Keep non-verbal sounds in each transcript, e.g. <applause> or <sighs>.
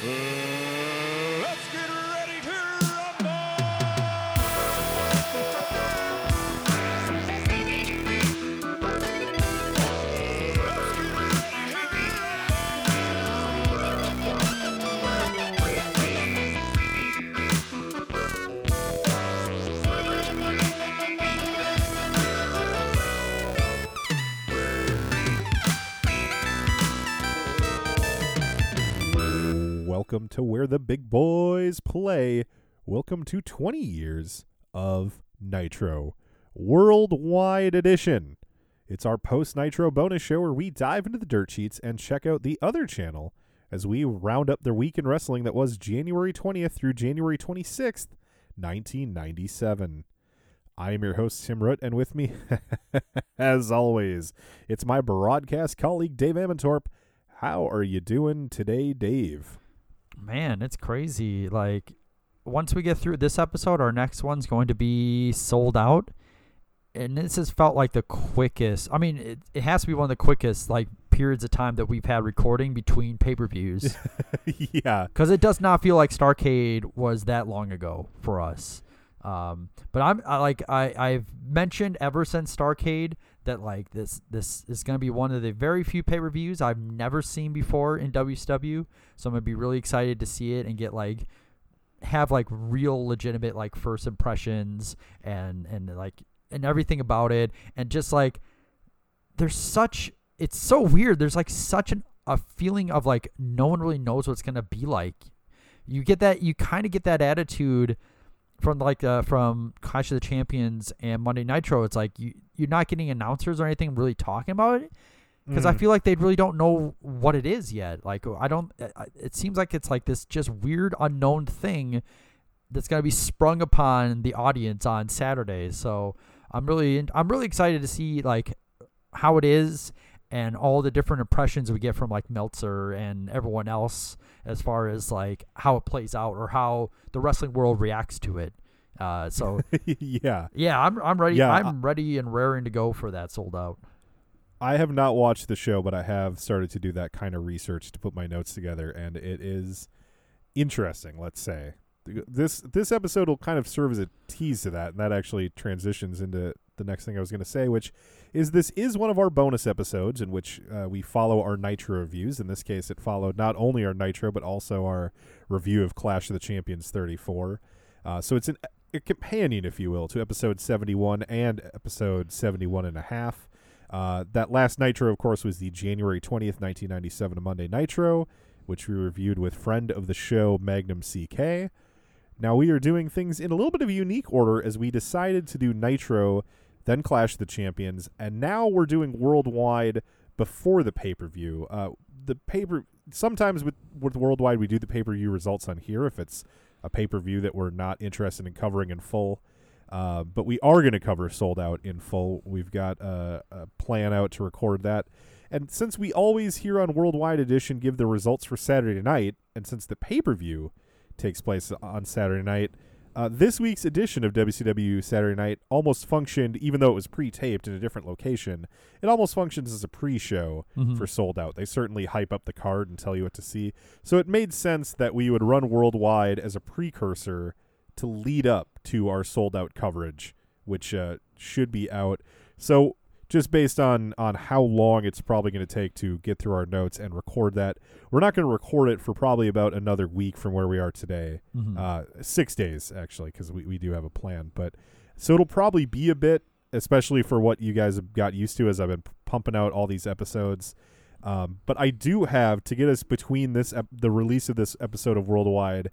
Let's to where the big boys play. Welcome to 20 years of Nitro Worldwide Edition. It's our post Nitro bonus show where we dive into the dirt sheets and check out the other channel as we round up the week in wrestling that was January 20th through January 26th, 1997. I am your host, Tim Root, and with me, <laughs> as always, it's my broadcast colleague, Dave Amantorp. How are you doing today, Dave? Man, it's crazy. Like, once we get through this episode, our next one's going to be Souled Out. And this has felt like the quickest. I mean, it, it has to be one of the quickest, like, periods of time that we've had recording between pay per views. <laughs> yeah. Because it does not feel like Starcade was that long ago for us. Um, but I'm I, like I I've mentioned ever since Starcade that like this this is gonna be one of the very few pay per views I've never seen before in WCW. So I'm gonna be really excited to see it and get like have like real legitimate like first impressions and and like and everything about it. And just like there's such it's so weird. There's like such an a feeling of like no one really knows what it's gonna be like. You get that you kind of get that attitude from like uh, from Clash of the Champions and Monday Nitro. It's like you you're not getting announcers or anything really talking about it because I Mm. feel like they really don't know what it is yet. Like I don't. It seems like it's like this just weird unknown thing that's gonna be sprung upon the audience on Saturday. So I'm really I'm really excited to see like how it is and all the different impressions we get from like Meltzer and everyone else as far as like how it plays out or how the wrestling world reacts to it. Uh, so <laughs> yeah. yeah, I'm I'm ready. Yeah, I'm ready and raring to go for that Souled Out. I have not watched the show, but I have started to do that kind of research to put my notes together, and it is interesting. Let's say this this episode will kind of serve as a tease to that, and that actually transitions into the next thing I was going to say, which is this is one of our bonus episodes in which uh, we follow our Nitro reviews. In this case, it followed not only our Nitro but also our review of Clash of the Champions 34. Uh, so it's an, a companion, if you will, to episode 71 and episode 71 and a half. Uh, that last Nitro, of course, was the January 20th, 1997 Monday Nitro, which we reviewed with friend of the show, Magnum CK. Now we are doing things in a little bit of a unique order as we decided to do Nitro, then Clash the Champions, and now we're doing Worldwide before the pay per view. Uh, the paper sometimes with with Worldwide we do the pay per view results on here if it's a pay per view that we're not interested in covering in full. Uh, but we are going to cover Souled Out in full. We've got a, a plan out to record that. And since we always here on Worldwide Edition give the results for Saturday night, and since the pay per view takes place on Saturday night, uh, this week's edition of WCW Saturday Night almost functioned, even though it was pre taped in a different location, it almost functions as a pre show Mhm. for Souled Out. They certainly hype up the card and tell you what to see. So it made sense that we would run worldwide as a precursor to lead up to our Souled Out coverage, which uh, should be out. So just based on on how long it's probably going to take to get through our notes and record that, we're not going to record it for probably about another week from where we are today. Mhm. Uh, six days actually, because we, we do have a plan. But so it'll probably be a bit, especially for what you guys have got used to as I've been pumping out all these episodes. Um, but I do have to get us between this ep- the release of this episode of Worldwide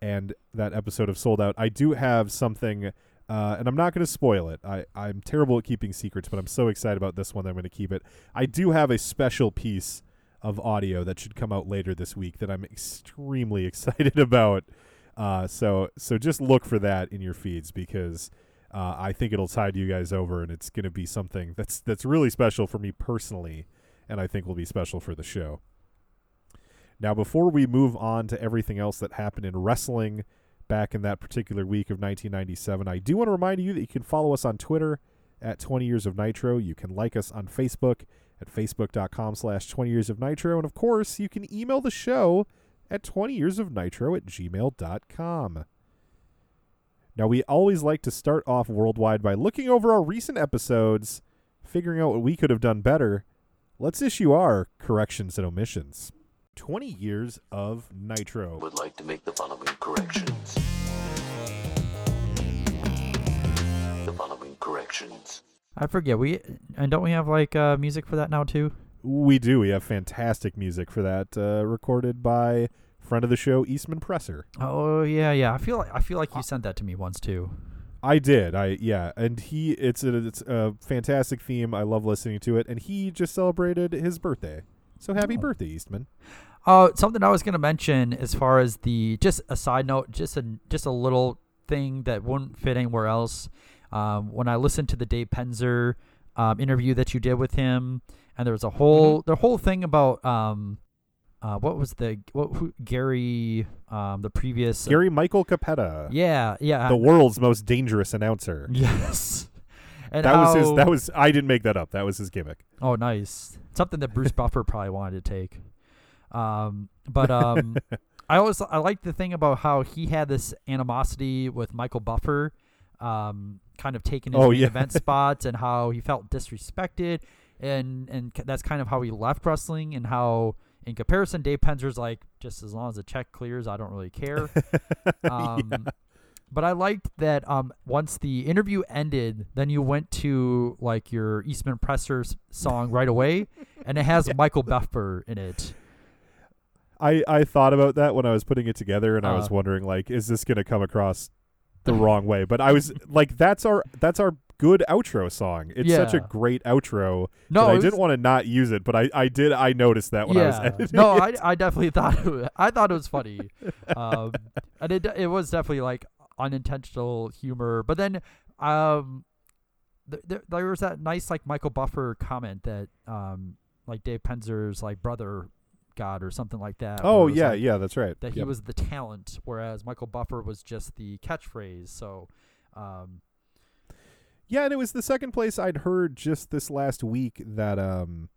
and that episode of Souled Out. I do have something, uh, and I'm not going to spoil it. I I'm terrible at keeping secrets, but I'm so excited about this one that I'm going to keep it. I do have a special piece of audio that should come out later this week that I'm extremely <laughs> excited about. Uh, so so just look for that in your feeds because uh, I think it'll tide you guys over, and it's going to be something that's that's really special for me personally, and I think will be special for the show. Now, before we move on to everything else that happened in wrestling back in that particular week of 1997, I do want to remind you that you can follow us on Twitter at 20 Years of Nitro. You can like us on Facebook at facebook.com slash 20 Years of Nitro. And of course, you can email the show at 20 Years of Nitro at gmail.com. Now, we always like to start off worldwide by looking over our recent episodes, figuring out what we could have done better. Let's issue our corrections and omissions. 20 years of Nitro. would like to make the following corrections. The following corrections. I forget we and don't we have like uh, music for that now too? We do. We have fantastic music for that, uh, recorded by friend of the show, Eastman Presser. Oh yeah, yeah. I feel like I feel like you sent that to me once too. I did. I yeah, and he it's a it's a fantastic theme. I love listening to it, and he just celebrated his birthday. So happy Oh. birthday, Eastman! Uh, something I was gonna mention as far as the just a side note, just a just a little thing that wouldn't fit anywhere else. Um, when I listened to the Dave Penzer um, interview that you did with him, and there was a whole the whole thing about um, uh, what was the what who, Gary um, the previous Gary Michael Cappetta, yeah yeah the world's most dangerous announcer. <laughs> yes and That was his. That was. I didn't make that up. That was his gimmick. Oh, nice. Something that Bruce Buffer probably wanted to take. Um, but um, <laughs> I always I like the thing about how he had this animosity with Michael Buffer, um, kind of taking his Oh, yeah. event <laughs> spots and how he felt disrespected, and and that's kind of how he left wrestling and how. In comparison, Dave Penzer's like, just as long as the check clears, I don't really care. <laughs> Um, But I liked that um, once the interview ended, then you went to like your Eastman Presser's song right away, and it has Michael Buffer in it. I I thought about that when I was putting it together, and I was Uh. wondering like, is this gonna come across <laughs> the wrong way? But I was like, that's our that's our good outro song. It's such a great outro. No, I didn't want to not use it, but I, I did. I noticed that when I was editing. no, it. I, I definitely <laughs> thought it was, I thought it was funny, <laughs> um, and it it was definitely like unintentional humor. But then, um, th- th- there was that nice like Michael Buffer comment that um, like Dave Penzer's like brother god or something like that. oh yeah, like, yeah, that's right. that he Yep. was the talent, whereas Michael Buffer was just the catchphrase. So, um, Yeah, and it was the second place I'd heard just this last week that um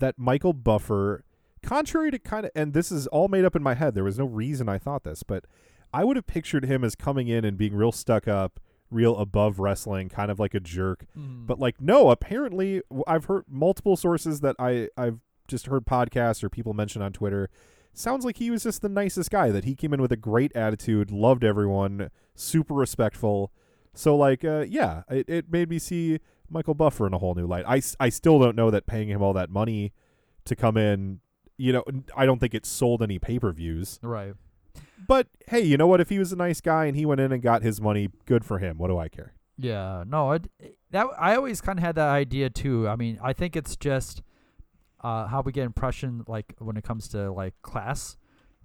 that Michael Buffer, contrary to kind of, and this is all made up in my head. There was no reason I thought this, but I would have pictured him as coming in and being real stuck up, real above wrestling, kind of like a jerk. mm, But like, no, apparently I've heard multiple sources that I I've just heard podcasts or people mention on Twitter. Sounds like he was just the nicest guy. That he came in with a great attitude, loved everyone, super respectful. So like, uh, yeah, it, it made me see Michael Buffer in a whole new light. I, I still don't know that paying him all that money to come in, you know, I don't think it sold any pay per views. right. But hey, you know what? If he was a nice guy and he went in and got his money, good for him. What do I care? Yeah, no, it, that I always kind of had that idea too. I mean, I think it's just uh, how we get impression like when it comes to like class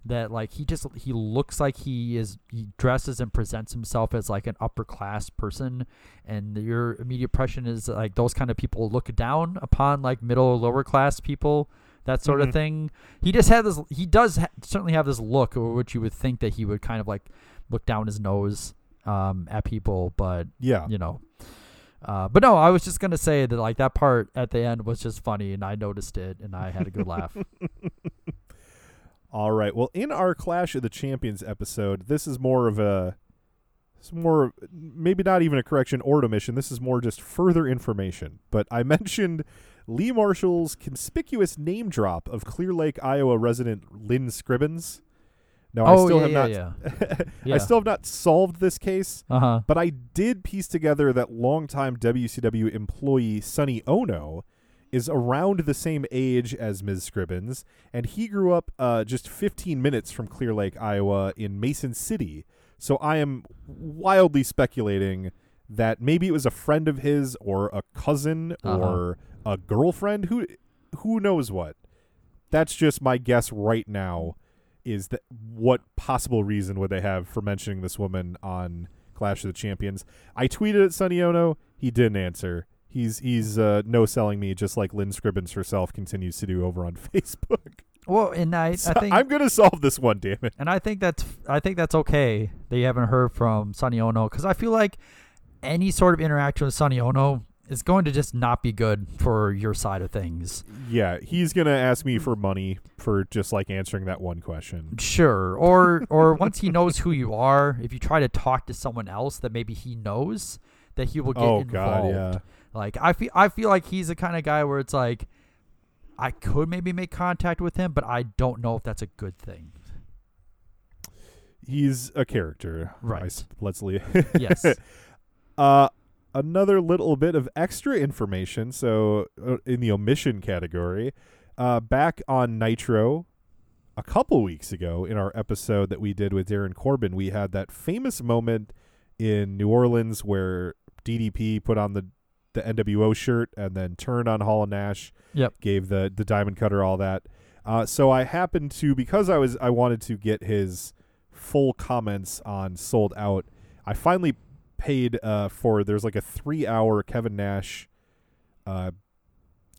that like he just he looks like he is he dresses and presents himself as like an upper class person and your immediate impression is like those kind of people look down upon like middle or lower class people that sort Mhm. of thing he just had this he does ha- certainly have this look which you would think that he would kind of like look down his nose um, at people but Yeah. you know. Uh, but no, I was just gonna say that like that part at the end was just funny, and I noticed it, and I had a good laugh. <laughs> All right. Well, in our Clash of the Champions episode, this is more of a it's more maybe not even a correction or omission. This is more just further information. But I <laughs> mentioned Lee Marshall's conspicuous name drop of Clear Lake, Iowa resident Lynn Scribbins. Now I oh still yeah, have yeah, not yeah. <laughs> I still have not solved this case, Uh huh. but I did piece together that longtime WCW employee Sonny Onoo is around the same age as Ms. Scribbins, and he grew up uh, just 15 minutes from Clear Lake, Iowa, in Mason City. So I am wildly speculating that maybe it was a friend of his, or a cousin, Uh-huh. or a girlfriend. Who who knows what? That's just my guess right now. Is that what possible reason would they have for mentioning this woman on Clash of the Champions? I tweeted at Sonny Onoo. He didn't answer. He's he's uh, no selling me, just like Lynn Scribbins herself continues to do over on <laughs> Facebook. Well, and I, So I think, I'm gonna solve this one, damn it. and I think that's, I think that's okay that you haven't heard from Sonny Onoo, because I feel like any sort of interaction with Sonny Ono is going to just not be good for your side of things. Yeah, he's gonna ask me for money for just like answering that one question. Sure. Or <laughs> or once he knows who you are, if you try to talk to someone else that maybe he knows, that he will get Oh, involved. God, yeah. Like I feel I feel like he's the kind of guy where it's like I could maybe make contact with him, but I don't know if that's a good thing. He's a character, Right. s- let's leave. Yes. <laughs> Uh, another little bit of extra information. So, uh, in the omission category, uh, back on Nitro a couple weeks ago in our episode that we did with Darren Corbin, we had that famous moment in New Orleans where DDP put on the the NWO shirt and then turned on Hall and Nash. Yep. Gave the the diamond cutter all that. Uh, so I happened to because I was I wanted to get his full comments on Souled Out. I finally paid uh, for there's like a three hour Kevin Nash uh,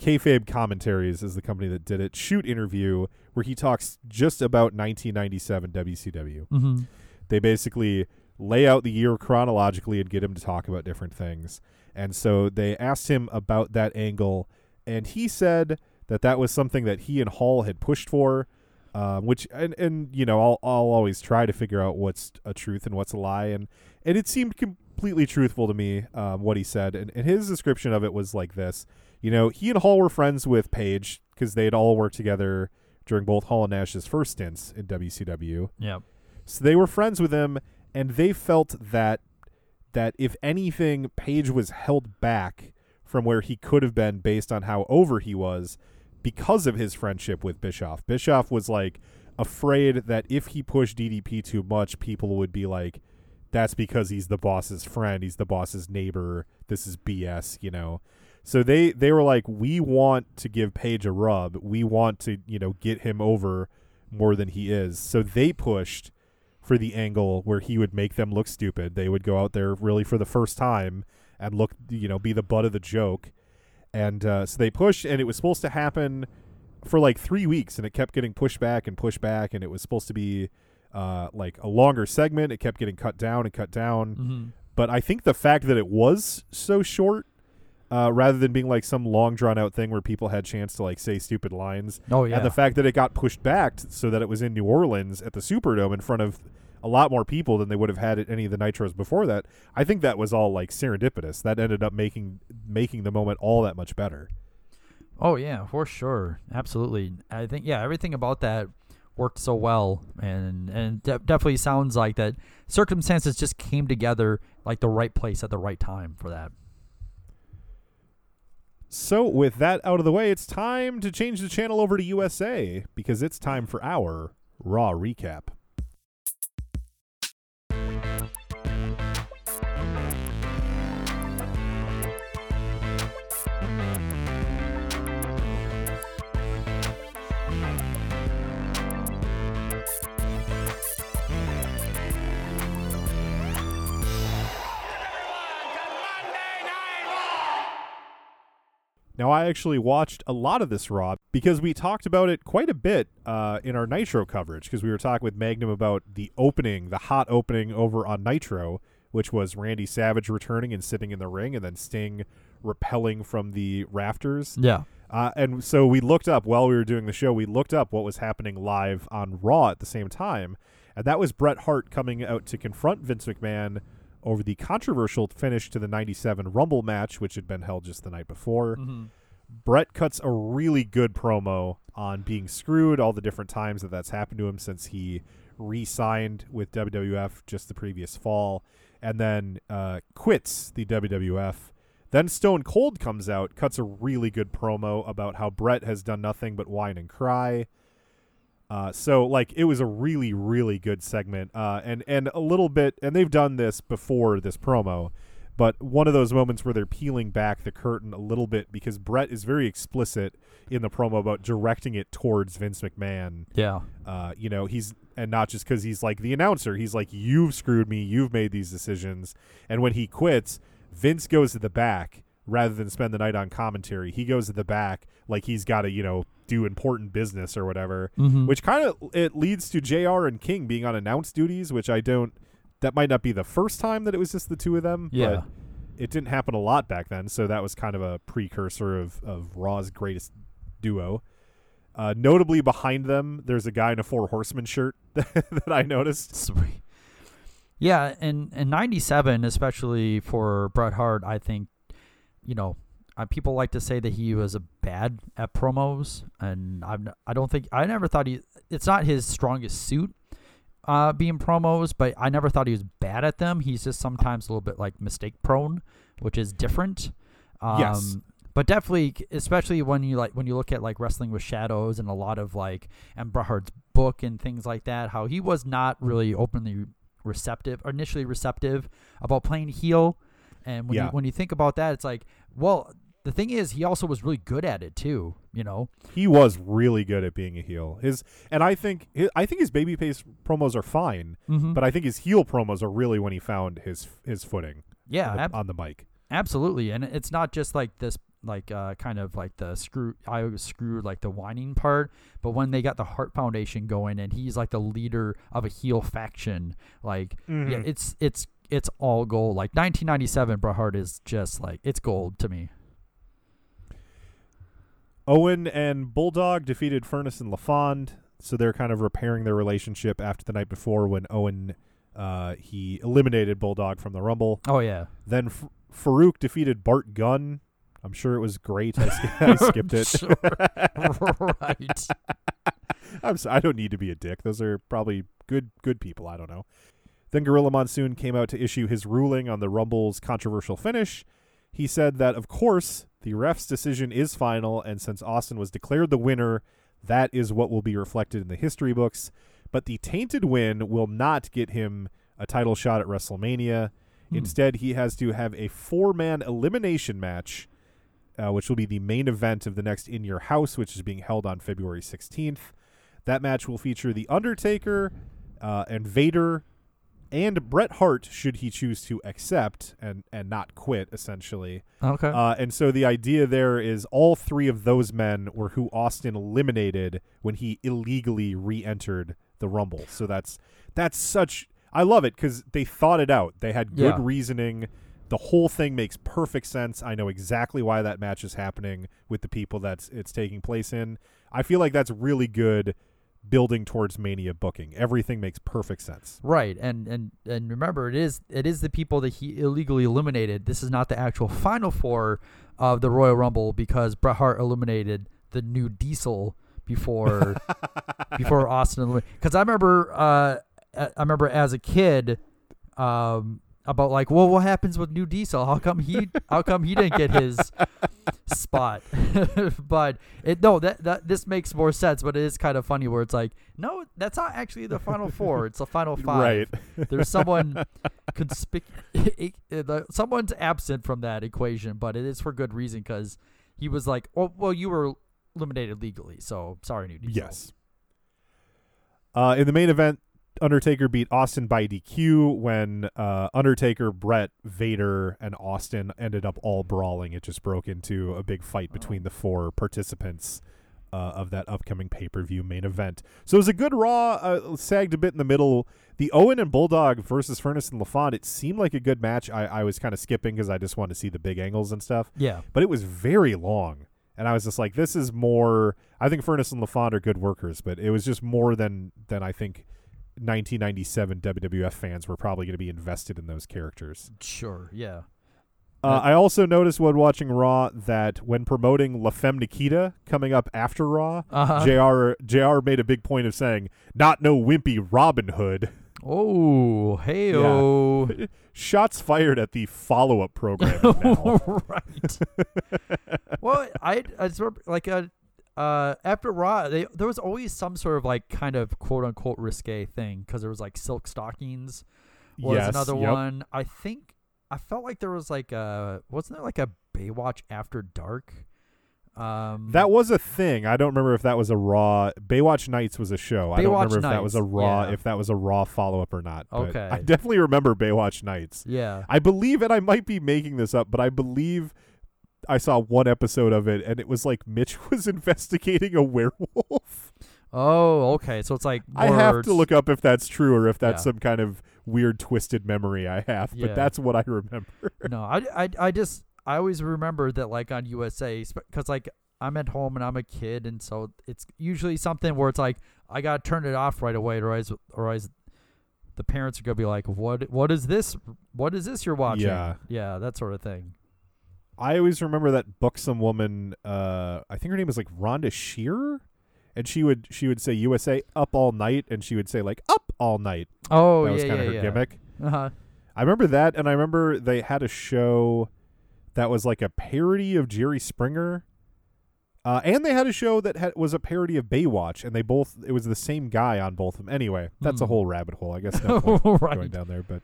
kayfabe commentaries is the company that did it shoot interview where he talks just about 1997 WCW. mm-hmm. They basically lay out the year chronologically and get him to talk about different things. And so they asked him about that angle, and he said that that was something that he and Hall had pushed for. Um, which and and you know I'll I'll always try to figure out what's a truth and what's a lie and and it seemed completely truthful to me um, what he said and, and his description of it was like this you know he and Hall were friends with Page because they'd all worked together during both Hall and Nash's first stints in WCW Yep. so they were friends with him, and they felt that that if anything, Page was held back from where he could have been based on how over he was because of his friendship with Bischoff. Bischoff was like afraid that if he pushed DDP too much, people would be like, "That's because he's the boss's friend. He's the boss's neighbor. This is BS," you know. So they they were like, "We want to give Page a rub. We want to you know get him over." more than he is. So they pushed for the angle where he would make them look stupid. They would go out there really for the first time and look, you know, be the butt of the joke. And uh, so they pushed, and it was supposed to happen for like three weeks, and it kept getting pushed back and pushed back, and it was supposed to be uh, like a longer segment. It kept getting cut down and cut down. Mm-hmm. But I think the fact that it was so short, uh, rather than being like some long drawn out thing where people had chance to like say stupid lines, Oh yeah. and the fact that it got pushed back t- so that it was in New Orleans at the Superdome in front of a lot more people than they would have had at any of the nitros before that. I think that was all like serendipitous. That ended up making making the moment all that much better. Oh yeah, for sure, absolutely. I think yeah, everything about that worked so well, and and de- definitely sounds like that circumstances just came together like the right place at the right time for that. So with that out of the way, it's time to change the channel over to USA because it's time for our Raw recap. Now, I actually watched a lot of this Raw because we talked about it quite a bit uh, in our Nitro coverage because we were talking with Magnum about the opening, the hot opening over on Nitro, which was Randy Savage returning and sitting in the ring and then Sting repelling from the rafters. Yeah. Uh, and so we looked up while we were doing the show, we looked up what was happening live on Raw at the same time. And that was Bret Hart coming out to confront Vince McMahon over the controversial finish to the 97 Rumble match, which had been held just the night before. Mm-hmm. Bret cuts a really good promo on being screwed, all the different times that that's happened to him since he re signed with WWF just the previous fall, and then uh, quits the WWF. Then Stone Cold comes out, cuts a really good promo about how Bret has done nothing but whine and cry. Uh, so like it was a really really good segment, uh, and and a little bit, and they've done this before this promo, but one of those moments where they're peeling back the curtain a little bit because Bret is very explicit in the promo about directing it towards Vince McMahon. Yeah. Uh, you know, he's and not just because he's like the announcer. He's like, "You've screwed me. You've made these decisions." And when he quits, Vince goes to the back rather than spend the night on commentary. He goes to the back like he's got to, you know, do important business or whatever. Mm-hmm. Which kind of it leads to Jr. and King being on announce duties, which I don't. That might not be the first time that it was just the two of them. Yeah. But it didn't happen a lot back then, so that was kind of a precursor of of Raw's greatest duo. Uh, notably behind them, there's a guy in a Four Horsemen shirt <laughs> that I noticed. Yeah, and and '97, especially for Bret Hart, I think, you know, uh, people like to say that he was a bad at promos, and I'm I don't think I never thought he. It's not his strongest suit, uh, being promos, but I never thought he was bad at them. He's just sometimes a little bit like mistake prone, which is different. Um, Yes. But definitely, especially when you like when you look at like wrestling with shadows and a lot of like and book and things like that, how he was not really openly receptive, or initially receptive about playing heel. And when you when you think about that, it's like, well, the thing is, he also was really good at it too. You know, He was really good at being a heel. His and I think hi I think his babyface promos are fine, mm-hmm. but I think his heel promos are really when he found his his footing yeah, on the- ab- on the mic. Absolutely, and it's not just like this, like uh, kind of like the screw. I was screwed like the whining part, but when they got the Heart Foundation going, and he's like the leader of a heel faction, like yeah, Mhm. it's it's it's all gold. Like 1997, Bret Hart is just like it's gold to me. Owen and Bulldog defeated Furnas and LaFon, so they're kind of repairing their relationship after the night before when Owen uh, he eliminated Bulldog from the Rumble. Oh yeah, Then F- Farouk defeated Bart Gunn. I'm sure it was great. I, <laughs> I <laughs> skipped it. Sure. right. <laughs> I'm so, I don't need to be a dick. Those are probably good good people. I don't know. Then Gorilla Monsoon came out to issue his ruling on the Rumble's controversial finish. He said that, of course, the ref's decision is final, and since Austin was declared the winner, that is what will be reflected in the history books. But the tainted win will not get him a title shot at WrestleMania. Hmm. Instead, he has to have a four man elimination match, uh, which will be the main event of the next In Your House, which is being held on February 16th. That match will feature The Undertaker uh, and Vader and Bret Hart, should he choose to accept and, and not quit, essentially. Okay. Uh, and so the idea there is all three of those men were who Austin eliminated when he illegally re-entered the Rumble. So that's that's such. I love it because they thought it out. They had good Yeah. reasoning. The whole thing makes perfect sense. I know exactly why that match is happening with the people that's it's taking place in. I feel like that's really good building towards Mania booking. Everything makes perfect sense. Right, and and and remember, it is it is the people that he illegally eliminated. This is not the actual final four of the Royal Rumble because Bret Hart eliminated the new Diesel before <laughs> before Austin. Because I remember, uh, I I remember as a kid, um, about like, well, what happens with new Diesel? How come he? How come he didn't get his <laughs> spot? <laughs> but it no, that that this makes more sense. But it is kind of funny where it's like, no, that's not actually the final four. It's the final <laughs> five. Right. There's someone conspic, the- someone's absent from that equation, but it is for good reason because he was like, oh, well, you were eliminated legally, so sorry, new Diesel. Yes. Uh, in the main event, Undertaker beat Austin by DQ when uh, Undertaker, Bret, Vader, and Austin ended up all brawling. It just broke into a big fight between the four participants uh, of that upcoming pay per view main event. So it was a good Raw, uh, sagged a bit in the middle. The Owen and Bulldog versus Furnas and LaFon, it seemed like a good match. I, I was kind of skipping because I just wanted to see the big angles and stuff Yeah. but it was very long. And I was just like, this is more. I think Furnas and LaFon are good workers, but it was just more than than I think 1997 WWF fans were probably going to be invested in those characters. Sure. Yeah. Uh, I also noticed when watching Raw that when promoting La Femme Nikita coming up after Raw, Uh-huh. Jr. Jr. made a big point of saying, "Not no wimpy Robin Hood." Oh, hey, oh. <laughs> Shots fired at the follow-up program now. <laughs> right. well, I, I like uh, uh, after Raw, they, there was always some sort of like kind of quote unquote risque thing because there was like silk stockings was yes, another yep. one. I think I felt like there was like a wasn't there like a Baywatch After Dark? Um, That was a thing. I don't remember if that was a Raw. Baywatch Nights was a show. I don't Baywatch remember if that was a Raw. yeah. If that was a Raw follow up or not. but Okay. I definitely remember Baywatch Nights. yeah. I believe, and I might be making this up, but I believe I saw one episode of it, and it was like Mitch <laughs> was investigating a werewolf. Oh, okay. So it's like I have to look up if that's true or if that's Yeah. some kind of weird twisted memory I have, Yeah. but that's what I remember. <laughs> no, I, I, I just I always remember that like on USA because like I'm at home and I'm a kid and so it's usually something where it's like I gotta turn it off right away or else or else the parents are gonna be like what what is this what is this you're watching Yeah. yeah that sort of thing I always remember that buxom woman. Uh, I think her name was like Rhonda Shearer, and she would she would say USA up all night, and she would say like up all night. oh that was yeah kind yeah of her yeah gimmick. uh-huh. I remember that, and I remember they had a show that was like a parody of Jerry Springer. Uh, and they had a show that had, was a parody of Baywatch, and they both it was the same guy on both of them. Anyway, that's a Hmm. whole rabbit hole. I guess no <laughs> right going down there, but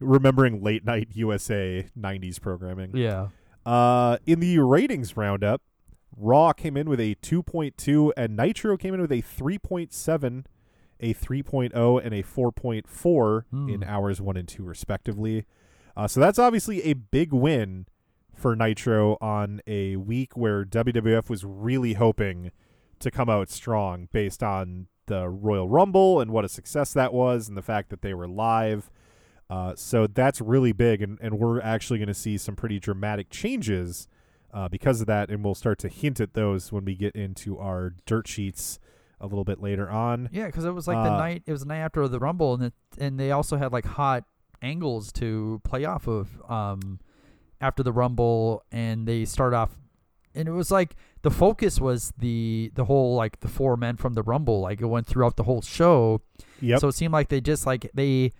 remembering late night USA '90s programming. yeah Uh, in the ratings roundup, Raw came in with a 2.2, and Nitro came in with a 3.7, a 3.0, and a 4.4 Hmm. in hours one and two, respectively. Uh, so that's obviously a big win for Nitro on a week where WWF was really hoping to come out strong based on the Royal Rumble and what a success that was, and the fact that they were live. Uh, so that's really big, and, and we're actually going to see some pretty dramatic changes uh, because of that, and we'll start to hint at those when we get into our dirt sheets a little bit later on. yeah because it was like the Uh, night it was the night after the rumble and it, and they also had like hot angles to play off of um after the rumble and they start off and it was like the focus was the the whole like the four men from the rumble like it went throughout the whole show Yeah. so it seemed like they just like they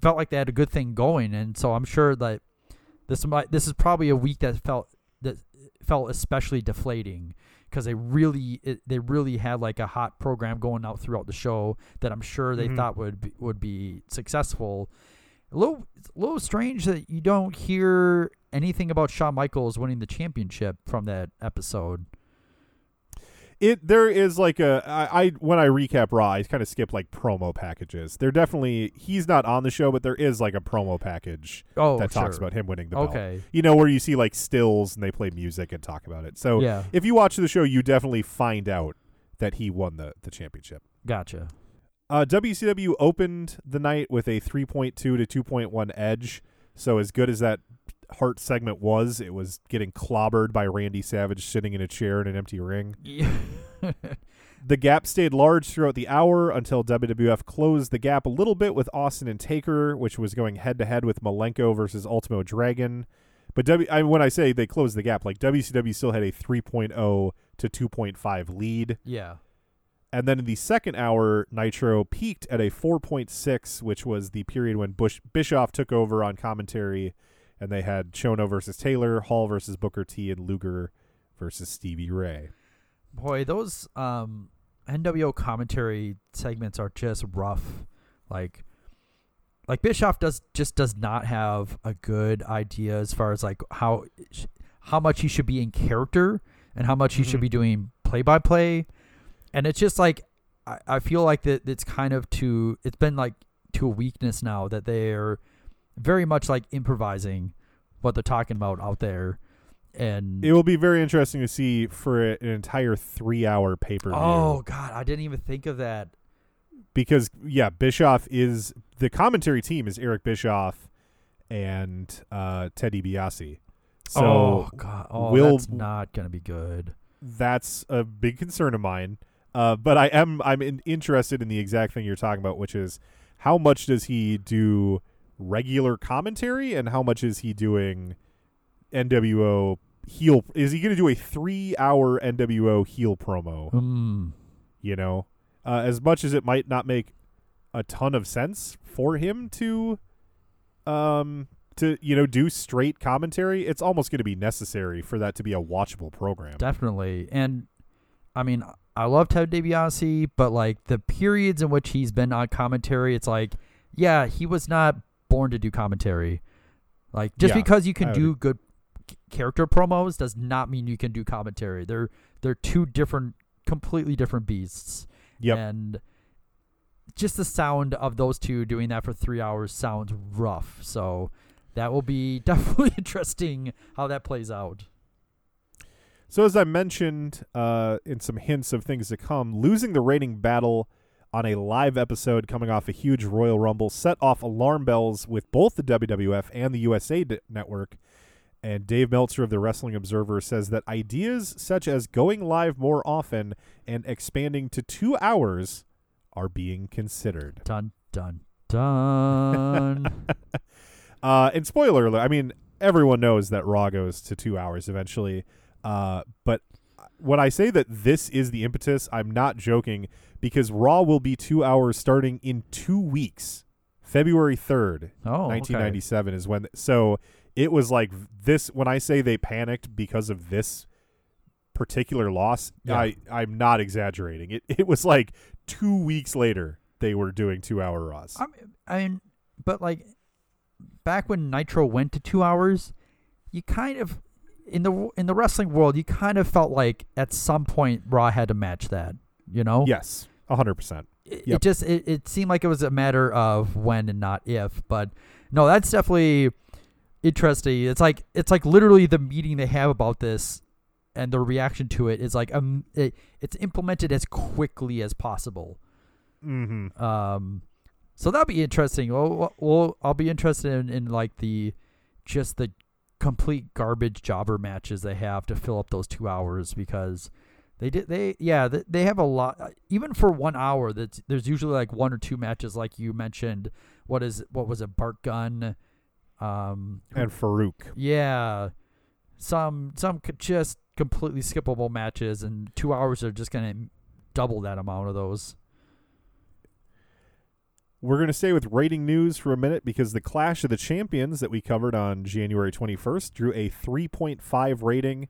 felt like they had a good thing going and so i'm sure that this might this is probably a week that felt that felt especially deflating because they really it, they really had like a hot program going out throughout the show that i'm sure they Mhm. thought would be, would be successful a little a little strange that you don't hear anything about Shawn Michaels winning the championship from that episode. It there is like a I, I when I recap Raw, I kind of skip like promo packages. There definitely he's not on the show, but there is like a promo package Oh, that sure. talks about him winning the belt. Okay. You know where you see like stills and they play music and talk about it. So Yeah. if you watch the show, you definitely find out that he won the the championship. Gotcha. Uh, WCW opened the night with a 3.2 to 2.1 edge. So as good as that Hart segment was, it was getting clobbered by Randy Savage sitting in a chair in an empty ring. Yeah. <laughs> The gap stayed large throughout the hour until WWF closed the gap a little bit with Austin and Taker, which was going head to head with Malenko versus Ultimo Dragon. But w, I, when I say they closed the gap, like WCW still had a 3.0 to 2.5 lead. yeah. And then in the second hour, Nitro peaked at a 4.6, which was the period when Bush Bischoff took over on commentary, and they had Chono versus Taylor, Hall versus Booker T, and Luger versus Stevie Ray. Boy, those um NWO commentary segments are just rough. Like like Bischoff does just does not have a good idea as far as like how how much he should be in character and how much he should Mhm. be doing play by play. And it's just like I, I feel like that it's kind of to it's been like to a weakness now that they're very much like improvising what they're talking about out there. And It will be very interesting to see for an entire three-hour pay-per-view. Oh God, I didn't even think of that. because yeah, Bischoff is the commentary team is Eric Bischoff and uh, Ted DiBiase. So oh God, oh will- that's not gonna be good. that's a big concern of mine. Uh, but I am I'm in, interested in the exact thing you're talking about, which is how much does he do regular commentary and how much is he doing NWO heel? Is he going to do a three hour NWO heel promo? Mm. You know, uh, as much as it might not make a ton of sense for him to, um, to you know do straight commentary, it's almost going to be necessary for that to be a watchable program. Definitely, and I mean, I love Ted DiBiase, but like the periods in which he's been on commentary, it's like, yeah, he was not born to do commentary. Like just Yeah, because you can I would do good character promos does not mean you can do commentary. They're they're two different, completely different beasts. Yep. And just the sound of those two doing that for three hours sounds rough. So that will be <laughs> definitely interesting how that plays out. So as I mentioned uh, in some hints of things to come, losing the rating battle on a live episode coming off a huge Royal Rumble, set off alarm bells with both the WWF and the USA D- Network. And Dave Meltzer of the Wrestling Observer says that ideas such as going live more often and expanding to two hours are being considered. Dun dun dun. <laughs> Uh, and spoiler alert, I mean, everyone knows that Raw goes to two hours eventually. Uh, but when I say that this is the impetus, I'm not joking because Raw will be two hours starting in two weeks. February 3rd, oh, okay. 1997 is when. So it was like this. When I say they panicked because of this particular loss, Yeah. I, I'm not exaggerating. It, it was like two weeks later they were doing two hour Raws. I mean, I mean, but like back when Nitro went to two hours, you kind of in the in the wrestling world, you kind of felt like at some point Raw had to match that. You know, yes, 100%. it, Yep. it just it, it seemed like it was a matter of when and not if. But no, that's definitely interesting. It's like it's like literally the meeting they have about this and the reaction to it is like um it, it's implemented as quickly as possible. Mm-hmm. Um, so that'll be interesting. Well, well, I'll be interested in, in like the just the complete garbage jobber matches they have to fill up those two hours because they did they yeah they, they have a lot uh, even for one hour that's there's usually like one or two matches like you mentioned what is what was it Bart Gunn um And Farouk. yeah some some could just completely skippable matches and two hours are just gonna double that amount of those We're going to stay with rating news for a minute because the Clash of the Champions that we covered on January 21st drew a 3.5 rating.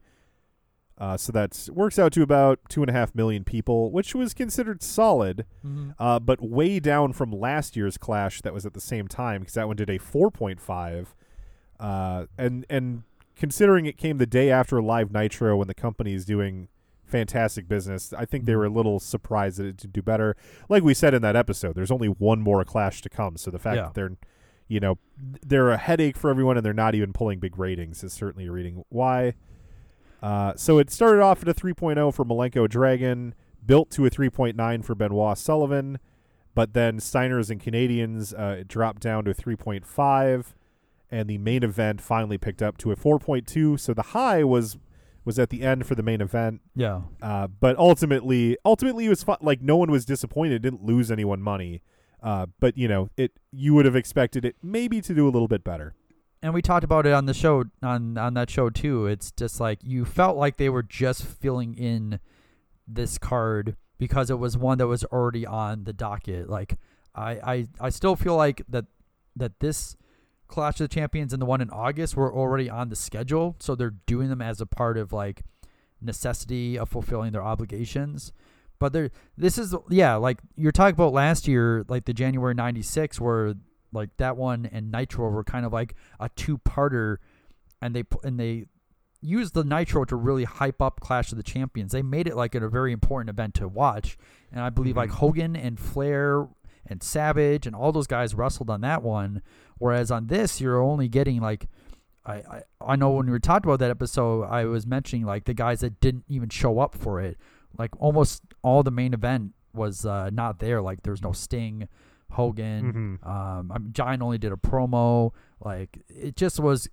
Uh, so that works out to about two and a half million people, which was considered solid, uh, but way down from last year's Clash that was at the same time because that one did a 4.5. Uh, and and considering it came the day after Live Nitro when the company is doing fantastic business, I think they were a little surprised that it did do better. Like we said in that episode, there's only one more Clash to come, so the fact Yeah. that they're, you know, they're a headache for everyone and they're not even pulling big ratings is certainly a reading why. Uh, so it started off at a 3.0 for Malenko Dragon, built to a 3.9 for Benoit Sullivan, but then Steiners and Canadians uh, it dropped down to a 3.5, and the main event finally picked up to a 4.2. So the high was was at the end for the main event, yeah uh, but ultimately, ultimately it was fun. Like no one was disappointed, it didn't lose anyone money. Uh, but you know, it you would have expected it maybe to do a little bit better. And we talked about it on the show on on that show too. It's just like you felt like they were just filling in this card because it was one that was already on the docket. Like I I, I still feel like that that this Clash of the Champions and the one in August were already on the schedule, so they're doing them as a part of like necessity of fulfilling their obligations. But there, this is yeah, like you're talking about last year, like the January '96, where like that one and Nitro were kind of like a two-parter, and they and they used the Nitro to really hype up Clash of the Champions. They made it like a very important event to watch, and I believe like Mhm. Hogan and Flair and Savage and all those guys wrestled on that one. Whereas on this, you're only getting like. I, I, I know when we were talking about that episode, I was mentioning like the guys that didn't even show up for it. Like almost all the main event was uh, not there. Like there's no Sting, Hogan. Mhm. Um, Giant only did a promo. Like it just was.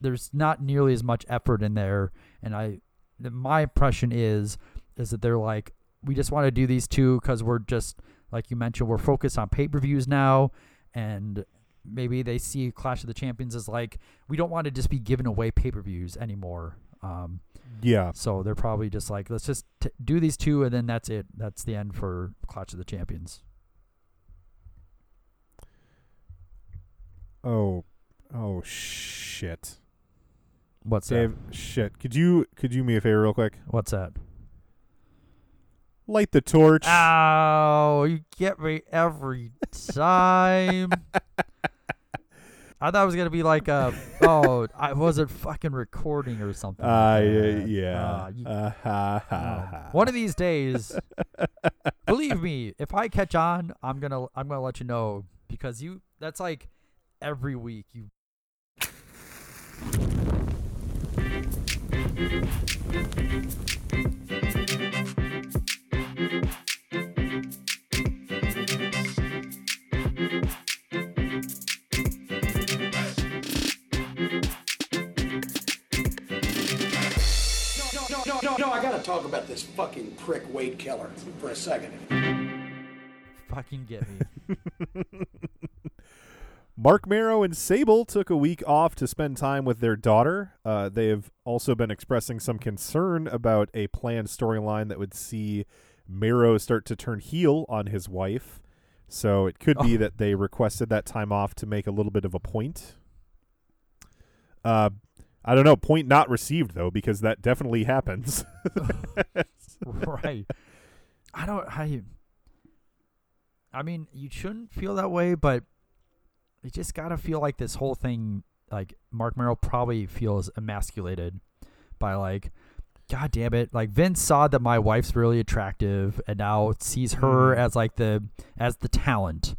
There's not nearly as much effort in there, and I, my impression is, is that they're like, we just want to do these two because we're just like you mentioned, we're focused on pay per views now, and maybe they see Clash of the Champions as like we don't want to just be giving away pay per views anymore. Um, Yeah, so they're probably just like, let's just t- do these two, and then that's it. That's the end for Clash of the Champions. Oh, oh shit, What's Dave. Shit, could you could you do me a favor real quick? What's that? Light the torch. Oh, You get me every time. <laughs> I thought it was gonna be like a oh I wasn't fucking recording or something. Uh, like yeah, that. Uh, you- Uh, ha, ha, uh, ha. one of these days, <laughs> believe me, if I catch on, I'm gonna I'm gonna let you know because you that's like every week, you. talk about this fucking prick Wade Keller for a second. Fucking get me. <laughs> Marc Mero and Sable took a week off to spend time with their daughter. Uh, they have also been expressing some concern about a planned storyline that would see Marrow start to turn heel on his wife. So it could be Oh. that they requested that time off to make a little bit of a point. Uh, I don't know. Point not received though, because that definitely happens. <laughs> right. I don't. I. I mean, you shouldn't feel that way, but you just gotta feel like this whole thing, like Marc Mero probably feels emasculated by like, God damn it! Like Vince saw that my wife's really attractive, and now sees her Mhm. as like the as the talent,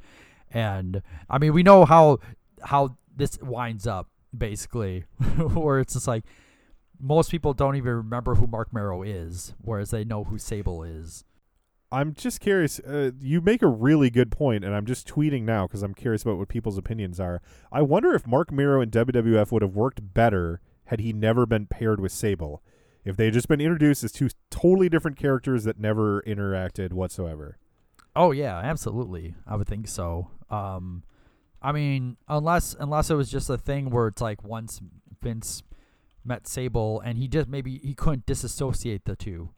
and I mean, we know how how this winds up basically, <laughs> where it's just like most people don't even remember who Marc Mero is, whereas they know who Sable is. I'm just curious. Uh, you make a really good point, and I'm just tweeting now because I'm curious about what people's opinions are. I wonder if Marc Mero and WWF would have worked better had he never been paired with Sable. If they had just been introduced as two totally different characters that never interacted whatsoever. Oh yeah, absolutely. I would think so. Um, I mean, unless unless it was just a thing where it's like once Vince met Sable and he just maybe he couldn't disassociate the two.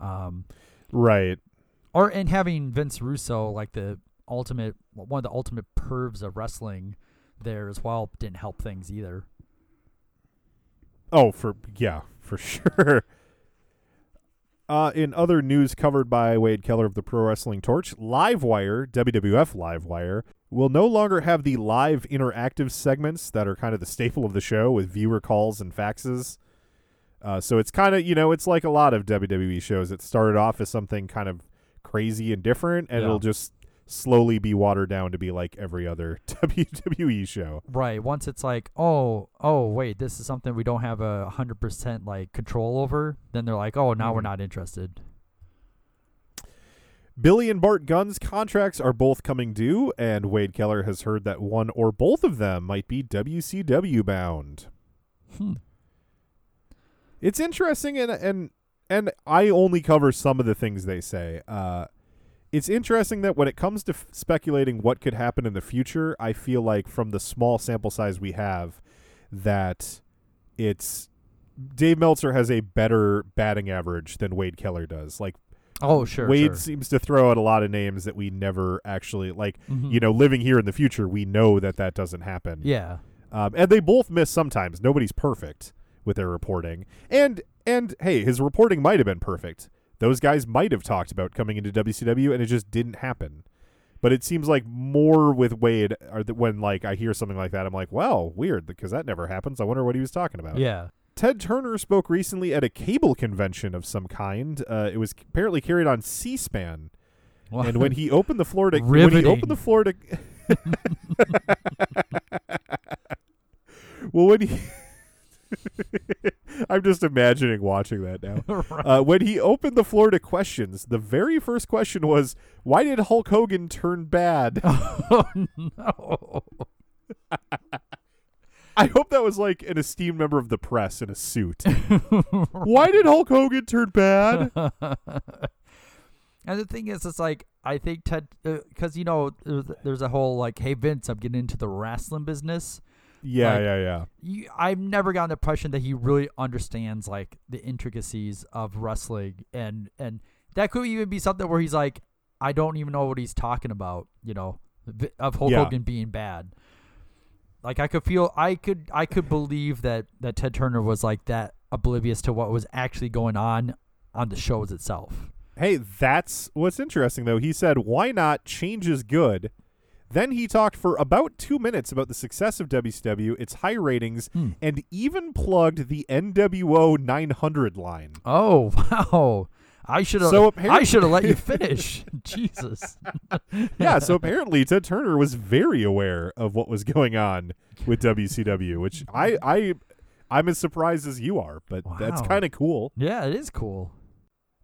Um, Right. or and having Vince Russo like the ultimate one of the ultimate pervs of wrestling there as well didn't help things either. Oh, for yeah, for <laughs> sure. Uh, in other news covered by Wade Keller of the Pro Wrestling Torch, Livewire, WWF Livewire, will no longer have the live interactive segments that are kind of the staple of the show with viewer calls and faxes. Uh, so it's kind of, you know, it's like a lot of WWE shows. It started off as something kind of crazy and different, and Yeah. it'll just slowly be watered down to be like every other <laughs> WWE show. Right. Once it's like, oh, oh, wait, this is something we don't have a hundred percent like control over, then they're like, oh, now we're Mhm. not interested. Billy and Bart Gunn's contracts are both coming due, and Wade Keller has heard that one or both of them might be WCW bound. Hmm. It's interesting, and and and I only cover some of the things they say. Uh, it's interesting that when it comes to f- speculating what could happen in the future, I feel like from the small sample size we have, that it's Dave Meltzer has a better batting average than Wade Keller does. Like Oh, sure. Wade sure. seems to throw out a lot of names that we never actually like. Mhm. You know, living here in the future, we know that that doesn't happen. Yeah. Um, and they both miss sometimes. Nobody's perfect with their reporting. And and hey, his reporting might have been perfect. Those guys might have talked about coming into WCW, and it just didn't happen. But it seems like more with Wade, or when like I hear something like that, I'm like, well, weird, because that never happens. I wonder what he was talking about. Yeah. Ted Turner spoke recently at a cable convention of some kind. Uh, it was apparently carried on C-SPAN, and when he <laughs> opened the floor to when he opened the floor to <laughs> <laughs> well when he <laughs> I'm just imagining watching that now. <laughs> Uh, when he opened the floor to questions, the very first question was, "Why did Hulk Hogan turn bad?" <laughs> oh no. I hope that was like an esteemed member of the press in a suit. Why did Hulk Hogan turn bad? And the thing is, it's like I think Ted, because you know, there's, there's a whole like, hey Vince, I'm getting into the wrestling business. Yeah, Like- yeah, yeah. You, I've never gotten the impression that he really understands like the intricacies of wrestling, and and that could even be something where he's like, I don't even know what he's talking about. You know, of Hulk Yeah. Hogan being bad. Like I could feel, I could, I could believe that that Ted Turner was like that oblivious to what was actually going on on the shows itself. Hey, that's what's interesting though. He said, "Why not? Change is good." Then he talked for about two minutes about the success of WCW, its high ratings, Hmm. and even plugged the NWO 900 line. Oh <laughs> wow! I should have. So I should have let you finish. <laughs> Jesus. <laughs> yeah, so apparently Ted Turner was very aware of what was going on with WCW, which I I I'm as surprised as you are, but that's kind of cool. Yeah, it is cool.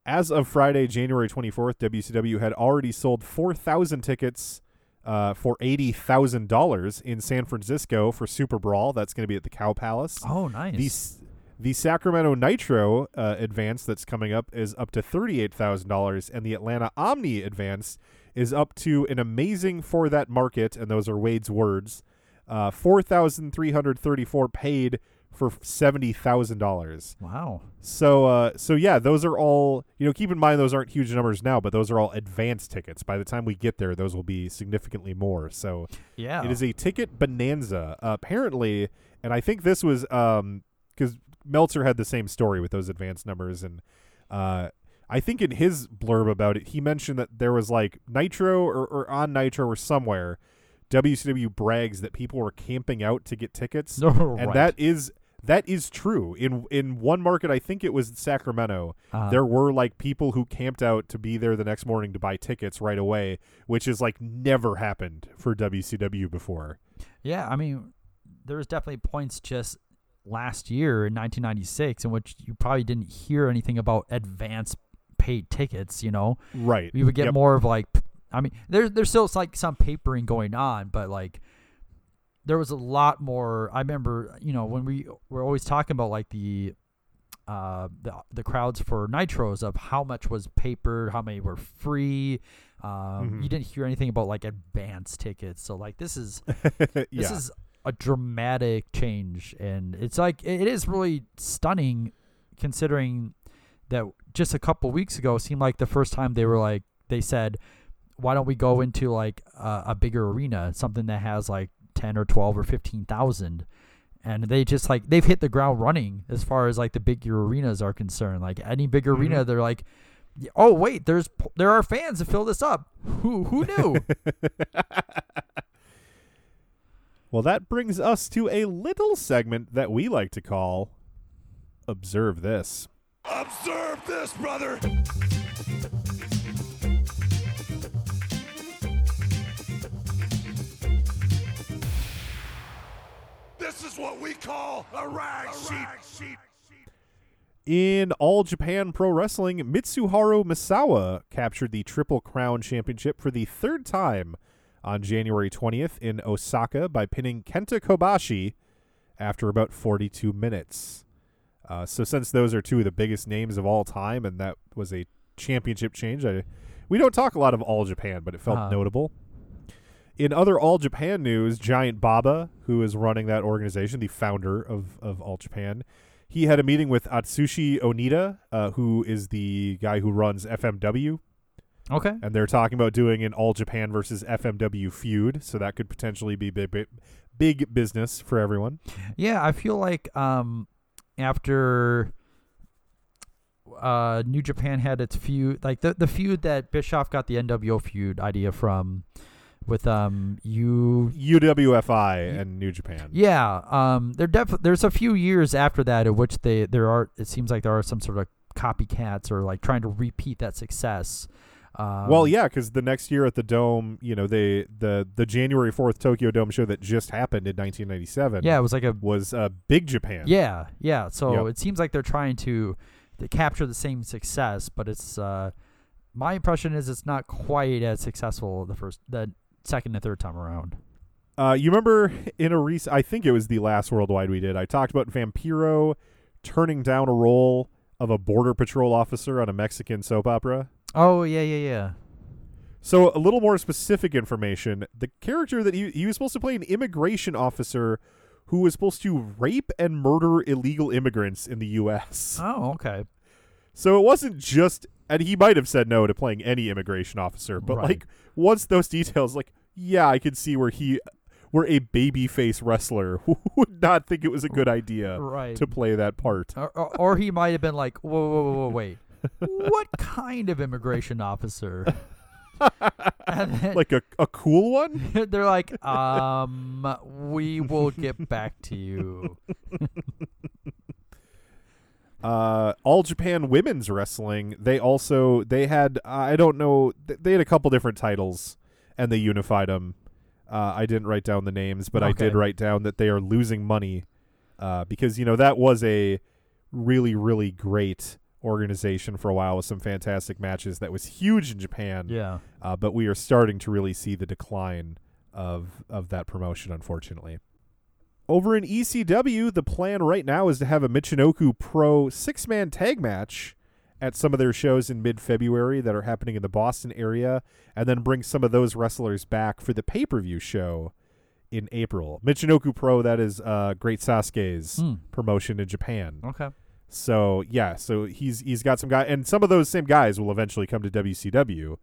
As of Friday, January 24th, WCW had already sold 4,000 tickets uh, for $80,000 in San Francisco for Super Brawl. That's going to be at the Cow Palace. Oh, nice. The, The Sacramento Nitro uh, advance that's coming up is up to $38,000, and the Atlanta Omni advance is up to an amazing for that market, and those are Wade's words, uh, 4334 paid for $70,000. Wow. So, uh, so yeah, those are all. You know, keep in mind those aren't huge numbers now, but those are all advance tickets. By the time we get there, those will be significantly more. So, Yeah. it is a ticket bonanza. Uh, apparently, and I think this was um because Meltzer had the same story with those advance numbers, and uh, I think in his blurb about it, he mentioned that there was like Nitro or, or on Nitro or somewhere. WCW brags that people were camping out to get tickets, <laughs> No, and right. that is that is true. In in one market, I think it was Sacramento. Uh, there were like people who camped out to be there the next morning to buy tickets right away, which is like never happened for WCW before. Yeah, I mean, there was definitely points just last year in 1996 in which you probably didn't hear anything about advance paid tickets. You know, Right. we would get Yep. more of like, I mean, there's there's still like some papering going on, but like there was a lot more. I remember, you know, when we were always talking about like the. Uh, the the crowds for nitros of how much was paper, how many were free. Um, Mhm. You didn't hear anything about like advance tickets. So like this is <laughs> yeah. this is a dramatic change and it's like it is really stunning considering that just a couple weeks ago seemed like the first time they were like they said why don't we go into like a, a bigger arena something that has like 10 or 12 or 15,000 and they just like they've hit the ground running as far as like the bigger arenas are concerned. Like any big mm-hmm. arena they're like oh wait there's there are fans to fill this up. Who who knew? <laughs> Well, that brings us to a little segment that we like to call Observe This. Observe this, brother. This is what we call a rag sheet. In All Japan Pro Wrestling, Mitsuharu Misawa captured the Triple Crown Championship for the third time on January 20th in Osaka by pinning Kenta Kobashi after about 42 minutes. Uh, so, since those are two of the biggest names of all time, and that was a championship change, I, we don't talk a lot of All Japan, but it felt Uh-huh. notable. In other All Japan news, Giant Baba, who is running that organization, the founder of, of All Japan, he had a meeting with Atsushi Onita, uh, who is the guy who runs FMW, okay and they're talking about doing an All Japan versus FMW feud. So that could potentially be big, big, big business for everyone. Yeah, I feel like um after uh New Japan had its feud like the the feud that Bischoff got the NWO feud idea from with um you UWFI and New Japan. yeah um there def- there's a few years after that in which they there are it seems like there are some sort of copycats or like trying to repeat that success um, Well, yeah, because the next year at the Dome, you know, they the the January fourth Tokyo Dome show that just happened in 1997. yeah it was like a was uh, Big Japan. Yeah, yeah. So Yep. it seems like they're trying to, to capture the same success, but it's uh, my impression is it's not quite as successful the first, the second and third time around. Uh, you remember in a recent, I think it was the last worldwide we did. I talked about Vampiro turning down a role of a border patrol officer on a Mexican soap opera. Oh yeah, yeah, yeah. So a little more specific information: the character that he he was supposed to play an immigration officer who was supposed to rape and murder illegal immigrants in the U.S. Oh okay. So it wasn't just, and he might have said no to playing any immigration officer, but Right. like once those details, like yeah, I could see where he, where a babyface wrestler <laughs> would not think it was a good idea Right. to play that part. Or, or, or he might have been like, whoa, whoa, whoa, whoa wait, what kind of immigration officer? <laughs> then Like a, a cool one? <laughs> they're like, um, we will get back to you. Uh, All Japan Women's Wrestling. They also they had I don't know they had a couple different titles and they unified them. Uh, I didn't write down the names, but I did write down that they are losing money uh, because you know that was a really really great organization for a while with some fantastic matches that was huge in Japan. Yeah. Uh, but we are starting to really see the decline of of that promotion, unfortunately. Over in ECW, the plan right now is to have a Michinoku Pro six man tag match at some of their shows in mid February that are happening in the Boston area, and then bring some of those wrestlers back for the pay per view show in April. Michinoku Pro, that is uh, Great Sasuke's Hmm. promotion in Japan. Okay. So yeah, so he's he's got some guy, and some of those same guys will eventually come to WCW.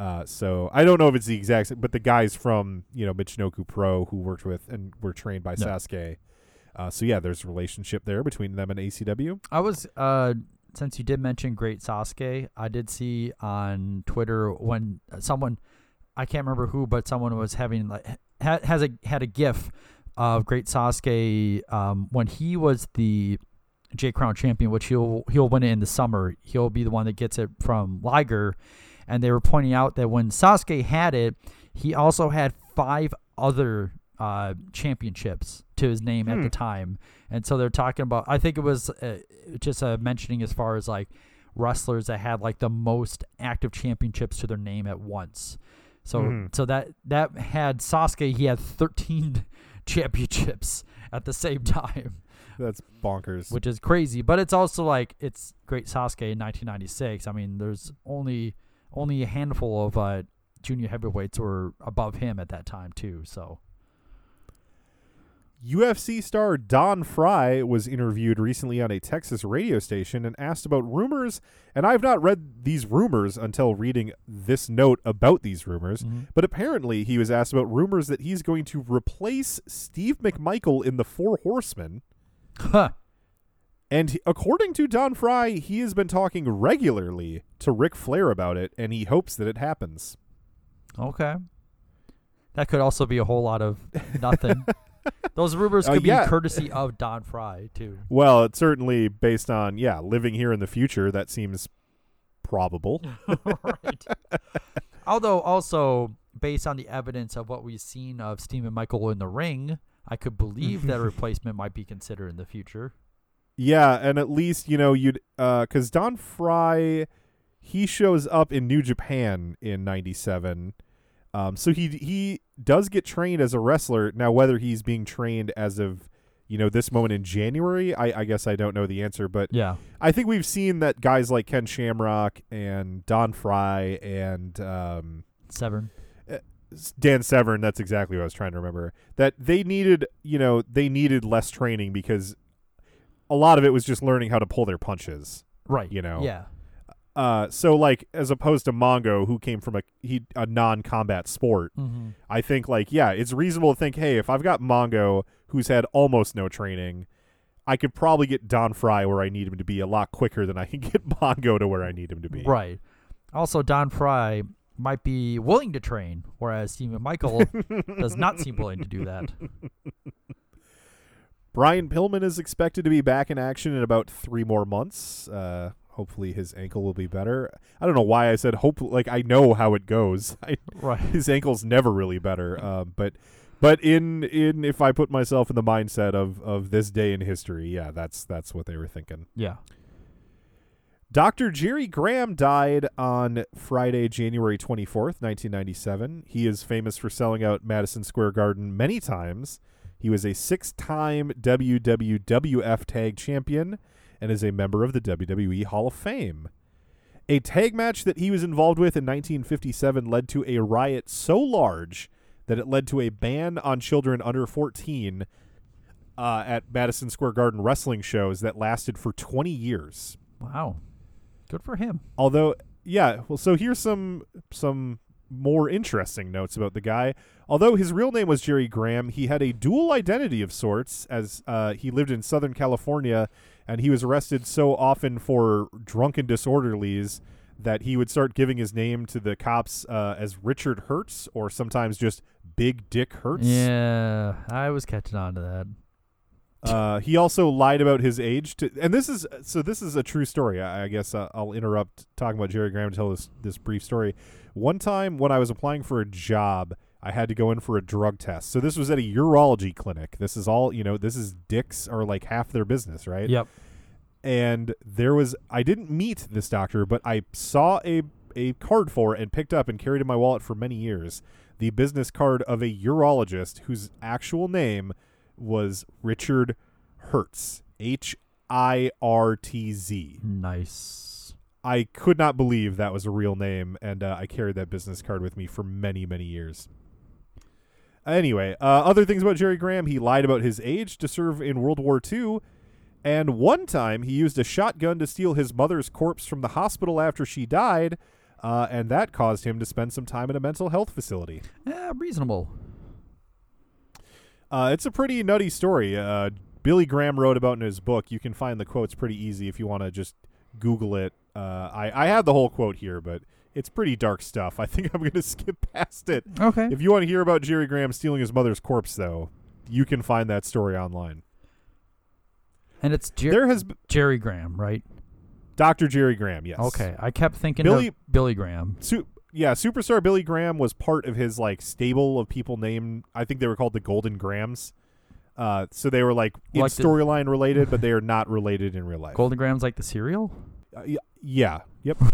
Uh, so I don't know if it's the exact, same, but the guys from you know Michinoku Pro who worked with and were trained by No. Sasuke. Uh, so yeah, there's a relationship there between them and ECW. I was uh since you did mention Great Sasuke, I did see on Twitter when someone I can't remember who, but someone was having like ha- has a had a GIF of Great Sasuke um, when he was the J Crown champion, which he'll he'll win it in the summer. He'll be the one that gets it from Liger, and they were pointing out that when Sasuke had it, he also had five other uh, championships to his name at the time, and so they're talking about. I think it was uh, just uh, mentioning as far as like wrestlers that had like the most active championships to their name at once. So Mhm. so that that had Sasuke. He had thirteen <laughs> championships at the same time That's bonkers. which is crazy. But it's also like it's great Sasuke in 1996. I mean, there's only only a handful of uh, junior heavyweights were above him at that time too. So UFC star Don Frye was interviewed recently on a Texas radio station and asked about rumors. And I've not read these rumors until reading this note about these rumors. But apparently, he was asked about rumors that he's going to replace Steve McMichael in the Four Horsemen. Huh. And he- according to Don Frye, he has been talking regularly to Ric Flair about it, and he hopes that it happens. okay, that could also be a whole lot of <laughs> nothing. Those rumors Uh, could yeah. be courtesy of Don Frye too. Well, it's certainly based on, yeah, living here in the future. That seems probable. <laughs> right. Although also based on the evidence of what we've seen of Steve McMichael in the ring, I could believe that a <laughs> replacement might be considered in the future. Yeah, and at least you know you'd because Don Frye, he shows up in New Japan in '97, um, so he he does get trained as a wrestler. Now, whether he's being trained as of you know this moment in January, I, I guess I don't know the answer, but Yeah. I think we've seen that guys like Ken Shamrock and Don Frye and um, Severn. Dan Severn, that's exactly what I was trying to remember. That they needed, you know, they needed less training because a lot of it was just learning how to pull their punches. Right. You know. Yeah. Uh, so like as opposed to Mongo, who came from a he a non-combat sport, Mm-hmm. I think like yeah, it's reasonable to think, hey, if I've got Mongo who's had almost no training, I could probably get Don Frye where I need him to be a lot quicker than I can <laughs> get Mongo to where I need him to be. Right. Also, Don Frye might be willing to train, whereas Steve McMichael <laughs> does not seem willing to do that. <laughs> Brian Pillman is expected to be back in action in about three more months. Uh, hopefully, his ankle will be better. I don't know why I said hope. Like I know how it goes. <laughs> I, Right. his ankle's never really better. Um, but but in in if I put myself in the mindset of of this day in history, yeah, that's that's what they were thinking. Yeah. Dr. Jerry Graham died on Friday, January 24th, 1997. He is famous for selling out Madison Square Garden many times. He was a six time WWWF Tag Champion and is a member of the WWE Hall of Fame. A tag match that he was involved with in 1957 led to a riot so large that it led to a ban on children under 14 uh, at Madison Square Garden wrestling shows that lasted for 20 years. Wow. Good for him. Although, yeah, well, so here's some some more interesting notes about the guy. Although his real name was Jerry Graham, he had a dual identity of sorts, as uh, he lived in Southern California, and he was arrested so often for drunken disorderlies that he would start giving his name to the cops uh, as Richard Hertz, or sometimes just Big Dick Hertz. Yeah, I was catching on to that. Uh, he also lied about his age to, and this is so. This is a true story. I, I guess uh, I'll interrupt talking about Jerry Graham to tell this this brief story. One time when I was applying for a job, I had to go in for a drug test. So this was at a urology clinic. This is all you know. This is dicks are like half their business, right? Yep. and there was I didn't meet this doctor, but I saw a a card for it and picked up and carried in my wallet for many years. The business card of a urologist whose actual name was Richard Hertz. H I R T Z. Nice. I could not believe that was a real name, and uh, I carried that business card with me for many, many years. Anyway, uh, other things about Jerry Graham he lied about his age to serve in World War II, and one time he used a shotgun to steal his mother's corpse from the hospital after she died, uh, and that caused him to spend some time in a mental health facility. Reasonable. Uh, it's a pretty nutty story. Uh, Billy Graham wrote about in his book. You can find the quotes pretty easy if you want to just Google it. Uh, I I have the whole quote here, but it's pretty dark stuff. <laughs> I think I'm going to skip past it. Okay. If you want to hear about Jerry Graham stealing his mother's corpse, though, you can find that story online. and it's Jer- there has b- Jerry Graham, right? Dr. Jerry Graham. Yes. Okay. I kept thinking Billy- of Billy Graham. Su- yeah, superstar Billy Graham was part of his like stable of people named. I think they were called the Golden Grahams. Uh, so they were like in Like storyline related, but they are not related in real life. Golden Graham's like the cereal? Uh, y- yeah. Yep. <laughs>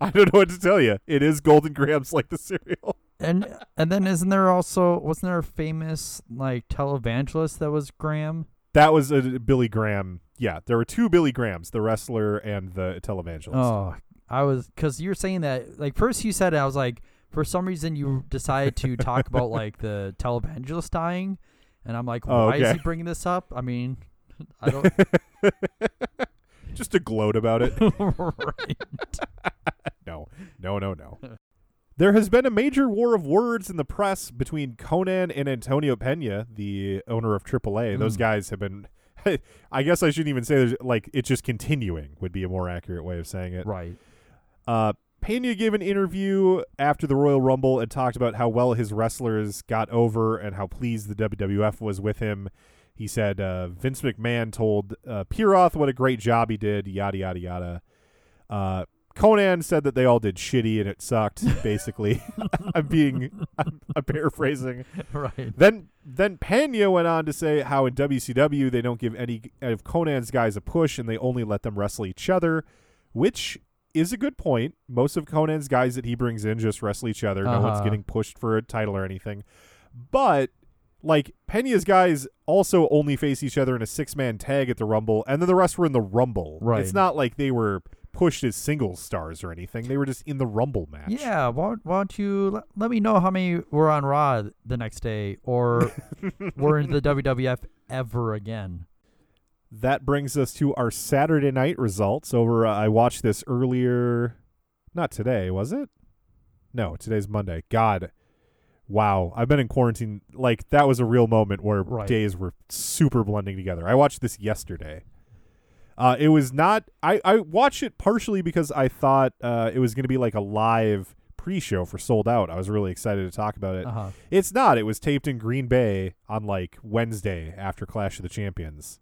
I don't know what to tell you. It is Golden Grahams like the cereal. And and then isn't there also wasn't there a famous like televangelist that was Graham? That was a Billy Graham. Yeah, there were two Billy Grahams, the wrestler and the televangelist. Oh, I was because you're saying that like first you said it, I was like for some reason you decided to talk about like the <laughs> televangelist dying, and I'm like, Oh, why is he bringing this up? I mean, <laughs> I don't <laughs> Just to gloat about it. <laughs> right. no, no, no, no. There has been a major war of words in the press between Konnan and Antonio Pena, the owner of AAA. Those Mm. guys have been. I guess I shouldn't even say there's like it's just continuing would be a more accurate way of saying it. right. Uh, Pena gave an interview after the Royal Rumble and talked about how well his wrestlers got over and how pleased the WWF was with him. He said uh, Vince McMahon told uh, Piroth what a great job he did, yada yada yada. Uh, Konnan said that they all did shitty and it sucked. <laughs> Basically, <laughs> I'm being I'm, I'm paraphrasing. Right. Then then Pena went on to say how in WCW they don't give any of Konnan's guys a push and they only let them wrestle each other, which is a good point. Most of Konnan's guys that he brings in just wrestle each other. No one's Uh-huh. getting pushed for a title or anything. But like Pena's guys also only face each other in a six man tag at the Rumble, and then the rest were in the Rumble. Right. It's not like they were pushed as singles stars or anything. They were just in the Rumble match. Yeah. Why, why don't you let, let me know how many were on Raw the next day or <laughs> were in the WWF ever again? that brings us to our Saturday night results. Over, uh, I watched this earlier. Not today, was it? No, today's Monday. God, wow! I've been in quarantine. Like that was a real moment where Right. days were super blending together. I watched this yesterday. Uh, it was not. I I watched it partially because I thought uh, it was going to be like a live pre-show for Souled Out. I was really excited to talk about it. Uh huh. It's not. It was taped in Green Bay on like Wednesday after Clash of the Champions.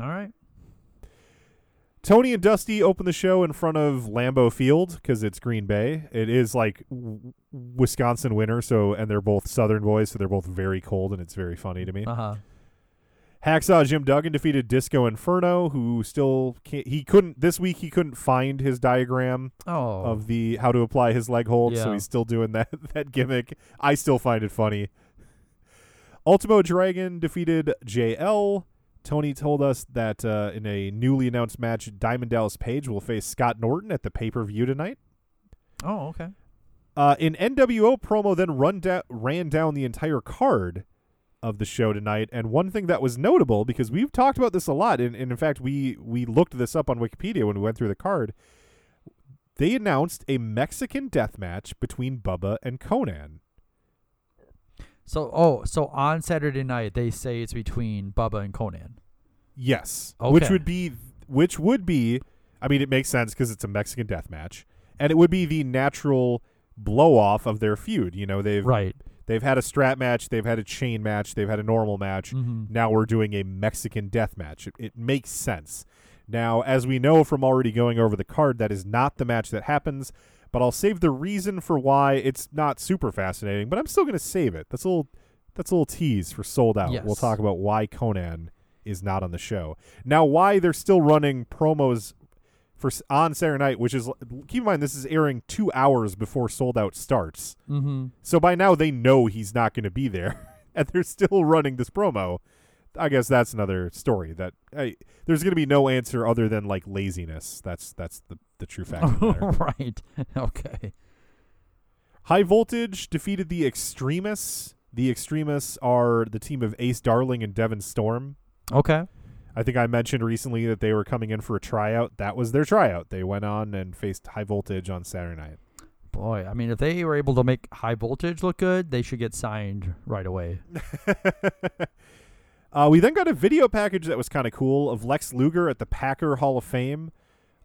All right. Tony and Dusty open the show in front of Lambeau Field because it's Green Bay. It is like w- Wisconsin winter, so and they're both Southern boys, so they're both very cold, and it's very funny to me. Uh huh. Hacksaw Jim Duggan defeated Disco Inferno, who still can't. He couldn't this week. He couldn't find his diagram Oh. of the how to apply his leg hold, so he's still doing that <laughs> that gimmick. I still find it funny. Ultimo Dragon defeated JL. Tony told us that uh, in a newly announced match, Diamond Dallas Page will face Scott Norton at the pay per view tonight. oh. Okay. Uh, an NWO promo then run da- ran down the entire card of the show tonight, and one thing that was notable because we've talked about this a lot, and, and in fact we we looked this up on Wikipedia when we went through the card. They announced a Mexican death match between Bubba and Konnan. So oh, so on Saturday night they say it's between Bubba and Konnan. Yes, which would be which would be, I mean, it makes sense because it's a Mexican death match, and it would be the natural blow off of their feud. You know, they've Right. They've had a strap match, they've had a chain match, they've had a normal match. Mhm. Now we're doing a Mexican death match. It, it makes sense. Now, as we know from already going over the card, that is not the match that happens, but I'll save the reason for why it's not super fascinating, but I'm still going to save it. That's a little that's a little tease for Souled Out. We'll talk about why Konnan is not on the show. Now, why they're still running promos for on Saturday night, which is keep in mind this is airing two hours before Souled Out starts. Mm-hmm. So by now they know he's not going to be there, <laughs> and they're still running this promo. I guess that's another story. That I, there's going to be no answer other than like laziness. That's that's the the true fact. of the matter. <laughs> right. <laughs> Okay. High Voltage defeated the Extremists. The Extremists are the team of Ace Darling and Devon Storm. Okay. I think I mentioned recently that they were coming in for a tryout. That was their tryout. They went on and faced High Voltage on Saturday night. Boy, I mean, if they were able to make high voltage look good, they should get signed right away. <laughs> uh, we then got a video package that was kind of cool of Lex Luger at the Packer Hall of Fame.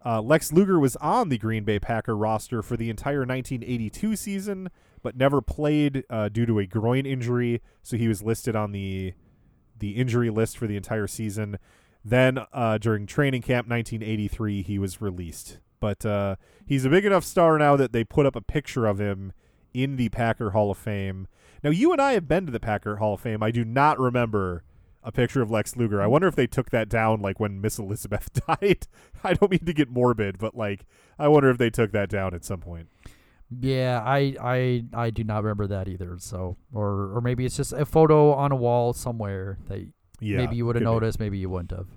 Uh, Lex Luger was on the Green Bay Packer roster for the entire 1982 season, but never played uh, due to a groin injury. So he was listed on the the injury list for the entire season. Then uh, during training camp 1983, he was released. But uh, he's a big enough star now that they put up a picture of him in the Packer Hall of Fame. Now, you and I have been to the Packer Hall of Fame. I do not remember a picture of Lex Luger. I wonder if they took that down like when Miss Elizabeth <laughs> died. I don't mean to get morbid, but like I wonder if they took that down at some point. Yeah, I, I, I do not remember that either. So, or, or maybe it's just a photo on a wall somewhere that Yeah, maybe you would have could be. noticed, maybe you wouldn't have.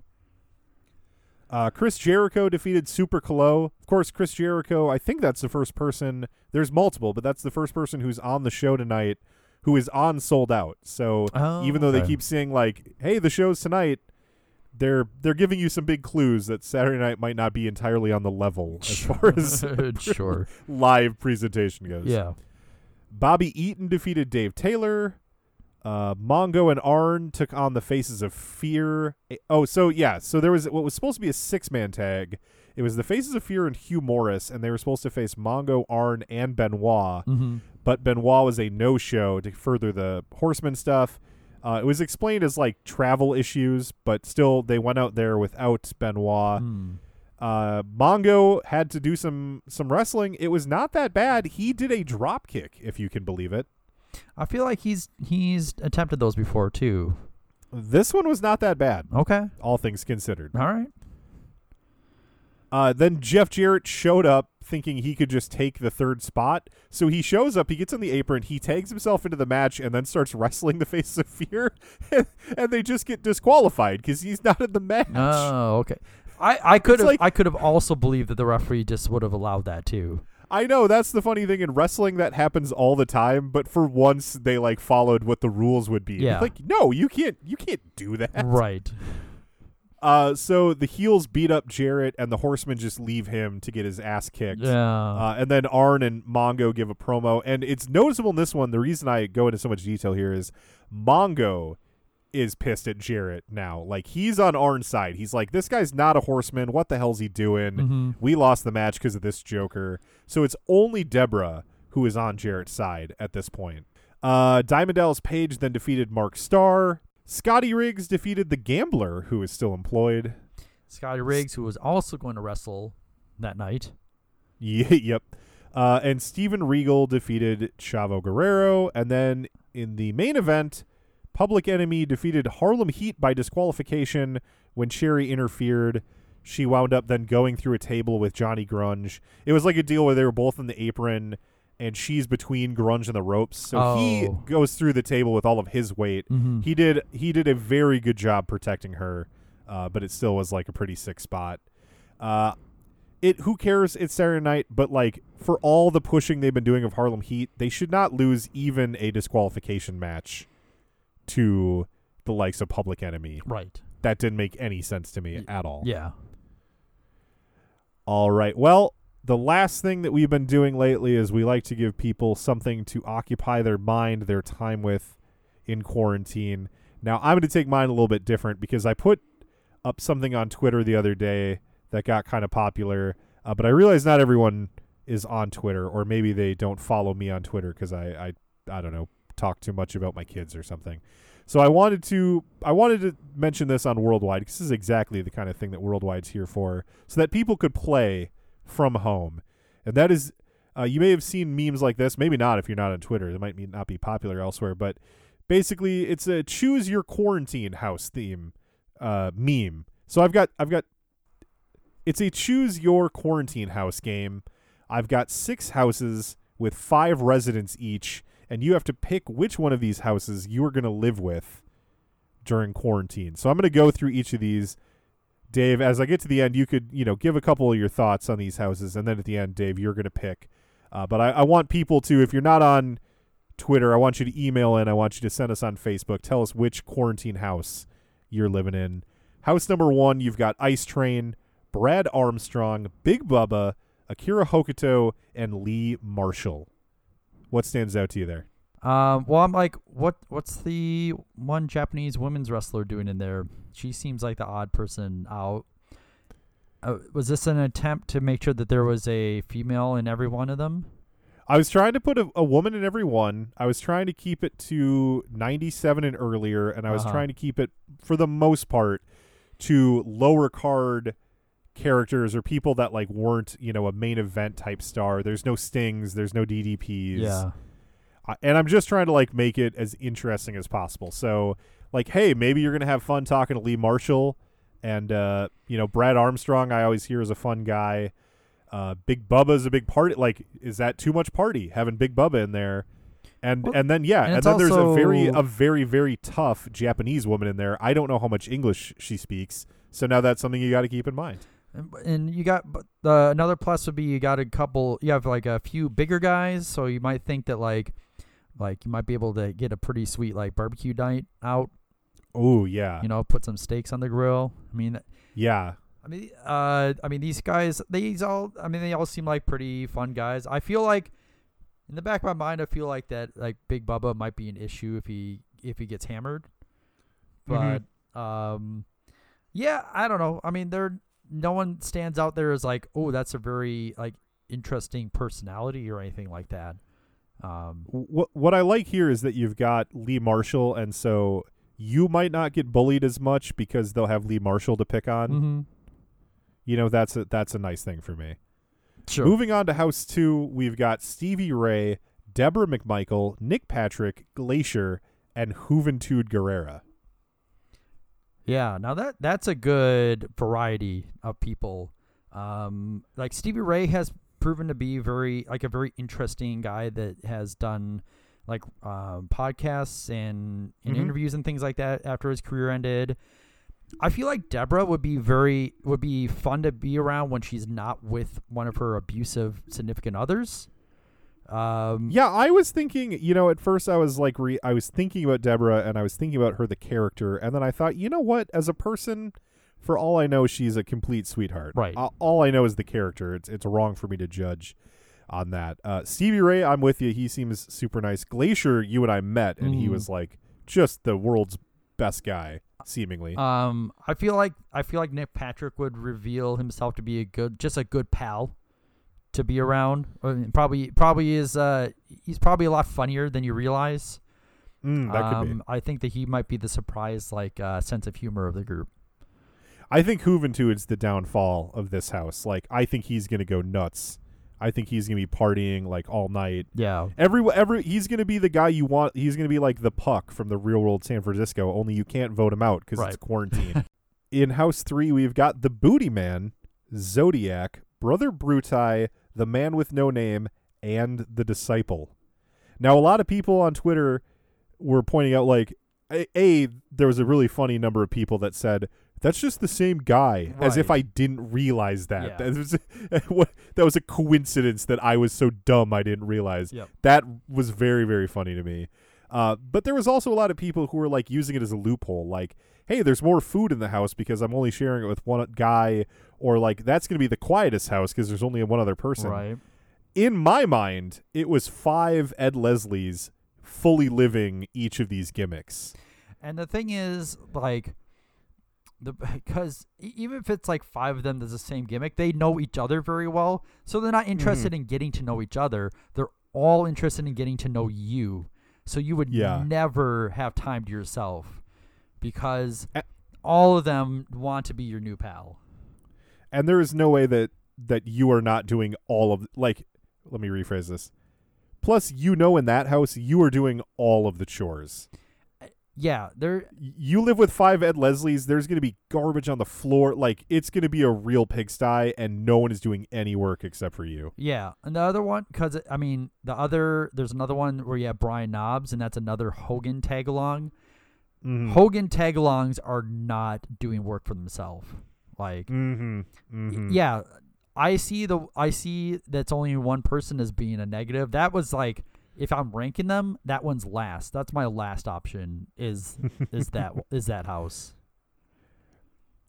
Uh, Chris Jericho defeated Super Calo. Of course, Chris Jericho, I think that's the first person, there's multiple, but that's the first person who's on the show tonight who is on Souled Out. So Oh, even though they keep saying, like, hey, the show's tonight, they're they're giving you some big clues that Saturday night might not be entirely on the level as far as <laughs> sure. <laughs> live presentation goes. Yeah. Bobby Eaton defeated Dave Taylor. Uh, Mongo and Arn took on the Faces of Fear. Oh, so yeah, so there was what was supposed to be a six man tag. It was the Faces of Fear and Hugh Morris, and they were supposed to face Mongo, Arn, and Benoit. Mm-hmm. But Benoit was a no show to further the Horseman stuff. Uh, it was explained as like travel issues, but still they went out there without Benoit. Mm. Uh, Mongo had to do some some wrestling. It was not that bad. He did a drop kick, if you can believe it. I feel like he's he's attempted those before too. This one was not that bad, Okay. all things considered. All right. Uh, then Jeff Jarrett showed up thinking he could just take the third spot. So he shows up, he gets on the apron, he tags himself into the match, and then starts <laughs> wrestling the Faces of Fear, <laughs> and they just get disqualified because he's not in the match. Oh, okay. I, I could have like- I could have also believed that the referee just would have allowed that too. I know that's the funny thing in wrestling that happens all the time, but for once they like followed what the rules would be. Yeah. Like, no, you can't you can't do that. Right. Uh so the heels beat up Jarrett and the horsemen just leave him to get his ass kicked. Yeah. Uh, and then Arn and Mongo give a promo, and it's noticeable in this one. The reason I go into so much detail here is Mongo is pissed at Jarrett now. Like he's on Arn's side. He's like, "This guy's not a horseman. What the hell's he doing? Mhm. We lost the match because of this Joker." So it's only Deborah who is on Jarrett's side at this point. Uh, Diamond Dallas Page then defeated Mark Starr. Scotty Riggs defeated the Gambler, who is still employed. Scotty Riggs, who was also going to wrestle that night. <laughs> Ye- yep. Uh, and Steven Regal defeated Chavo Guerrero. And then in the main event, Public Enemy defeated Harlem Heat by disqualification when Sherri interfered. She wound up then going through a table with Johnny Grunge. It was like a deal where they were both in the apron and she's between Grunge and the ropes. So he Oh. goes through the table with all of his weight. Mhm. He did he did a very good job protecting her, uh, but it still was like a pretty sick spot. Uh, it who cares? It's Saturday night, but like for all the pushing they've been doing of Harlem Heat, they should not lose even a disqualification match to the likes of Public Enemy. Right. That didn't make any sense to me Y- at all. Yeah. All right. Well, the last thing that we've been doing lately is we like to give people something to occupy their mind, their time with in quarantine. Now, I'm going to take mine a little bit different because I put up something on Twitter the other day that got kind of popular, uh, but I realize not everyone is on Twitter, or maybe they don't follow me on Twitter because I, I, I don't know, talk too much about my kids or something. So I wanted to I wanted to mention this on Worldwide because this is exactly the kind of thing that Worldwide's here for, so that people could play from home, and that is uh, you may have seen memes like this, maybe not if you're not on Twitter. It might not be popular elsewhere, but basically it's a choose your quarantine house theme uh, meme. So I've got I've got It's a choose your quarantine house game. I've got six houses with five residents each, and you have to pick which one of these houses you are going to live with during quarantine. So I'm going to go through each of these. Dave, as I get to the end, you could, you know, give a couple of your thoughts on these houses, and then at the end, Dave, you're going to pick. Uh, but I, I want people to, if you're not on Twitter, I want you to email in. I want you to send us on Facebook. Tell us which quarantine house you're living in. House number one, you've got Ice Train, Brad Armstrong, Big Bubba, Akira Hokuto, and Lee Marshall. What stands out to you there? Um, well, I'm like, what? What's the one Japanese women's wrestler doing in there? She seems like the odd person out. Uh, was this an attempt to make sure that there was a female in every one of them? I was trying to put a, a woman in every one. I was trying to keep it to 97 and earlier, and I was Uh-huh. trying to keep it, for the most part, to lower card characters or people that like weren't you know a main event type star. There's no stings. There's no DDPs. Yeah. And I'm just trying to like make it as interesting as possible. So like, hey, maybe you're gonna have fun talking to Lee Marshall and uh, you know Brad Armstrong. I always hear is a fun guy. Uh, Big Bubba's a big party. Like, is that too much party having Big Bubba in there? And Well, and then yeah, and and, then there's a very a very very tough Japanese woman in there. I don't know how much English she speaks. So now that's something you got to keep in mind. And, and you got the another plus would be you got a couple. You have like a few bigger guys, so you might think that like, like you might be able to get a pretty sweet like barbecue night out. Oh yeah, You know, put some steaks on the grill. I mean, yeah. I mean, uh, I mean these guys. These all. I mean, they all seem like pretty fun guys. I feel like, in the back of my mind, I feel like that like Big Bubba might be an issue if he if he gets hammered. But Mhm. um, yeah, I don't know. I mean, there no one stands out there as like, oh, that's a very like interesting personality or anything like that. Um, what what I like here is that you've got Lee Marshall, and so you might not get bullied as much because they'll have Lee Marshall to pick on. mhm. You know, that's a that's a nice thing for me. Sure. Moving on to House Two, we've got Stevie Ray, Deborah McMichael, Nick Patrick, Glacier, and Juventud Guerrera. Yeah, now that that's a good variety of people. Um, like Stevie Ray has proven to be very like a very interesting guy that has done like um, podcasts and, and Mhm. interviews and things like that after his career ended. I feel like Deborah would be very would be fun to be around when she's not with one of her abusive significant others. Um, Yeah, I was thinking, you know, at first I was like, re- I was thinking about Deborah and I was thinking about her, the character. And then I thought, you know what? As a person, for all I know, she's a complete sweetheart. Right. A- all I know is the character. It's, it's wrong for me to judge on that. Uh, Stevie Ray, I'm with you. He seems super nice. Glacier, you and I met, and he Mhm. was like just the world's best guy, seemingly. Um, I feel like I feel like Nick Patrick would reveal himself to be a good, just a good pal to be around. Probably, probably is. Uh, he's probably a lot funnier than you realize. Mm, that could be. um, I think that he might be the surprise, like uh, sense of humor of the group. I think Juventud's the downfall of this house. Like, I think he's going to go nuts. I think he's going to be partying like all night. Yeah, Every every he's going to be the guy you want. He's going to be like the puck from the Real World San Francisco. Only you can't vote him out because Right. it's quarantine. <laughs> In House Three, we've got the Booty Man, Zodiac, Brother Bruti, the Man with No Name, and the Disciple. Now, a lot of people on Twitter were pointing out like a, a there was a really funny number of people that said that's just the same guy as if I didn't realize that. Yeah. That was, <laughs> that was a coincidence that I was so dumb I didn't realize. Yep. That was very very funny to me. Uh, but there was also a lot of people who were like using it as a loophole, like, "Hey, there's more food in the house because I'm only sharing it with one guy," or like, "That's going to be the quietest house because there's only one other person." right. In my mind, it was five Ed Leslies fully living each of these gimmicks. And the thing is, like, the <laughs> because even if it's like five of them that's the same gimmick, they know each other very well, so they're not mm-hmm. interested in getting to know each other. They're all interested in getting to know you. So you would Yeah. never have time to yourself because A- all of them want to be your new pal. and there is no way that that you are not doing all of like let me rephrase this plus you know in that house you are doing all of the chores yeah, there. you live with five Ed Leslies, there's going to be garbage on the floor. Like, it's going to be a real pigsty, and no one is doing any work except for you. Yeah, and the other one, because I mean, the other there's another one where you have Brian Knobbs, and that's another Hogan tag along. Mm-hmm. Hogan tag alongs are not doing work for themselves. Like, mm-hmm. Mm-hmm. yeah, I see the I see that's only one person as being a negative. That was like if I'm ranking them, that one's last. That's my last option. Is is that <laughs> is that house?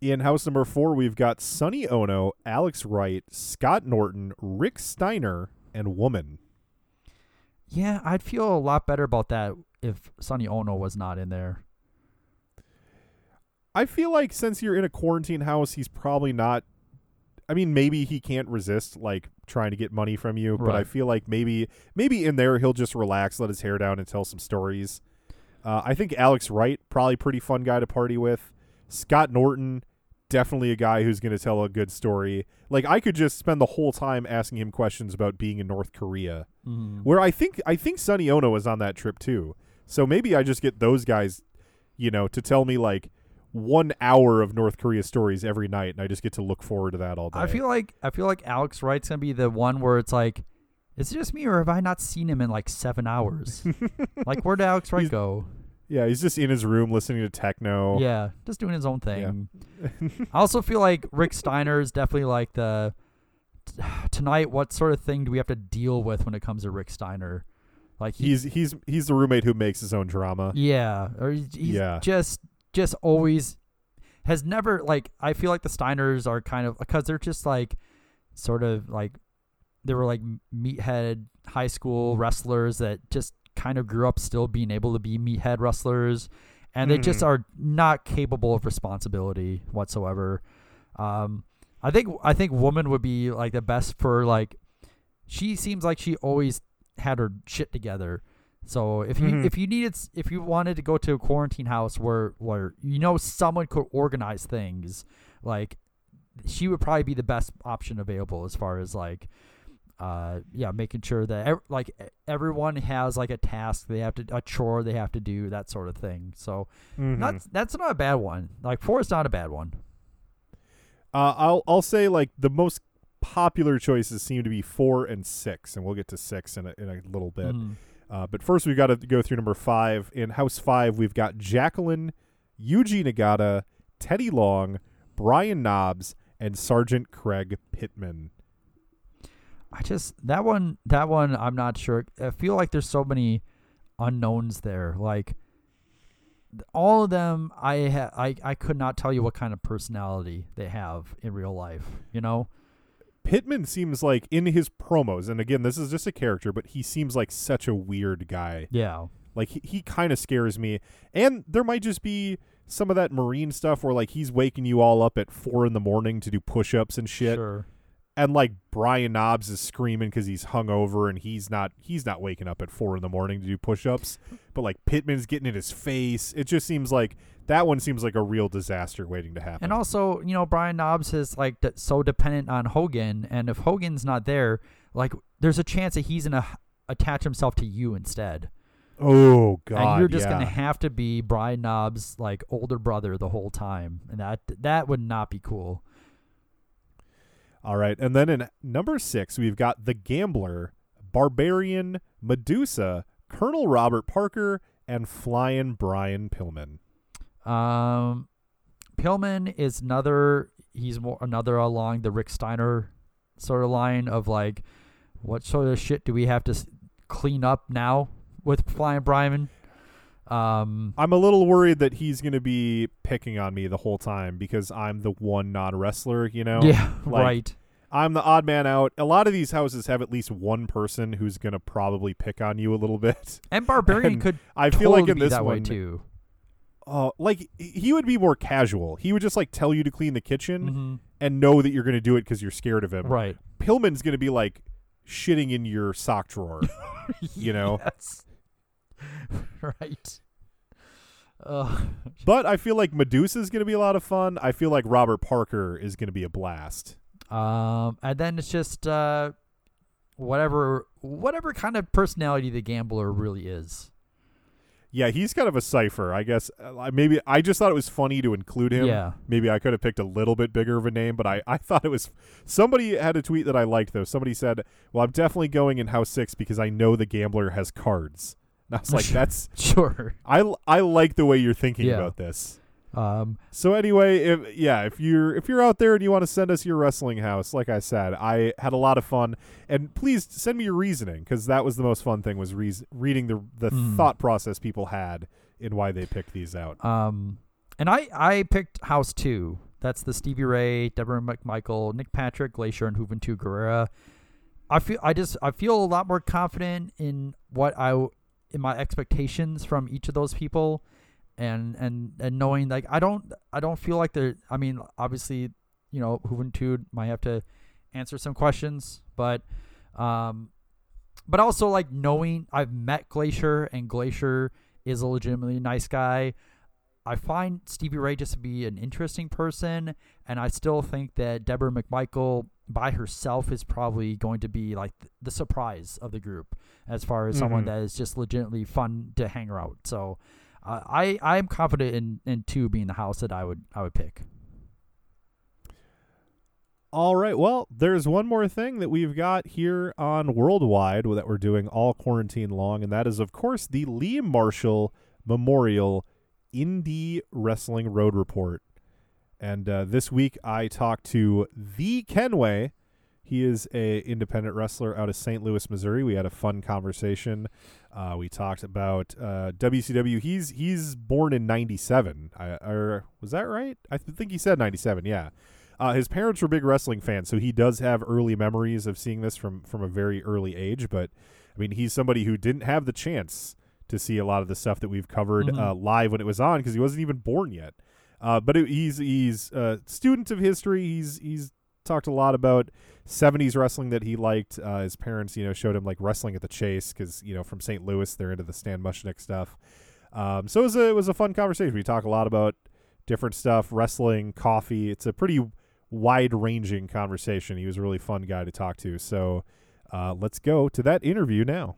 In house number four, we've got Sonny Onoo, Alex Wright, Scott Norton, Rick Steiner, and Woman. Yeah, I'd feel a lot better about that if Sonny Onoo was not in there. I feel like since you're in a quarantine house, he's probably not. I mean, maybe he can't resist like trying to get money from you, but I feel like maybe maybe in there he'll just relax, let his hair down, and tell some stories. Uh, I think Alex Wright probably pretty fun guy to party with. Scott Norton definitely a guy who's going to tell a good story. Like I could just spend the whole time asking him questions about being in North Korea, Mm. where I think I think Sonny Onoo was on that trip too. So maybe I just get those guys, you know, to tell me like one hour of North Korea stories every night, and I just get to look forward to that all day. I feel like I feel like Alex Wright's gonna be the one where it's like, is it just me or have I not seen him in like seven hours? <laughs> like where did Alex Wright He's- go? yeah, he's just in his room listening to techno. Yeah, just doing his own thing. <laughs> I also feel like Rick Steiner is definitely like the tonight. What sort of thing do we have to deal with when it comes to Rick Steiner? Like he, he's he's he's the roommate who makes his own drama. yeah, or he's, he's Yeah. just just always has never like. I feel like the Steiners are kind of because they're just like sort of like they were like meathead high school wrestlers that just kind of grew up still being able to be meathead wrestlers and they just Mhm. are not capable of responsibility whatsoever um i think i think woman would be like the best for like she seems like she always had her shit together so if you Mhm. if you needed if you wanted to go to a quarantine house where where you know someone could organize things like she would probably be the best option available as far as like uh yeah making sure that ev- like everyone has like a task they have to a chore they have to do that sort of thing so Mhm. not that's not a bad one like four is not a bad one Uh, I'll I'll say like the most popular choices seem to be four and six, and we'll get to six in a, in a little bit. Mhm. Uh, but first, we've got to go through number five. In House Five, we've got Jacqueline, Yuji Nagata, Teddy Long, Brian Knobbs, and Sergeant Craig Pittman. I just that one that one I'm not sure. I feel like there's so many unknowns there. Like all of them I ha- I I could not tell you what kind of personality they have in real life, you know? Pittman seems like in his promos, and again, this is just a character, but he seems like such a weird guy. Yeah. Like he, he kind of scares me. And there might just be some of that marine stuff where like he's waking you all up at four in the morning to do push-ups and shit. Sure. And like Brian Knobbs is screaming because he's hungover and he's not he's not waking up at four in the morning to do push-ups, but like Pittman's getting in his face. It just seems like that one seems like a real disaster waiting to happen. And also, you know, Brian Knobbs is like d- so dependent on Hogan, and if Hogan's not there, like there's a chance that he's gonna attach himself to you instead, oh god, and you're just yeah. gonna have to be Brian Knobbs' like older brother the whole time, and that that would not be cool. All right, and then in number six we've got the Gambler, Barbarian, Medusa, Colonel Robert Parker, and Flying Brian Pillman. Um, Pillman is another. He's more another along the Rick Steiner sort of line of like, what sort of shit do we have to clean up now with Flying Brian? Um, I'm a little worried that he's going to be picking on me the whole time because I'm the one non-wrestler, you know. yeah, <laughs> like, right. I'm the odd man out. A lot of these houses have at least one person who's going to probably pick on you a little bit. <laughs> And Barbarian and could I feel totally like in be this that way one, too. uh, like he would be more casual. He would just like tell you to clean the kitchen hmm and know that you're going to do it because you're scared of him. Right. Pillman's going to be like shitting in your sock drawer. <laughs> You know? Yes. <laughs> right. Uh, but I feel like Medusa is going to be a lot of fun. I feel like Robert Parker is going to be a blast. um, and then it's just uh, whatever whatever kind of personality the gambler really is. Yeah, he's kind of a cipher, I guess. Uh, maybe I just thought it was funny to include him. Yeah. Maybe I could have picked a little bit bigger of a name, but I, I <laughs> thought it was. Somebody had a tweet that I liked though. Somebody said, "Well, I'm definitely going in house six because I know the gambler has cards." And <laughs> I was like, <laughs> "That's <laughs> Sure. I I like the way you're thinking Yeah. about this." Um, So anyway, if yeah, if you're if you're out there and you want to send us your wrestling house, like I said, I had a lot of fun, and please send me your reasoning because that was the most fun thing was reas reading the the Mm. thought process people had in why they picked these out. Um, and I I picked House Two. That's the Stevie Ray, Debra McMichael, Nick Patrick, Glacier, and Juventud Guerrera. I feel I just I feel a lot more confident in what I my expectations from each of those people, and and and knowing like I don't I don't feel like they're I mean obviously you know Juventud might have to answer some questions, but um, but also like knowing I've met Glacier and Glacier is a legitimately nice guy. I find Stevie Ray just to be an interesting person, and I still think that Debra McMichael by herself is probably going to be like th- the surprise of the group as far as someone Mhm. that is just legitimately fun to hang out. So uh, I I am confident in in two being the house that I would I would pick. All right, well, there's one more thing that we've got here on Worldwide that we're doing all quarantine long, and that is, of course, the Liam Marshall Memorial Indie Wrestling Road Report. And uh, this week, I talked to the Kenway. He is a independent wrestler out of St. Louis, Missouri. We had a fun conversation. Uh, we talked about uh, WCW. He's he's born in '97. I, or was that right? I th- think he said '97. Yeah. Uh, his parents were big wrestling fans, so he does have early memories of seeing this from from a very early age. But I mean, he's somebody who didn't have the chance to see a lot of the stuff that we've covered Mhm. uh, live when it was on because he wasn't even born yet. Uh, but it, he's he's a student of history. He's he's talked a lot about 70s wrestling that he liked. Uh, his parents, you know, showed him like wrestling at the Chase because you know from St. Louis they're into the Sam Muchnick stuff. Um, so it was a it was a fun conversation. We talk a lot about different stuff, wrestling, coffee. It's a pretty wide ranging conversation. He was a really fun guy to talk to. So uh, let's go to that interview now.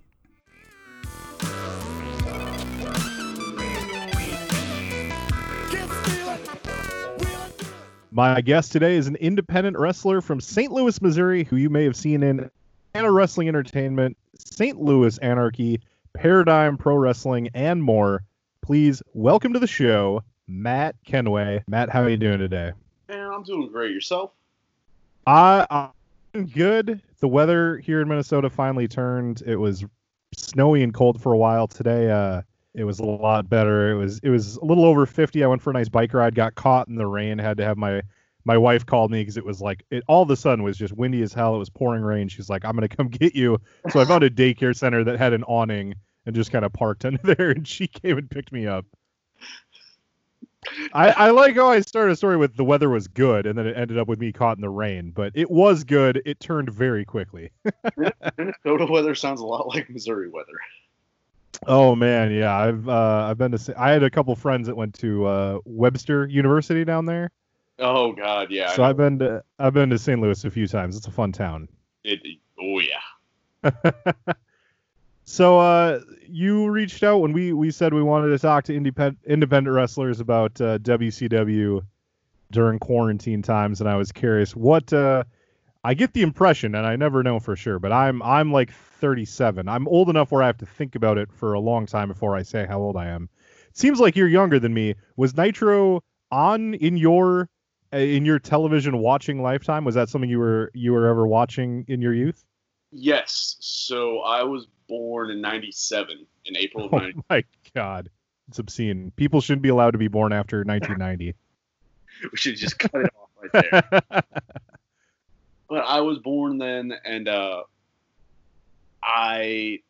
My guest today is an independent wrestler from St. Louis, Missouri, who you may have seen in Anna Wrestling Entertainment, St. Louis Anarchy, Paradigm Pro Wrestling, and more. Please welcome to the show, Matt Kenway. Matt, how are you doing today? Man, I'm doing great. Yourself? I, I'm good. The weather here in Minnesota finally turned. It was snowy and cold for a while today. Uh, it was a lot better. It was it was a little over 50. I went for a nice bike ride. Got caught in the rain. Had to have my my wife called me because it was like it all of a sudden was just windy as hell. It was pouring rain. She's like, "I'm gonna come get you." So I found a <laughs> daycare center that had an awning and just kind of parked <laughs> under there. And she came and picked me up. I, I like how I started a story with the weather was good, and then it ended up with me caught in the rain. But it was good. It turned very quickly. <laughs> Minnesota weather sounds a lot like Missouri weather. Oh man, yeah. I've uh, I've been to. I had a couple friends that went to uh, Webster University down there, Oh God, yeah. So. I've been to I've been to St. Louis a few times. It's a fun town. It, oh yeah. <laughs> So uh, you reached out when we we said we wanted to talk to independent independent wrestlers about uh, WCW during quarantine times, and I was curious what uh, I get the impression, and I never know for sure, but I'm I'm like 37. I'm old enough where I have to think about it for a long time before I say how old I am. It seems like you're younger than me. Was Nitro on in your uh, in your television watching lifetime? Was that something you were you were ever watching in your youth? Yes. So I was born in '97, in April of Oh '90. my god. It's obscene. People shouldn't be allowed to be born after 1990. <laughs> we should just cut it off right there. <laughs> But I was born then, and uh, I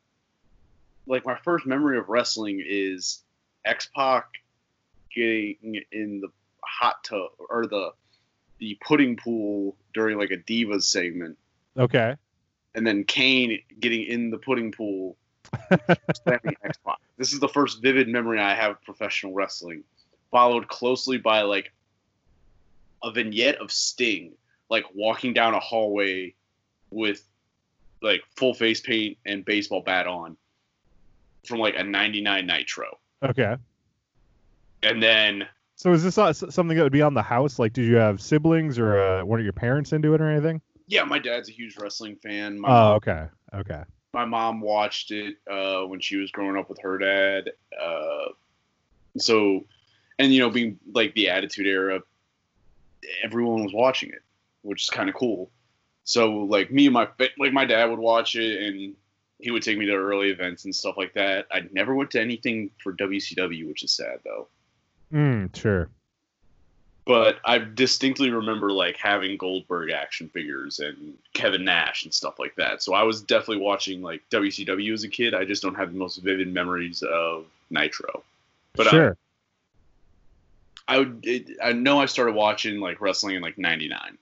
like my first memory of wrestling is X Pac getting in the hot tub or the the pudding pool during like a divas segment, okay. and then Kane getting in the pudding pool, <laughs> slamming X Pac. This is the first vivid memory I have of professional wrestling, followed closely by like a vignette of Sting, like walking down a hallway with like full face paint and baseball bat on from like a 99 Nitro. Okay. and then So is this something that would be on the house? Like, did you have siblings or uh, one of your parents into it or anything? yeah, my dad's a huge wrestling fan. My Oh, okay. Okay. my mom watched it uh, when she was growing up with her dad. Uh, so, and you know, being like the Attitude Era, everyone was watching it, which is kind of cool. So, like me and my like my dad would watch it, and he would take me to early events and stuff like that. I never went to anything for WCW, which is sad though. Mm, sure. But I distinctly remember like having Goldberg action figures and Kevin Nash and stuff like that. So I was definitely watching like WCW as a kid. I just don't have the most vivid memories of Nitro. But sure. I, I would it, I know I started watching like wrestling in like '99.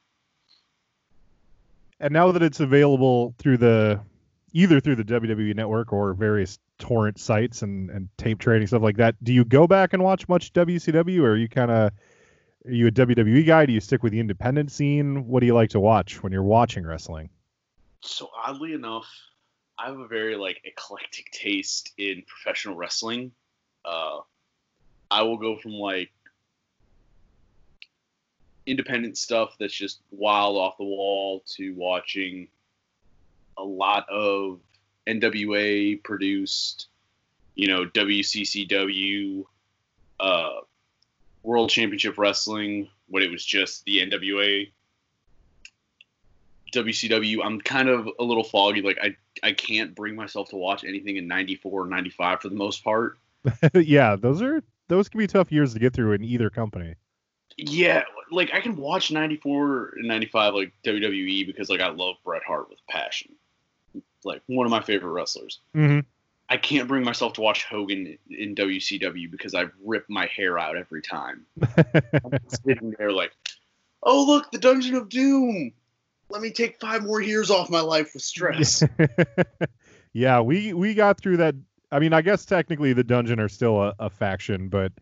And now that it's available through the either through the WWE network or various torrent sites and, and tape trading stuff like that, do you go back and watch much WCW or are you kind of are you a WWE guy? Do you stick with the independent scene? What do you like to watch when you're watching wrestling? So oddly enough, I have a very like eclectic taste in professional wrestling. Uh, I will go from like independent stuff that's just wild off the wall to watching a lot of NWA produced, you know, WCCW, uh, World Championship Wrestling when it was just the NWA. WCW, I'm kind of a little foggy. Like I, I can't bring myself to watch anything in '94 or '95 for the most part. <laughs> yeah, those are those can be tough years to get through in either company. Yeah, like I can watch '94 and '95 like WWE because like I love Bret Hart with passion. Like one of my favorite wrestlers. Mm-hmm. I can't bring myself to watch Hogan in WCW because I rip my hair out every time. <laughs> I'm sitting there like, oh look, the Dungeon of Doom. Let me take five more years off my life with stress. <laughs> yeah, we we got through that. I mean, I guess technically the dungeon are still a, a faction, but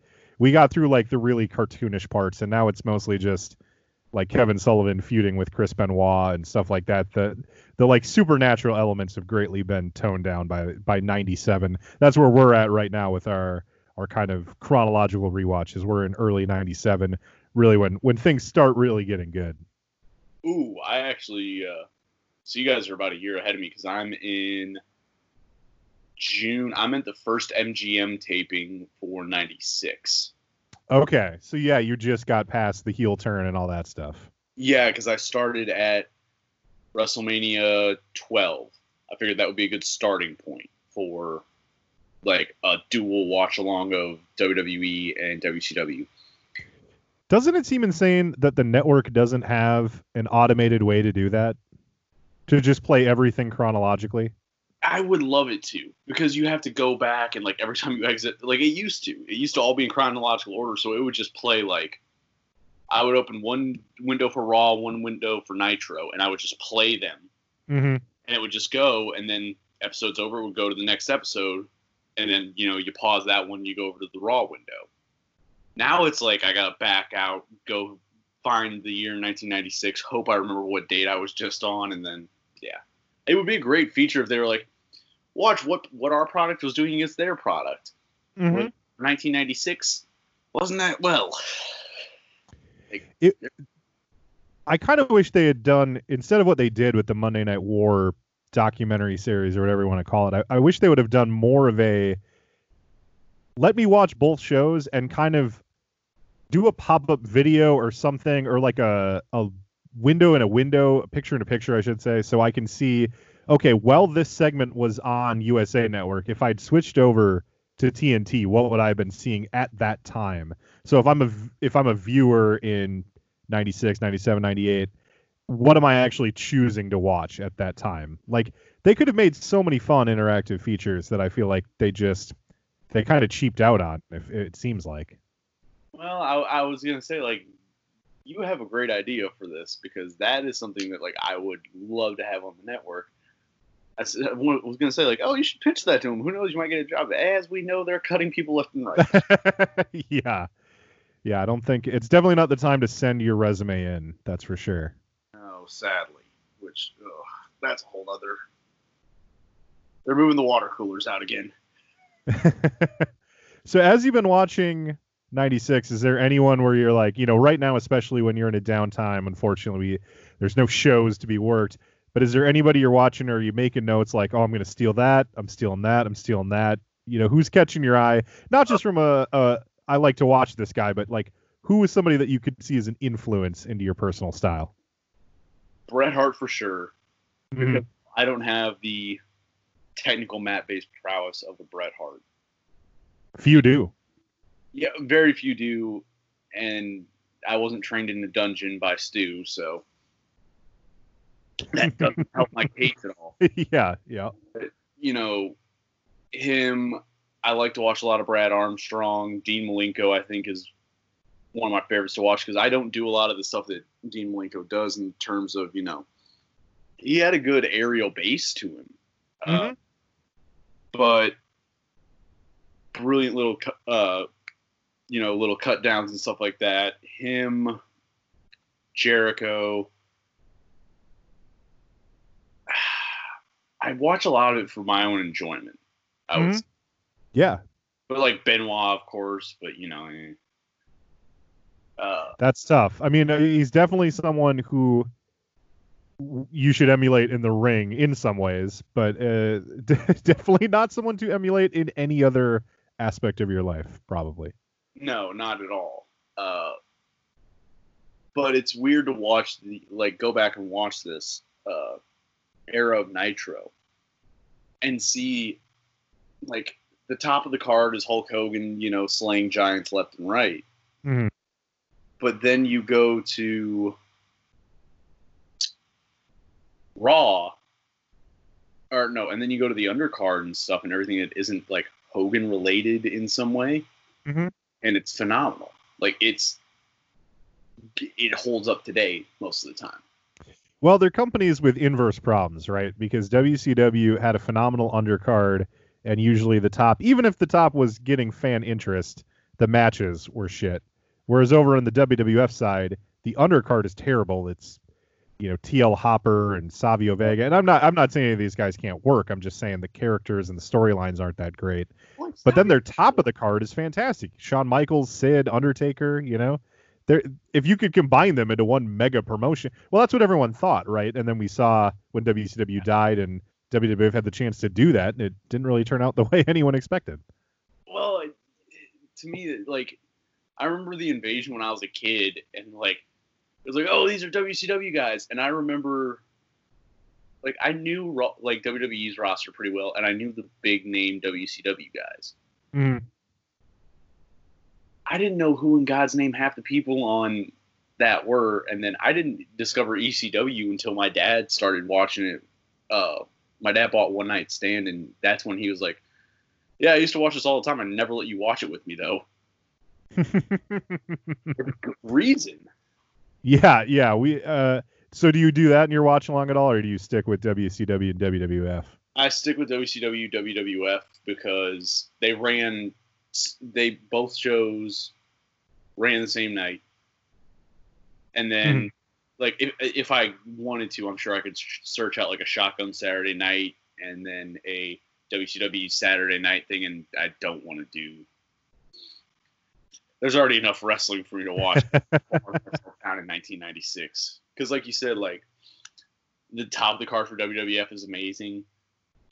we got through like the really cartoonish parts, and now it's mostly just like Kevin Sullivan feuding with Chris Benoit and stuff like that. The the like supernatural elements have greatly been toned down by by '97. That's where we're at right now with our our kind of chronological rewatches. We're in early '97, really when when things start really getting good. Ooh, I actually. Uh, so you guys are about a year ahead of me because I'm in June. I'm at the first MGM taping for '96. Okay, so yeah, you just got past the heel turn and all that stuff. Yeah, because I started at WrestleMania 12. I figured that would be a good starting point for like a dual watch along of WWE and WCW. Doesn't it seem insane that the network doesn't have an automated way to do that? To just play everything chronologically? I would love it to because you have to go back and like every <laughs> time you exit, like it used to. It used to all be in chronological order, so it would just play like I would open one window for Raw, one window for Nitro, and I would just play them, Mm-hmm. and it would just go, and then episode's over, would go to the next episode, and then you know you pause that one, you go over to the Raw window. Now it's like I gotta back out, go find the year 1996, hope I remember what date I was just on, and then yeah, it would be a great feature if they were like, watch what what our product was doing against their product. Mm-hmm. 1996 wasn't that well? I kind of wish they had done instead of what they did with the Monday Night War documentary series or whatever you want to call it. I, I wish they would have done more of a let me watch both shows and kind of do a pop up video or something or like a a window in a window, a picture in a picture, I should say, so I can see. Okay, well, this segment was on USA Network. If I'd switched over to TNT, what would I have been seeing at that time? So if I'm a if I'm a viewer in 96, 97, 98, what am I actually choosing to watch at that time? Like they could have made so many fun interactive features that I feel like they just they kind of cheaped out on. If it seems like. Well, I, I was gonna say like you have a great idea for this because that is something that like I would love to have on the network. I I uh, was gonna say like, oh, you should pitch that to them. Who knows, you might get a job. As we know, they're cutting people left and right. <laughs> yeah. Yeah, I don't think it's definitely not the time to send your resume in. That's for sure. oh, sadly, which ugh, that's a whole other. They're moving the water coolers out again. <laughs> So as you've been watching 96, is there anyone where you're like, you know, right now, especially when you're in a downtime, unfortunately, there's no shows to be worked. But is there anybody you're watching or are you making notes like, oh, I'm going to steal that, I'm stealing that, I'm stealing that? You know, who's catching your eye? Not just from a, a I like to watch this guy, but like, who is somebody that you could see as an influence into your personal style? Bret Hart for sure. Mhm. I don't have the technical mat based prowess of a Bret Hart. Few do. Yeah, very few do, and I wasn't trained in the dungeon by Stu, so that doesn't help my case at all. <laughs> yeah, yeah. You know, him. I like to watch a lot of Brad Armstrong. Dean Malenko, I think, is one of my favorites to watch because I don't do a lot of the stuff that Dean Malenko does in terms of you know, he had a good aerial base to him, uh, Mhm. but brilliant little, uh, you know, little cut downs and stuff like that. Him, Jericho. I watch a lot of it for my own enjoyment. I would, Mhm. say. Yeah, but like Benoit, of course. But you know, eh. uh, That's tough. I mean, uh, he's definitely someone who you should emulate in the ring in some ways, but uh, <laughs> definitely not someone to emulate in any other aspect of your life, probably. no, not at all. Uh, but it's weird to watch the like go back and watch this uh, era of Nitro and see like the top of the card is Hulk Hogan, you know, slaying giants left and right. Mhm. But then you go to Raw, or no, and then you go to the undercard and stuff and everything that isn't like Hogan related in some way, Mhm. and it's phenomenal. Like it's it holds up today most of the time. Well, they're companies with inverse problems, right? Because WCW had a phenomenal undercard, and usually the top, even if the top was getting fan interest, the matches were shit. Whereas over on the WWF side, the undercard is terrible. It's you know TL Hopper and Savio Vega, and I'm not I'm not saying any of these guys can't work. I'm just saying the characters and the storylines aren't that great. But then their top of the card is fantastic. Shawn Michaels, Sid, Undertaker, you know. There if you could combine them into one mega promotion. Well, that's what everyone thought, right? And then we saw when WCW died and WWF had the chance to do that, and it didn't really turn out the <laughs> way anyone expected. Well, it, to me, like I remember the invasion when I was a kid, and like it was like, oh, these are WCW guys, and I remember, like, I knew ro- like WWE's roster pretty well, and I knew the big name WCW guys. Mm-hmm. I didn't know who in God's name half the people on that were, and then I didn't discover ECW until my dad started watching it. Uh, my dad bought One Night Stand, and that's when he was like, "Yeah, I used to watch this all the time. I never let you watch it with me, though." <laughs> Reason. yeah, yeah. We uh so do you do that in your watch along at all, or do you stick with WCW and WWF? I stick with WCW, WWF because they ran, they both shows ran the same night, and then mm-hmm. like if if I wanted to, I'm sure I could sh- search out like a Shotgun Saturday Night and then a WCW Saturday Night thing, and I don't want to do. There's already enough wrestling for me to watch <laughs> down in 1996 because, like you said, like the top of the card for WWF is amazing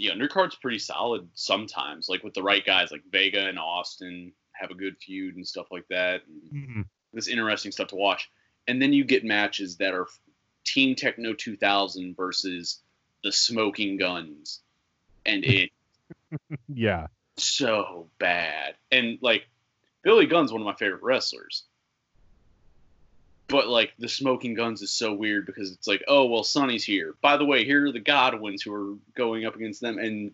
the undercard's pretty solid sometimes, like with the right guys, like Vega and Austin have a good feud and stuff like that. And mm-hmm. It's interesting stuff to watch. And then you get matches that are Team Techno 2000 versus the Smoking Gunns, and it <laughs> Yeah. so bad. And like Billy Gunn's one of my favorite wrestlers. But like the Smoking Gunns is so weird because it's like, oh well, Sunny's here. By the way, here are the Godwins who are going up against them, and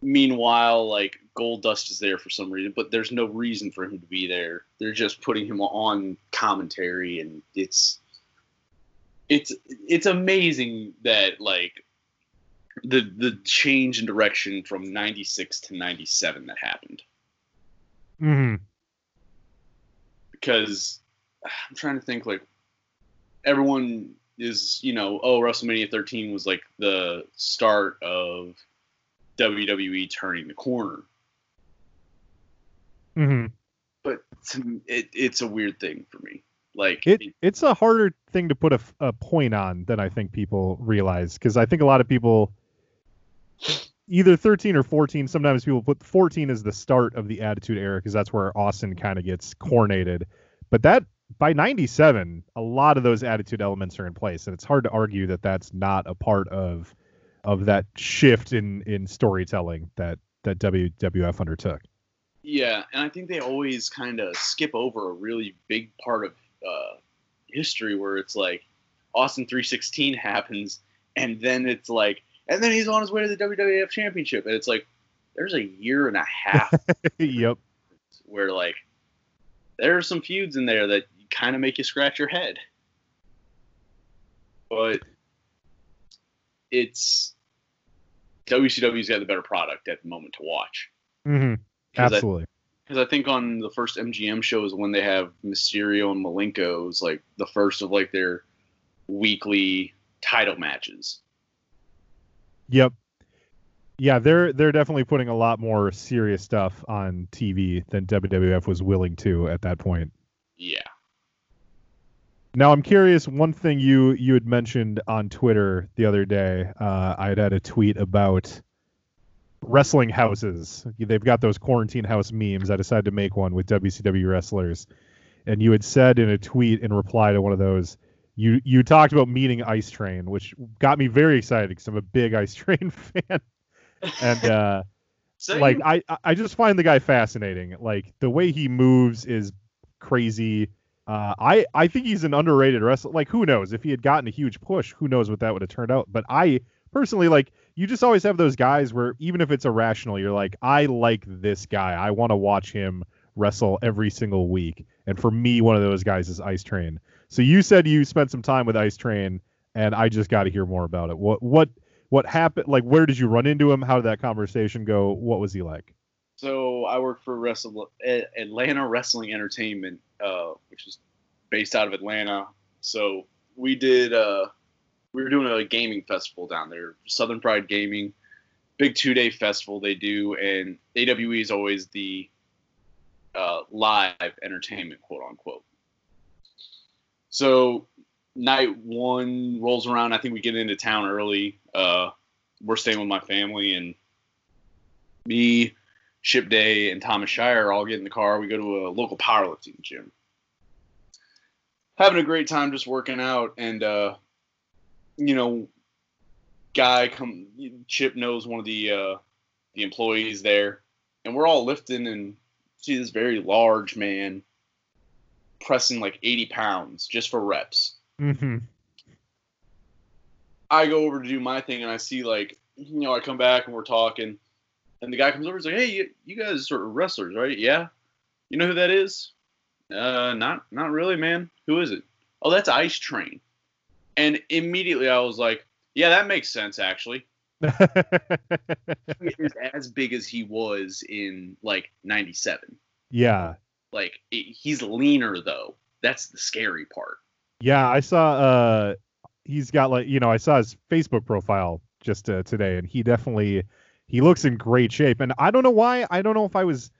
meanwhile, like Gold Dust is there for some reason, but there's no reason for him to be there. They're just putting him on commentary, and it's it's it's amazing that like the the change in direction from 96 to 97 that happened mm-hmm. because <sighs> i'm trying to think like everyone is you know oh wrestlemania 13 was like the start of wwe turning the corner. Hmm but it, it's a weird thing for me. Like It it's a harder thing to put a point on than I think people realize because I think a lot of people either 13 or 14 sometimes people put 14 as the start of the attitude era because that's where Austin kind of gets coronated but that by 97 a lot of those attitude elements are in place and it's hard to argue that that's not a part of of that shift in in storytelling that that WWF undertook. Yeah, and I think they always kind of skip over a really big part of uh, history where it's like Austin 316 happens, and then it's like, and then he's on his way to the WWF Championship, and it's like, there's a year and a half <laughs> yep. where like there are some feuds in there that kind of make you scratch your head, but it's WCW's got the better product at the moment to watch. hmm I- absolutely Because I think on the first MGM shows when they have Mysterio and Malenko is like the first of like their weekly title matches. Yep. Yeah, they're they're definitely putting a lot more serious stuff on TV than WWF was willing to at that point. Yeah. Now I'm curious. One thing you you had mentioned on Twitter the other day, uh, I had had a tweet about wrestling houses. They've got those quarantine house memes. I decided to make one with WCW wrestlers, and you had said in a tweet in reply to one of those, you you talked about meeting Ice Train, which got me very excited because I'm a big Ice <laughs> Train fan, and. uh <laughs> So like I I just find the guy fascinating. Like the way he moves is crazy. Uh, I I think he's an underrated wrestler. Like who knows if he had gotten a huge push, who knows what that would have turned out. But I personally like you just always have those guys where even if it's irrational, you're like I like this guy. I want to watch him wrestle every single week. And for me, one of those guys is Ice Train. So you said you spent some time with Ice Train, and I just got to hear more about it. What what what happened? Like where did you run into him? How did that conversation go? What was he like? So I work for Wrestle Atlanta Wrestling Entertainment, uh, which is based out of Atlanta. So we did uh, we were doing a gaming festival down there, Southern Pride Gaming, big two day festival they do, and AWE is always the uh, live entertainment, quote unquote. So night one rolls around. I think we get into town early. Uh, we're staying with my family and me. Chip Day and Thomas Shire all get in the car. We go to a local powerlifting gym. Having a great time just working out and uh you know guy come Chip knows one of the uh the employees there and we're all lifting and see this very large man pressing like 80 pounds just for reps. Mm-hmm. I go over to do my thing and I see like you know I come back and we're talking and the guy comes over and is like, "Hey, you, you guys are wrestlers, right? Yeah. You know who that is? Uh, not not really, man. Who is it? Oh, that's Ice Train." And immediately I was like, "Yeah, that makes sense, actually." <laughs> He is as big as he was in like '97. yeah. Like it, he's leaner though. That's the scary part. Yeah, I saw uh he's got like, you know, I saw his Facebook profile just uh, today and he definitely he looks in great shape and I don't know why. I don't know if I was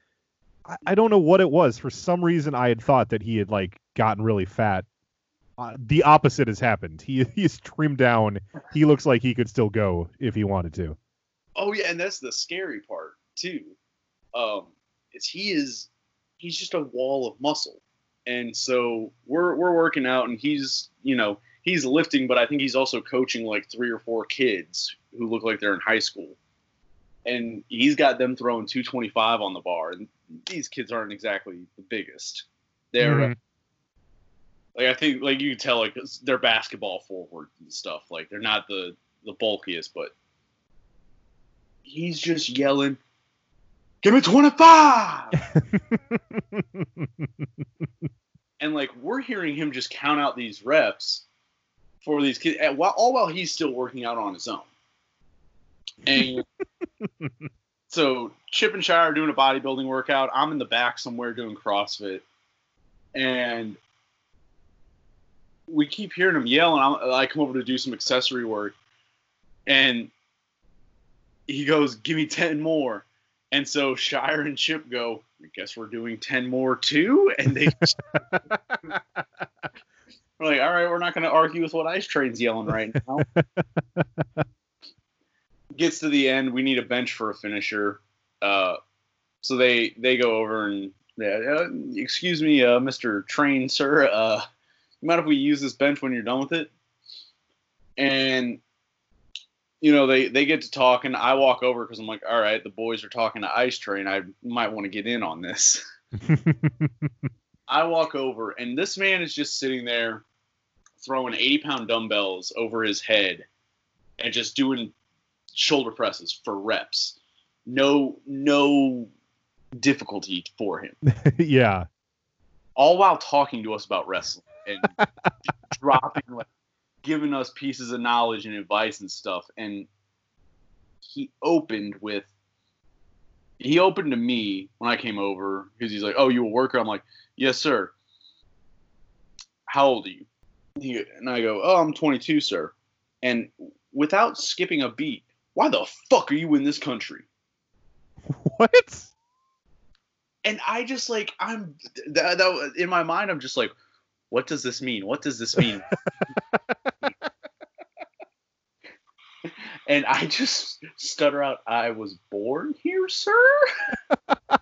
I, don't know what it was. For some reason I had thought that he had like gotten really fat. Uh, the opposite has happened. He <laughs> he's trimmed down. He looks like he could still go if he wanted to. Oh yeah, and that's the scary part too. Um, is he is he's just a wall of muscle, and so we're we're working out, and he's you know he's lifting, but I think he's also coaching like three or four kids who look like they're in high school, and he's got them throwing 225 on the bar, and these kids aren't exactly the biggest. They're Mhm. like I think like you can tell like they're basketball forward and stuff. Like they're not the the bulkiest, but he's just yelling, "Give me 25!" <laughs> and like we're hearing him just count out these reps for these kids, while, all while he's still working out on his own. And <laughs> so Chip and Shire are doing a bodybuilding workout. I'm in the back somewhere doing CrossFit, and we keep hearing him yell. And I'm, I come over to do some accessory work, and he goes, "Give me ten more." And so Shire and Chip go, I guess we're doing 10 more too. And they just, <laughs> we're like, all right, we're not going to argue with what Ice Train's yelling right now. <laughs> Gets to the end. We need a bench for a finisher. Uh, so they they go over and yeah, uh, excuse me, uh, Mr. Train, sir. Uh, you mind if we use this bench when you're done with it? And you know they they get to talking. I walk over because I'm like, all right, the boys are talking to Ice Train. I might want to get in on this. <laughs> I walk over, and this man is just sitting there throwing 80 pound dumbbells over his head and just doing shoulder presses for reps. No, no difficulty for him. <laughs> yeah. All while talking to us about wrestling and <laughs> dropping, like, giving us pieces of knowledge and advice and stuff. And he opened with, he opened to me when I came over because he's like, "Oh, you a worker?" I'm like, "Yes, sir." How old are you? He, and I go, "Oh, I'm 22, sir." And without skipping a beat, why the fuck are you in this country? <laughs> What? And I just like I'm that, that in my mind I'm just like, what does this mean? What does this mean? <laughs> and I just stutter out, I was born here, sir. <laughs>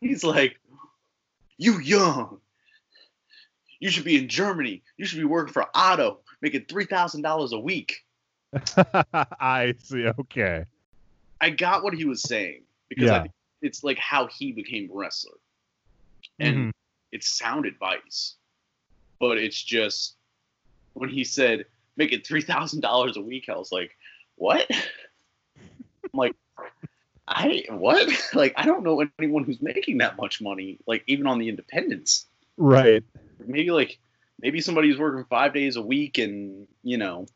He's like, you young. You should be in Germany. You should be working for Otto, making three thousand dollars a week. <laughs> I see. Okay. I got what he was saying because Yeah. it's like how he became a wrestler, and Mhm. it's sound advice, but it's just when he said making three thousand dollars a week, I was like, what? <laughs> I'm like, I what? <laughs> like I don't know anyone who's making that much money, like even on the independents. Right. Maybe like maybe somebody who's working five days a week and you know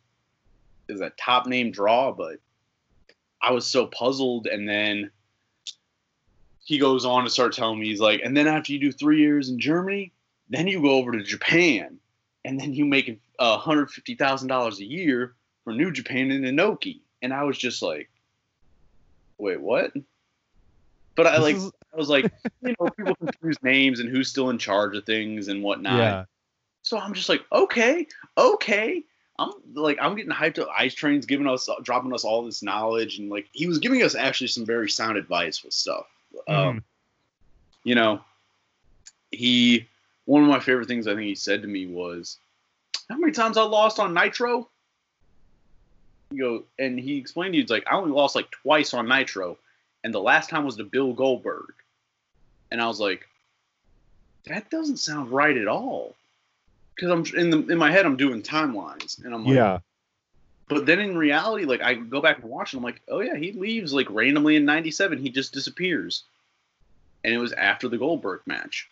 is a top name draw, but I was so puzzled and then he goes on to start telling me he's like, and then after you do three years in Germany, then you go over to Japan, and then you make hundred fifty thousand dollars a year for New Japan and Inoki, and I was just like, wait, what? But I like, <laughs> I was like, you know, people confuse names and who's still in charge of things and whatnot. yeah. So I'm just like, okay, okay. I'm like, I'm getting hyped up. Ice Train's giving us, dropping us all this knowledge, and like, he was giving us actually some very sound advice with stuff. Um, you know, he, one of my favorite things I think he said to me was, "How many times I lost on Nitro?" You go, and he explained to you, it's like I only lost like twice on Nitro, and the last time was to Bill Goldberg, and I was like, that doesn't sound right at all because I'm in the in my head I'm doing timelines and I'm like, yeah. but then in reality, like I go back and watch and I'm like, oh yeah, he leaves like randomly in '97. He just disappears, and it was after the Goldberg match.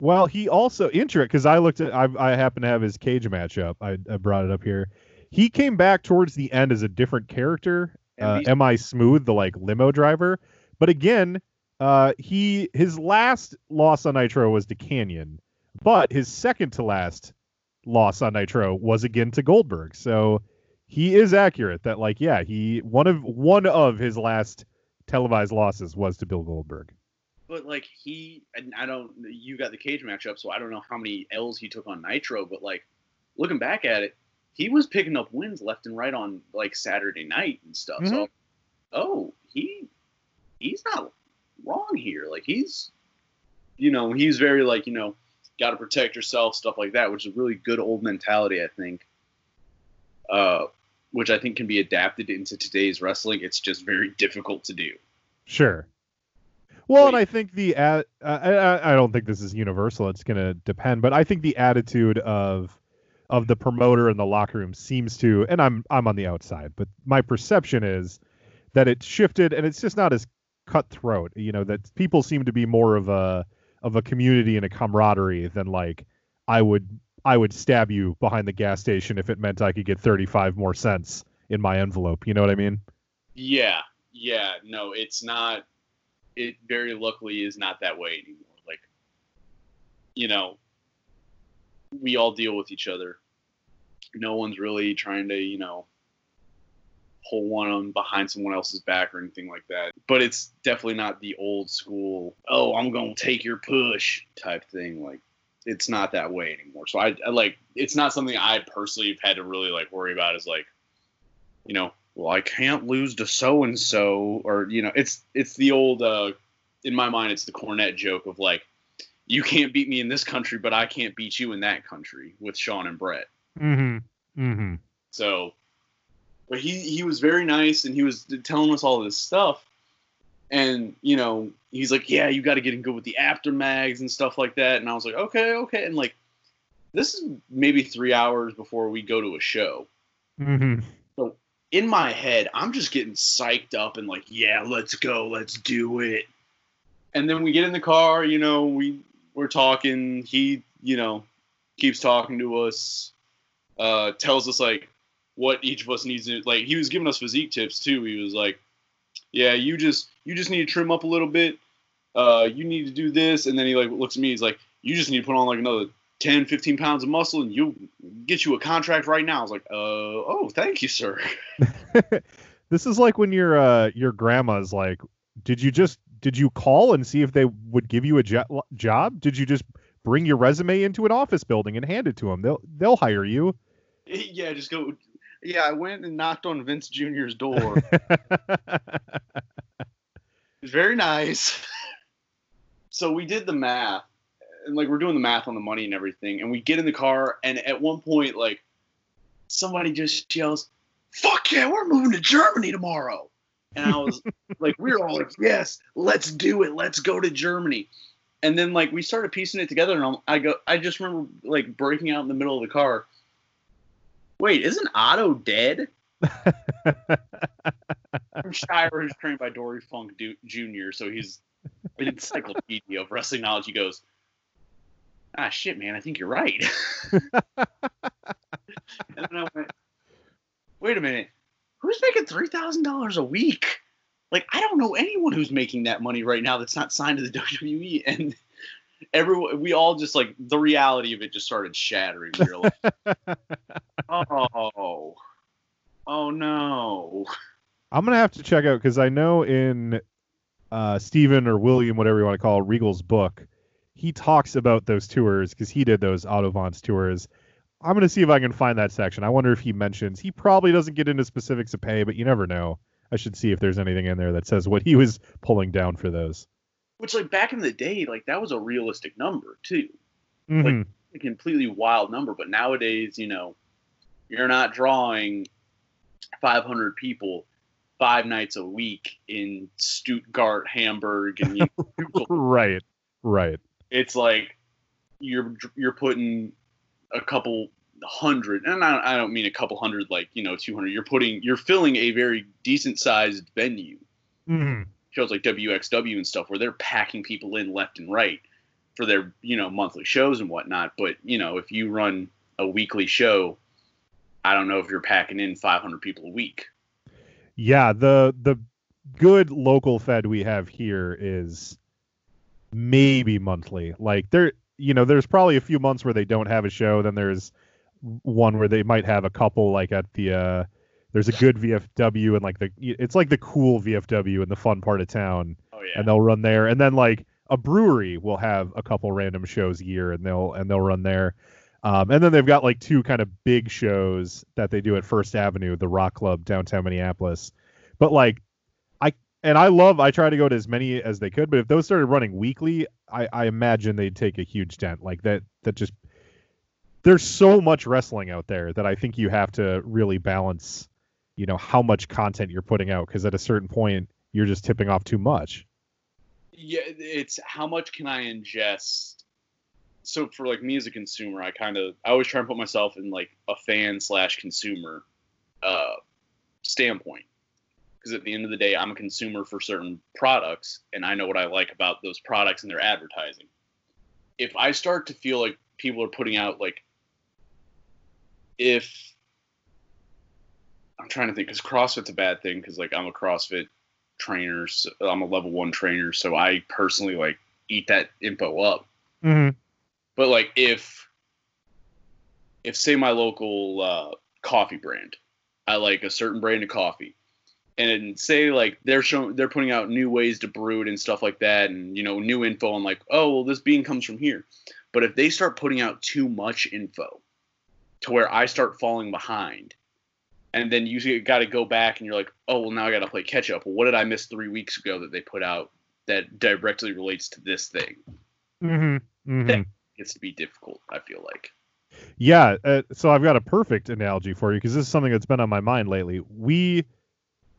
Well, he also interesting because I looked at I, I happen to have his cage match up. I, I brought it up here. He came back towards the end as a different character. Uh, I smooth? The like limo driver. But again, uh, he his last loss on Nitro was to Kanyon, but his second to last loss on Nitro was again to Goldberg. So he is accurate that like yeah he one of one of his last televised losses was to Bill Goldberg. But like he, and I don't, you got the cage match up, so I don't know how many L's he took on Nitro. But like looking back at it, he was picking up wins left and right on like Saturday night and stuff. So, mm-hmm. oh, he he's not wrong here. Like he's, you know, he's very like you know, got to protect yourself, stuff like that, which is a really good old mentality, I think. Uh, which I think can be adapted into today's wrestling. It's just very difficult to do. Sure. Well, and I think the uh, I, I don't think this is universal. It's going to depend, but I think the attitude of of the promoter in the locker room seems to, and I'm I'm on the outside, but my perception is that it's shifted, and it's just not as cutthroat. You know, that people seem to be more of a of a community and a camaraderie than like I would I would stab you behind the gas station if it meant I could get 35 more cents in my envelope. You know what I mean? Yeah, yeah, no, it's not. It very luckily is not that way anymore. Like, you know, we all deal with each other. No one's really trying to, you know, pull one on behind someone else's back or anything like that. But it's definitely not the old school, oh, I'm going to take your push type thing. Like, it's not that way anymore. So I, I like, it's not something I personally have had to really like worry about is like, you know, well, I can't lose to so and so, or, you know, it's, it's the old, uh, in my mind, it's the Cornette joke of like, you can't beat me in this country, but I can't beat you in that country with Shawn and Bret. Mm-hmm. Mm-hmm. So, but he he was very nice and he was telling us all this stuff. And you know, he's like, "Yeah, you got to get in good with the after mags and stuff like that." And I was like, "Okay, okay." And like, this is maybe three hours before we go to a show. Mm-hmm. So in my head, I'm just getting psyched up and like, "Yeah, let's go, let's do it." And then we get in the car. You know, we we're talking. He, you know, keeps talking to us. Uh, tells us like what each of us needs to like he was giving us physique tips too. He was like yeah you just you just need to trim up a little bit. Uh you need to do this. And then he like looks at me. He's like you just need to put on like another 10 15 pounds of muscle and you'll get you a contract right now. I was like uh oh thank you sir. <laughs> <laughs> This is like when your uh your grandma's like, did you just did you call and see if they would give you a jo- job? Did you just bring your resume into an office building and hand it to them? They'll they'll hire you. <laughs> yeah just go yeah i went and knocked on vince junior's door <laughs> It's very nice. <laughs> so we did the math, and like we're doing the math on the money and everything, and we get in the car, and at one point, like somebody just yells, "Fuck yeah, we're moving to Germany tomorrow!" And I was <laughs> like, "We're all like, "Yes, let's do it, let's go to Germany." And then like we started piecing it together, and I'm, I go, I just remember like breaking out in the middle of the car. Wait, isn't Otto dead? <laughs> Shire is trained by Dory Funk du- Jr., so he's an encyclopedia of wrestling knowledge. He goes, ah, shit, man, I think you're right. <laughs> and then I went, wait a minute, who's making three thousand dollars a week? Like, I don't know anyone who's making that money right now that's not signed to the <laughs> WWE. And everyone, we all just like the reality of it just started shattering. We were like, <laughs> oh, oh no. I'm gonna have to check out because I know in uh, Stephen or William, whatever you want to call it, Regal's book, he talks about those tours because he did those Otto Wanz tours. I'm gonna see if I can find that section. I wonder if he mentions he probably doesn't get into specifics of pay, but you never know. I should see if there's anything in there that says what he was pulling down for those. Which, like back in the day, like that was a realistic number too. Mhm. a completely wild number. But nowadays, you know, you're not drawing 500 people five nights a week in Stuttgart, Hamburg, and <laughs> you right, right. it's like you're you're putting a couple hundred, and I, I don't mean a couple hundred like you know 200. You're putting you're filling a very decent sized venue. hmm Shows like WXW and stuff where they're packing people in left and right for their you know monthly shows and whatnot. But you know if you run a weekly show, I don't know if you're packing in 500 people a week. Yeah, the the good local fed we have here is maybe monthly. Like there, you know, there's probably a few months where they don't have a show. Then there's one where they might have a couple, like at the. uh There's a good VFW and like the it's like the cool VFW in the fun part of town, Oh yeah. and they'll run there. And then like a brewery will have a couple random shows a year, and they'll and they'll run there. Um, and then they've got like two kind of big shows that they do at First Avenue, the Rock Club downtown Minneapolis. But like, I and I love I try to go to as many as they could. But if those started running weekly, I, I imagine they'd take a huge dent. Like that that just there's so much wrestling out there that I think you have to really balance, you know, how much content you're putting out because at a certain point you're just tipping off too much. yeah it's how much can i ingest? So for like me as a consumer i kind of i always try and put myself in like a fan slash consumer uh standpoint. Because at the end of the day i'm a consumer for certain products and i know what i like about those products and their advertising. If i start to feel like people are putting out like if i'm trying to think because crossfit's a bad thing because like i'm a crossfit trainer so i'm a level one trainer so i personally like eat that info up Mm-hmm. but like if if say my local uh, coffee brand I like a certain brand of coffee. And say like they're showing they're putting out new ways to brew it and stuff like that and you know new info on like oh well this bean comes from here. But if they start putting out too much info to where I start falling behind and then you got to go back and you're like, "Oh, well now I got to play catch up. Well, what did I miss 3 weeks ago that they put out that directly relates to this thing?" Mm-hmm. Mm-hmm. It's to be difficult, I feel like. Yeah, uh, so I've got a perfect analogy for you because this is something that's been on my mind lately. We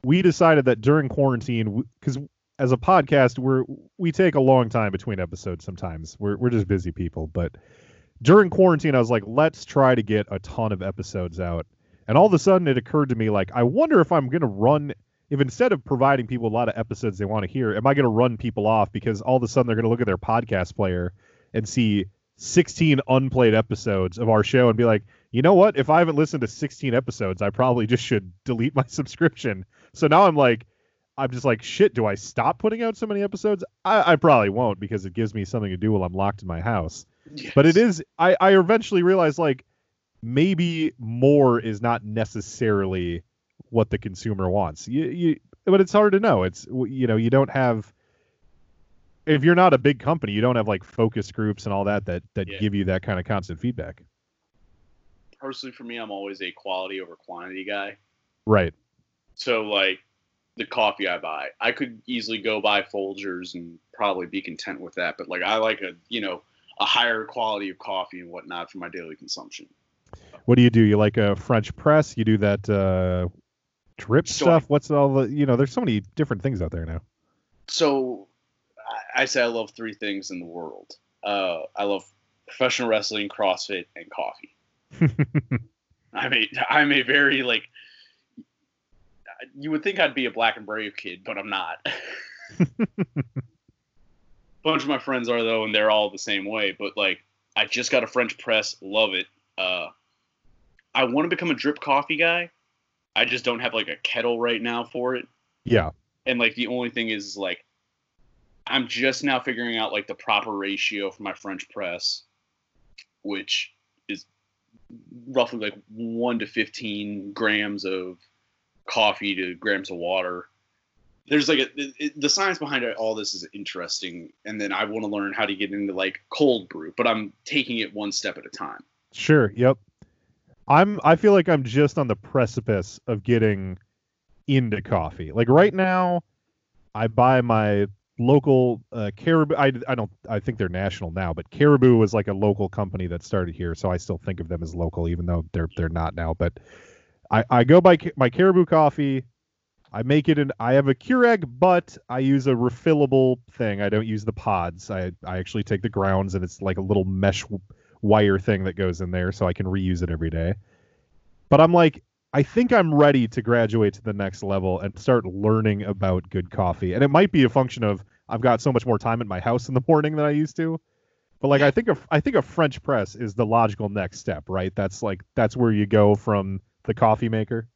we decided that during quarantine, because as a podcast, we're we take a long time between episodes. Sometimes we're we're just busy people, but during quarantine, I was like, let's try to get a ton of episodes out. And all of a sudden, it occurred to me like, I wonder if I'm gonna run. If instead of providing people a lot of episodes they want to hear, am I going to run people off because all of a sudden they're going to look at their podcast player and see 16 unplayed episodes of our show and be like, you know what? If I haven't listened to 16 episodes, I probably just should delete my <laughs> subscription. So now I'm like, I'm just like, shit, do I stop putting out so many episodes? I, I probably won't because it gives me something to do while I'm locked in my house. Yes. But it is, I, I eventually realized like maybe more is not necessarily what the consumer wants. You, you, but it's hard to know. It's, you know, you don't have, if you're not a big company, you don't have like focus groups and all that that that Yeah. give you that kind of constant feedback. personally for me, I'm always a quality over quantity guy. Right. So like the coffee I buy, I could easily go buy Folgers and probably be content with that. But like I like a you know a higher quality of coffee and whatnot for my daily consumption. What do you do? You like a French press? You do that uh drip So stuff? What's all the you know, there's so many different things out there now. So I, I say I love three things in the world. Uh, I love professional wrestling, CrossFit, and coffee. <laughs> I'm a I'm a very like you would think I'd be a black and brave kid, but I'm not. A <laughs> bunch of my friends are though, and they're all the same way. But like, I just got a French press, love it. Uh, I want to become a drip coffee guy. I just don't have like a kettle right now for it. yeah. And like the only thing is, like, I'm just now figuring out like the proper ratio for my French press, which is roughly like one to fifteen grams of coffee to grams of water. There's like a, it- the science behind it, all this is interesting, and then I want to learn how to get into like cold brew, but I'm taking it one step at a time. Sure. Yep. I'm I feel like I'm just on the precipice of getting into coffee. Like right now, I buy my local uh, Caribou. I, I don't. I think they're national now, but Caribou was like a local company that started here, so I still think of them as local, even though they're they're not now. But I I go by my Caribou coffee. I make it in. I have a Keurig, but I use a refillable thing. I don't use the pods. I I actually take the grounds, and it's like a little mesh wire thing that goes in there, so I can reuse it every day. But I'm like, I think I'm ready to graduate to the next level and start learning about good coffee. And it might be a function of I've got so much more time at my house in the morning than I used to. But like I think a, I think a French press is the logical next step, right? That's like that's where you go from the coffee maker.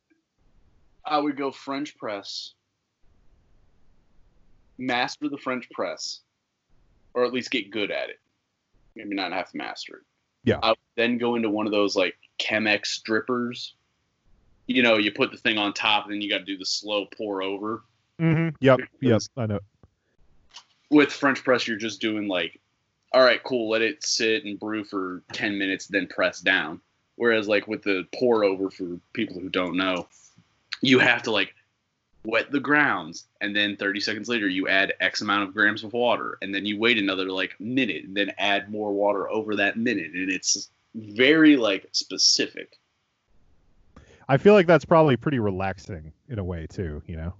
I would go French press, master the French press, or at least get good at it. Maybe not have to master it. Yeah. I would then go into one of those like Chemex drippers. You know, you put the thing on top, and then you got to do the slow pour over. Mm-hmm. Yep. Yep. I know. With French press, you're just doing like, all right, cool, let it sit and brew for 10 minutes, then press down. Whereas, like, with the pour over, for people who don't know, you have to like wet the grounds and then 30 seconds later you add x amount of grams of water and then you wait another like minute and then add more water over that minute and it's very like specific. I feel like that's probably pretty relaxing in a way too, you know.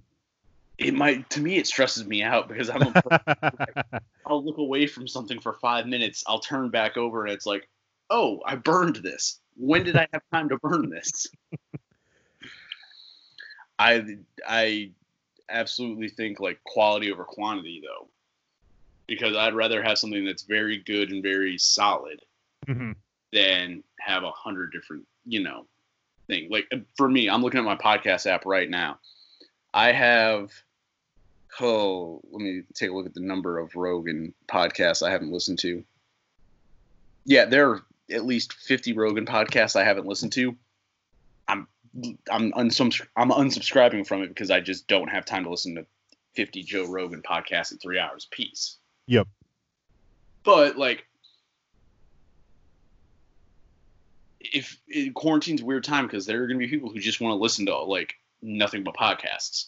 it might to me it stresses me out because i'm a, <laughs> i'll look away from something for five minutes i'll turn back over and it's like oh i burned this. When did i have time to burn this <laughs> i i absolutely think like quality over quantity though. Because i'd rather have something that's very good and very solid Mhm. than have a hundred different you know thing. Like for me i'm looking at my podcast app right now. I have oh let me take a look at the number of rogan podcasts i haven't listened to. Yeah there are at least 50 rogan podcasts i haven't listened to. I'm I'm I'm unsubscribing from it because I just don't have time to listen to 50 Joe Rogan podcasts at three hours Piece. Yep. But like, if it, quarantine's a weird time because there are going to be people who just want to listen to like nothing but podcasts.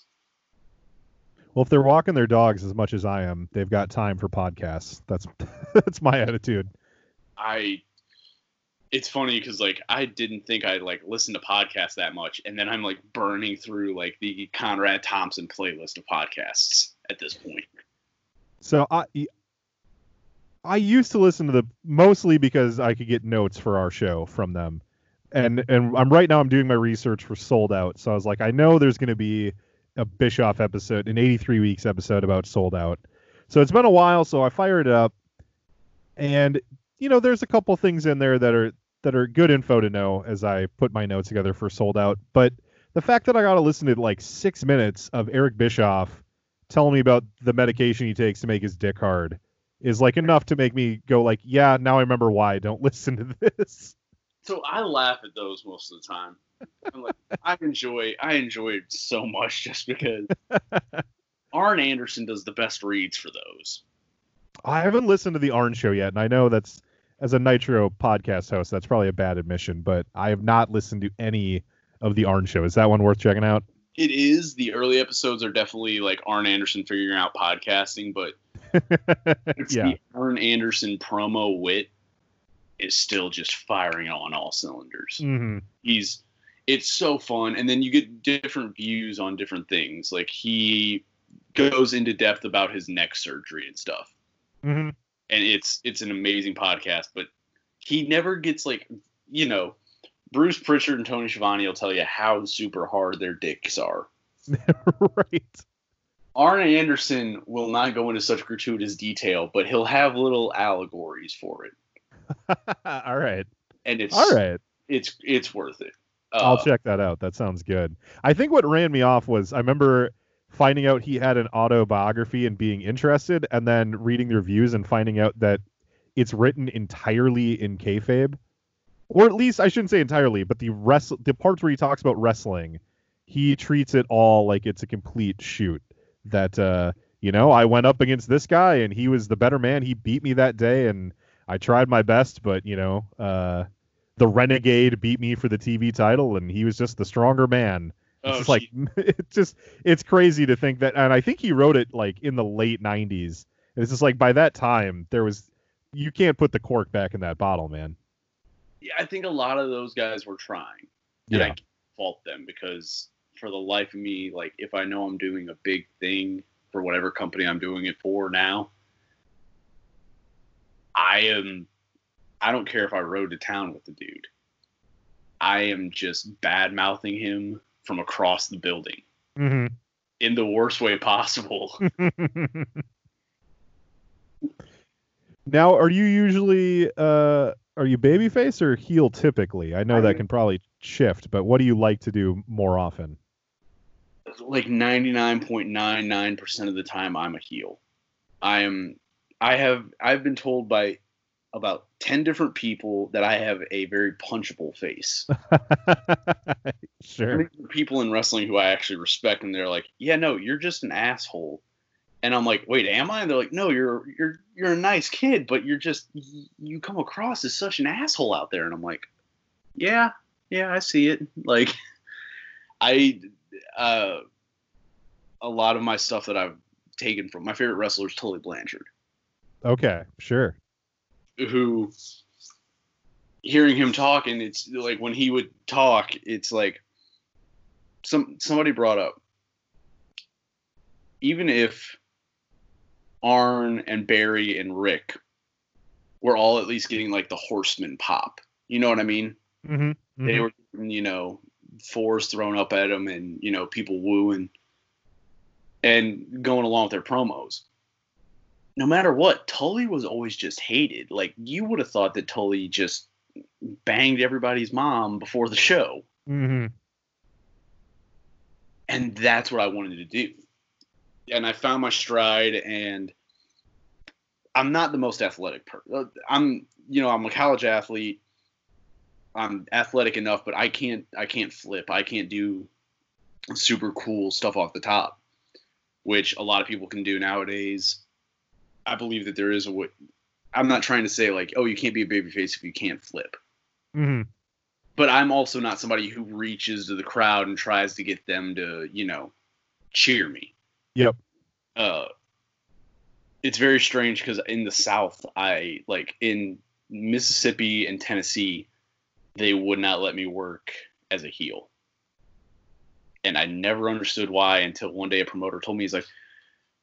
Well, if they're walking their dogs as much as I am, they've got time for podcasts. That's <laughs> that's my attitude. I it's funny because like I didn't think I'd like listen to podcasts that much, and then I'm like burning through like the Conrad Thompson playlist of podcasts at this point. So I I used to listen to the mostly because I could get notes for our show from them. And and I'm right now I'm doing my research for Souled Out. So I was like I know there's going to be a Bischoff episode, an 83 weeks episode about Souled Out. So it's been a while so I fired it up and you know there's a couple things in there that are that are good info to know as I put my notes together for Souled Out, but the fact that I got to listen to like 6 minutes of Eric Bischoff telling me about the medication he takes to make his dick hard is like enough to make me go like, yeah, now I remember why I don't <laughs> listen to this. So I laugh at those most of the time. I'm like, <laughs> I enjoy I enjoy it so much just because <laughs> Arn Anderson does the best reads for those. I haven't listened to the Arn Show yet, and I know that's as a Nitro podcast host, that's probably a bad admission, but I have not listened to any of the Arn Show. Is that one worth checking out? It is. The early episodes are definitely like Arn Anderson figuring out podcasting, but <laughs> it's yeah. the Arn Anderson promo wit is still just firing on all cylinders. hmm He's it's so fun, and then you get different views on different things. Like he goes into depth about his neck surgery and stuff, hmm and it's it's an amazing podcast. But he never gets like you know. Bruce Pritchard and Tony Schiavone will tell you how super hard their dicks are. <laughs> right. Arn Anderson will not go into such gratuitous detail, but he'll have little allegories for it, <laughs> All right. and it's All right. it's it's worth it. I'll Uh, check that out. That sounds good. I think what ran me off was I remember finding out he had an autobiography and being interested, and then reading the reviews and finding out that it's written entirely in kayfabe, or at least I shouldn't say entirely, but the wrestle the parts where he talks about wrestling, he treats it all like it's a complete shoot. That uh, you know, I went up against this guy and he was the better man. He beat me that day, and I tried my best, but you know, uh, the renegade beat me for the TV title, and he was just the stronger man. Oh, it's oh, just like <laughs> it's just it's crazy to think that, and I think he wrote it like in the late '90s. And it's just like by that time there was you can't put the cork back in that bottle, man. yeah, I think a lot of those guys were trying, and I Yeah. can't fault them because for the life of me, like if I know I'm doing a big thing for whatever company I'm doing it for now, I am. I don't care if I rode to town with the dude. I am just bad mouthing him from across the building hmm in the worst way possible. <laughs> now, are you usually uh are you babyface or heel typically? I know that I- can probably shift, but what do you like to do more often? like 99.99% of the time I'm a heel. I am I have I've been told by about 10 different people that I have a very punchable face. <laughs> sure. People in wrestling who I actually respect and they're like, "Yeah, no, you're just an asshole." And I'm like, "Wait, am I?" And they're like, "No, you're you're you're a nice kid, but you're just you come across as such an asshole out there." And I'm like, "Yeah, yeah, I see it." <laughs> Like I uh a lot of my stuff that I've taken from my favorite wrestler is Tully Blanchard, Okay, sure. Who hearing him talk and it's like when he would talk, it's like some somebody brought up even if Arn and Barry and Rick were all at least getting like the horseman pop. You know what I mean? Mm-hmm. they were you know fours thrown up at them and you know people wooing and going along with their promos no matter what tully was always just hated. Like you would have thought that tully just banged everybody's mom before the show. Hmm and that's what i wanted to do. And i found my stride and i'm not the most athletic person i'm you know i'm a college athlete. I'm athletic enough, but I can't I can't flip. I can't do super cool stuff off the top, which a lot of people can do nowadays. I believe that there is a way. I'm not trying to say like, oh, you can't be a babyface if you can't flip. Mhm. But I'm also not somebody who reaches to the crowd and tries to get them to, you know, cheer me. Yep. Uh, it's very strange because in the South, I like in Mississippi and Tennessee, they would not let me work as a heel. And I never understood why until one day a promoter told me, he's like,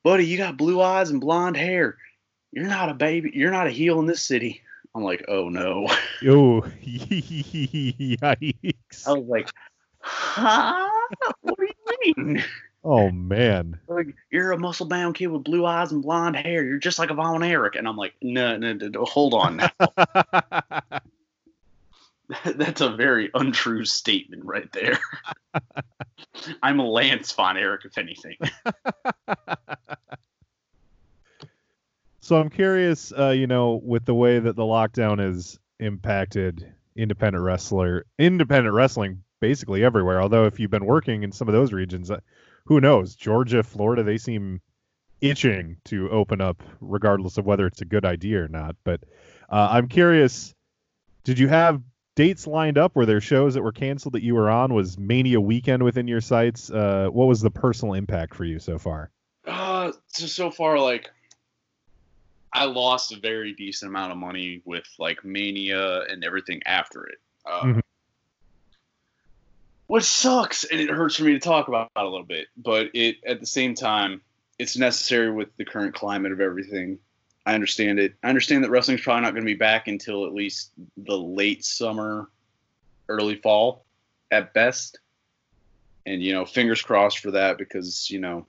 buddy, you got blue eyes and blonde hair. You're not a baby. You're not a heel in this city. I'm like, oh no. <laughs> Oh, yikes! I was like, huh? What do you mean? Oh man. <laughs> Like, you're a muscle bound kid with blue eyes and blonde hair. You're just like a Von Erich. And I'm like, no, no, no, no hold on. now. <laughs> <laughs> That's a very untrue statement right there. <laughs> I'm a Lance Von Erich, if anything. <laughs> so I'm curious, uh, you know, with the way that the lockdown has impacted independent wrestler, independent wrestling, basically everywhere. Although if you've been working in some of those regions, uh, who knows? Georgia, Florida, they seem itching to open up, regardless of whether it's a good idea or not. But uh, I'm curious, did you have dates lined up? Were there shows that were canceled that you were on? Was Mania weekend within your sights? Uh, what was the personal impact for you so far? Uh, so so far, like, I lost a very decent amount of money with like Mania and everything after it. Uh, Mhm. Which sucks, and it hurts for me to talk about a little bit. But it at the same time, it's necessary with the current climate of everything. I understand it. I understand that wrestling's probably not going to be back until at least the late summer, early fall, at best. And you know, fingers crossed for that because you know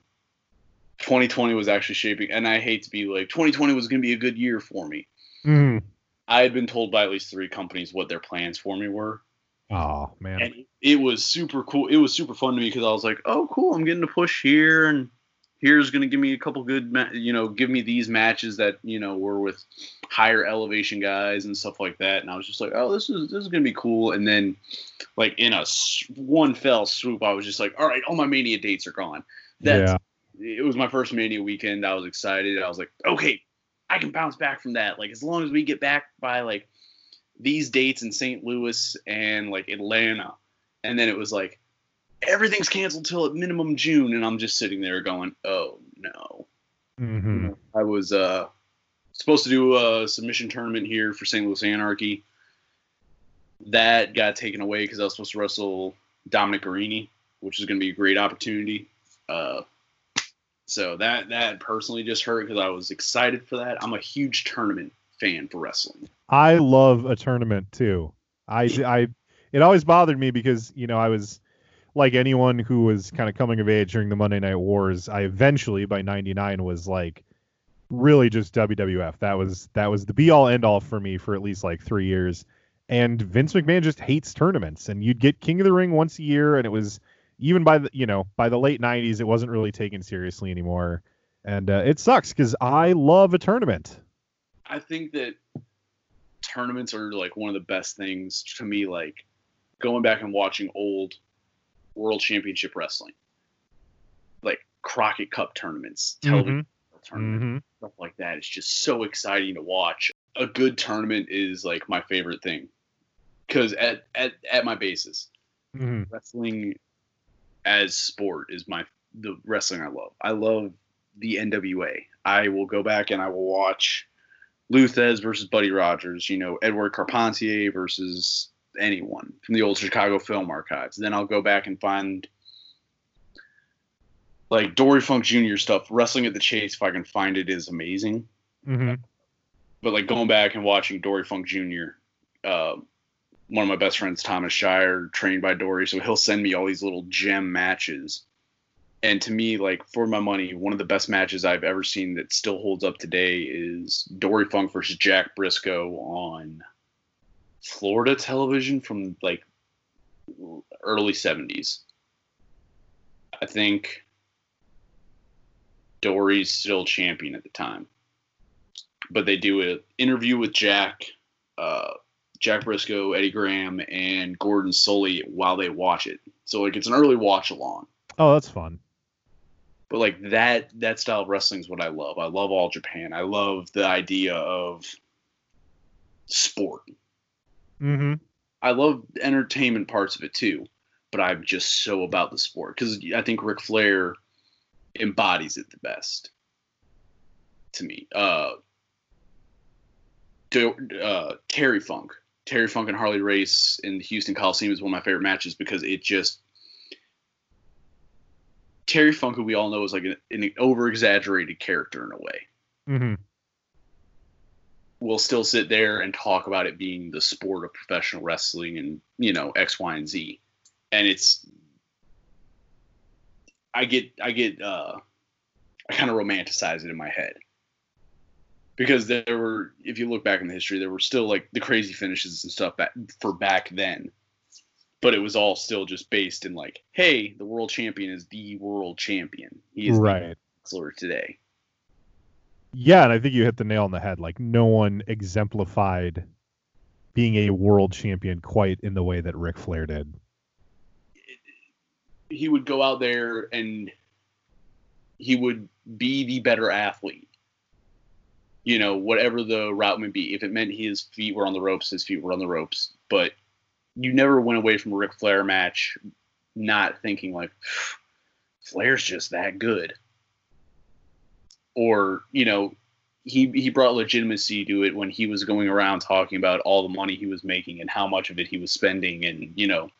2020 was actually shaping, and I hate to be like 2020 was going to be a good year for me. Mm. I had been told by at least three companies what their plans for me were, Oh man. and it was super cool. It was super fun to me because I was like, "Oh, cool! I'm getting to push here, and here's going to give me a couple good, ma- you know, give me these matches that you know were with higher elevation guys and stuff like that." And I was just like, "Oh, this is this is going to be cool." And then, like in a s- one fell swoop, I was just like, "All right, all my mania dates are gone." That's yeah. it was my first mania weekend. I was excited. I was like, okay, I can bounce back from that. Like as long as we get back by like these dates in St. Louis and like Atlanta, and then it was like everything's canceled till at minimum June, and I'm just sitting there going, oh no. hmm I was uh supposed to do a submission tournament here for St. Louis Anarchy. That got taken away because I was supposed to wrestle Dominic Garrini, which is going to be a great opportunity. Uh, so that that personally just hurt because I was excited for that. I'm a huge tournament fan for wrestling. I love a tournament too. I, I, it always bothered me because you know I was like anyone who was kind of coming of age during the Monday Night Wars. I eventually by '99 was like really just WWF. That was that was the be all end all for me for at least like three years. And Vince McMahon just hates tournaments. And you'd get King of the Ring once a year, and it was even by the you know by the late '90s, it wasn't really taken seriously anymore. And uh, it sucks because I love a tournament. I think that tournaments are like one of the best things to me. Like going back and watching old World Championship wrestling, like Crockett Cup tournaments, television tournaments. hmm stuff like that. It's just so exciting to watch. A good tournament is like my favorite thing because at, at at my basis, hmm wrestling as sport is my the wrestling I love. I love the NWA. I will go back and I will watch Lou Thesz versus Buddy Rogers. You know Edward Carpentier versus anyone from the old Chicago Film Archives. Then I'll go back and find like Dory Funk Jr. stuff. Wrestling at the Chase, if I can find it, is amazing hmm but like going back and watching Dory Funk Jr. Uh, one of my best friends, Thomas Shire, trained by Dory, so he'll send me all these little gem matches. And to me, like for my money, one of the best matches I've ever seen that still holds up today is Dory Funk versus Jack Briscoe on Florida television from like early 70s. I think Dory's still champion at the time but they do an interview with Jack. Uh, Jack Briscoe, Eddie Graham, and Gordon Solie while they watch it. So like it's an early watch along. Oh, that's fun. But like that that style of wrestling is what I love. I love all Japan. I love the idea of sport. Mm-hmm. I love entertainment parts of it too, but I'm just so about the sport because I think Ric Flair embodies it the best to me. Uh, uh, Terry Funk, Terry Funk and Harley Race in the Houston Coliseum is one of my favorite matches because it just Terry Funk, who we all know is like an, an over exaggerated character in a way Mm-hmm. We'll still sit there and talk about it being the sport of professional wrestling and you know X, Y, and Z, and it's I get I get uh I kind of romanticize it in my head. Because there were if you look back in the history there were still like the crazy finishes and stuff back for back then. But it was all still just based in like hey the world champion is the world champion. He is the Right. wrestler today Yeah, and I think you hit the nail on the head. Like no one exemplified being a world champion quite in the way that Ric Flair did. he would go out there and he would be the better athlete. You know, whatever the route may be. If it meant his feet were on the ropes, his feet were on the ropes. But you never went away from a Ric Flair match not thinking like Flair's just that good. Or, you know, he he brought legitimacy to it when he was going around talking about all the money he was making and how much of it he was spending and, you know,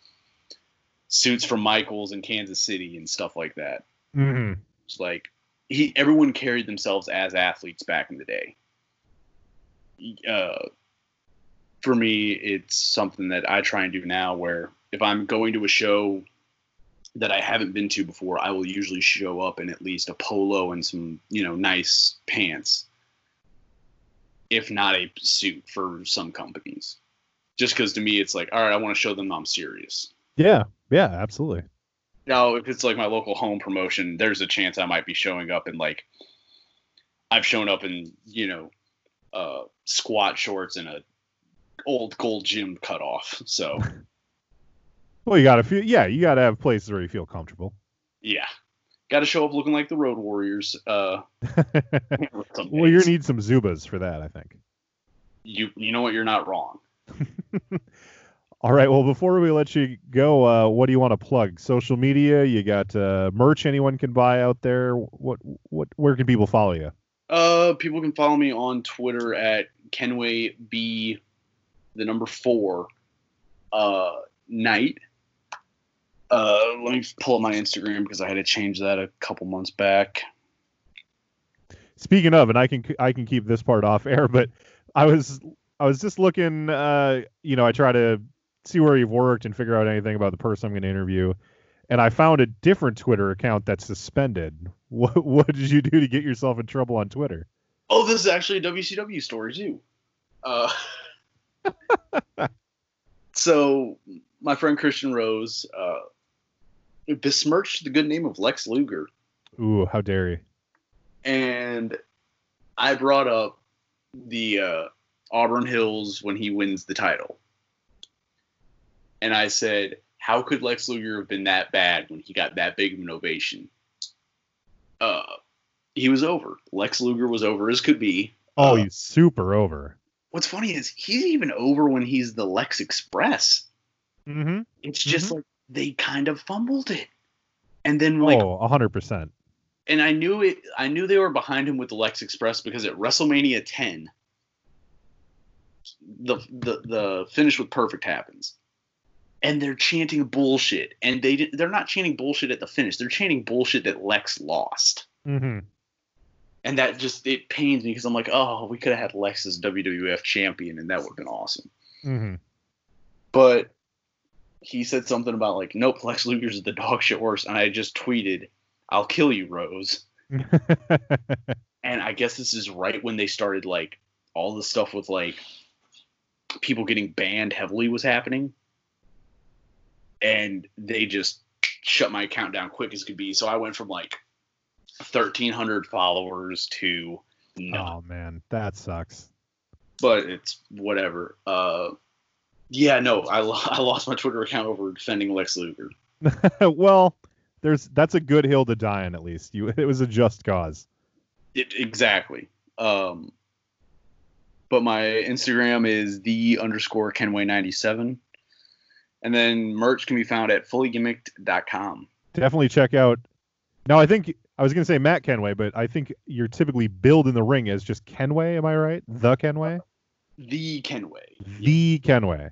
suits from Michaels in Kansas City and stuff like that. Mm-hmm. It's like he everyone carried themselves as athletes back in the day. Uh, for me, it's something that I try and do now. Where if I'm going to a show that I haven't been to before, I will usually show up in at least a polo and some you know nice pants, if not a suit for some companies. Just because to me, it's like, all right, I want to show them I'm serious. Yeah, yeah, absolutely. Now, if it's like my local home promotion, there's a chance I might be showing up in like I've shown up in you know uh, squat shorts and a old gold gym cutoff. So <laughs> Well, you gotta feel. Yeah, you gotta have places where you feel comfortable. yeah, got to show up looking like the Road Warriors. Uh, <laughs> well, you need some Zubaz for that, I think. you you know what? You're not wrong. <laughs> All right. Well, before we let you go, uh, what do you want to plug? Social media? You got uh, merch anyone can buy out there? What what? Where can people follow you? Uh, people can follow me on Twitter at Kenway B, the number four, uh, night. Uh, let me pull up my Instagram because I had to change that a couple months back. Speaking of, and I can I can keep this part off air, but I was I was just looking. Uh, you know, I try to see where you've worked and figure out anything about the person I'm going to interview, and I found a different Twitter account that's suspended. <laughs> What what did you do to get yourself in trouble on Twitter? Oh, this is actually a WCW story too. Uh, <laughs> so my friend Christian Rose uh, besmirched the good name of Lex Luger, Ooh, how dare you! and I brought up the uh, Auburn Hills when he wins the title, and I said, "How could Lex Luger have been that bad when he got that big of an ovation?" Uh, he was over. Lex Luger was over as could be. Oh, Uh, he's super over. what's funny is he's even over when he's the Lex Express. Mm-hmm. It's just like they kind of fumbled it. And then like oh, a hundred percent. and I knew it I knew they were behind him with the Lex Express because at WrestleMania 10 the the the finish with perfect happens. And they're chanting bullshit and they they're not chanting bullshit at the finish. They're chanting bullshit that Lex lost. Mm-hmm. And that just it pains me because I'm like, "Oh, we could have had Lex as WWF champion and that would have been awesome." Mm-hmm. but he said something about like, nope, Lex Luger's the dog shit worse, and I just tweeted, "I'll kill you, Rose." <laughs> And I guess this is right when they started like all the stuff with like people getting banned heavily was happening, and they just shut my account down quick as could be. So I went from like thirteen hundred followers to none. oh man, that sucks. but it's whatever. Uh, Yeah, no, I, lo- <laughs> I lost my Twitter account over defending Lex Luger. <laughs> well, there's that's a good hill to die on. At least you, <laughs> it was a just cause. It, exactly. Um, but my Instagram is the underscore Kenway ninety seven, and then merch can be found at fullygimmicked.com. Definitely check out. Now, I think I was gonna say Matt Kenway, but I think you're typically billed in the ring as just Kenway. Am I right? The Kenway. The Kenway. The Kenway.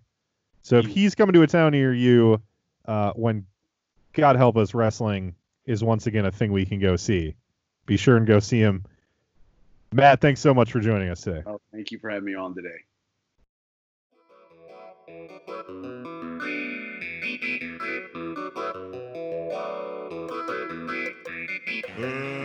So if he's coming to a town near you, uh, when God help us, wrestling is once again a thing we can go see. Be sure and go see him. Matt, thanks so much for joining us today. Oh, thank you for having me on today. Let's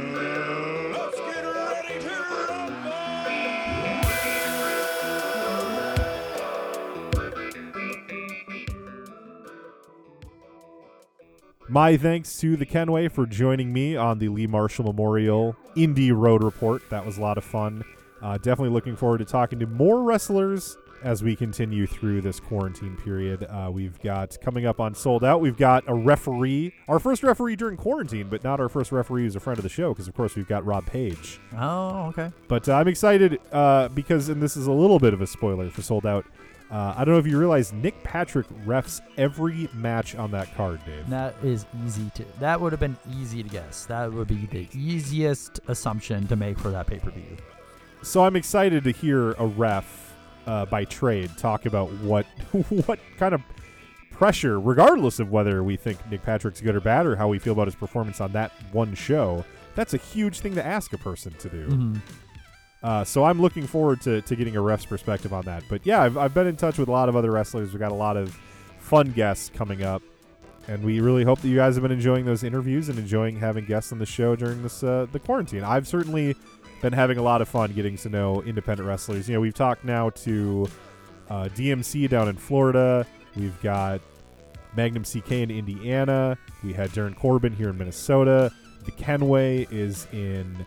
My thanks to the Kenway for joining me on the Lee Marshall Memorial Indie Road Report. That was a lot of fun. Uh, definitely looking forward to talking to more wrestlers as we continue through this quarantine period. Uh, we've got coming up on Souled Out, we've got a referee, our first referee during quarantine, but not our first referee who's a friend of the show because, of course, we've got Rob Page. Oh, okay. But uh, I'm excited uh, because, and this is a little bit of a spoiler for Souled Out. Uh, I don't know if you realize Nick Patrick refs every match on that card, Dave. That is easy to. That would have been easy to guess. That would be the easiest assumption to make for that pay per view. So I'm excited to hear a ref uh, by trade talk about what <laughs> what kind of pressure, regardless of whether we think Nick Patrick's good or bad, or how we feel about his performance on that one show. That's a huge thing to ask a person to do. Mhm. Uh, so I'm looking forward to, to getting a ref's perspective on that. But yeah, I've, I've been in touch with a lot of other wrestlers. We've got a lot of fun guests coming up. And we really hope that you guys have been enjoying those interviews and enjoying having guests on the show during this uh, the quarantine. I've certainly been having a lot of fun getting to know independent wrestlers. You know, we've talked now to uh, DMC down in Florida. We've got Magnum CK in Indiana. We had Darren Corbin here in Minnesota. The Kenway is in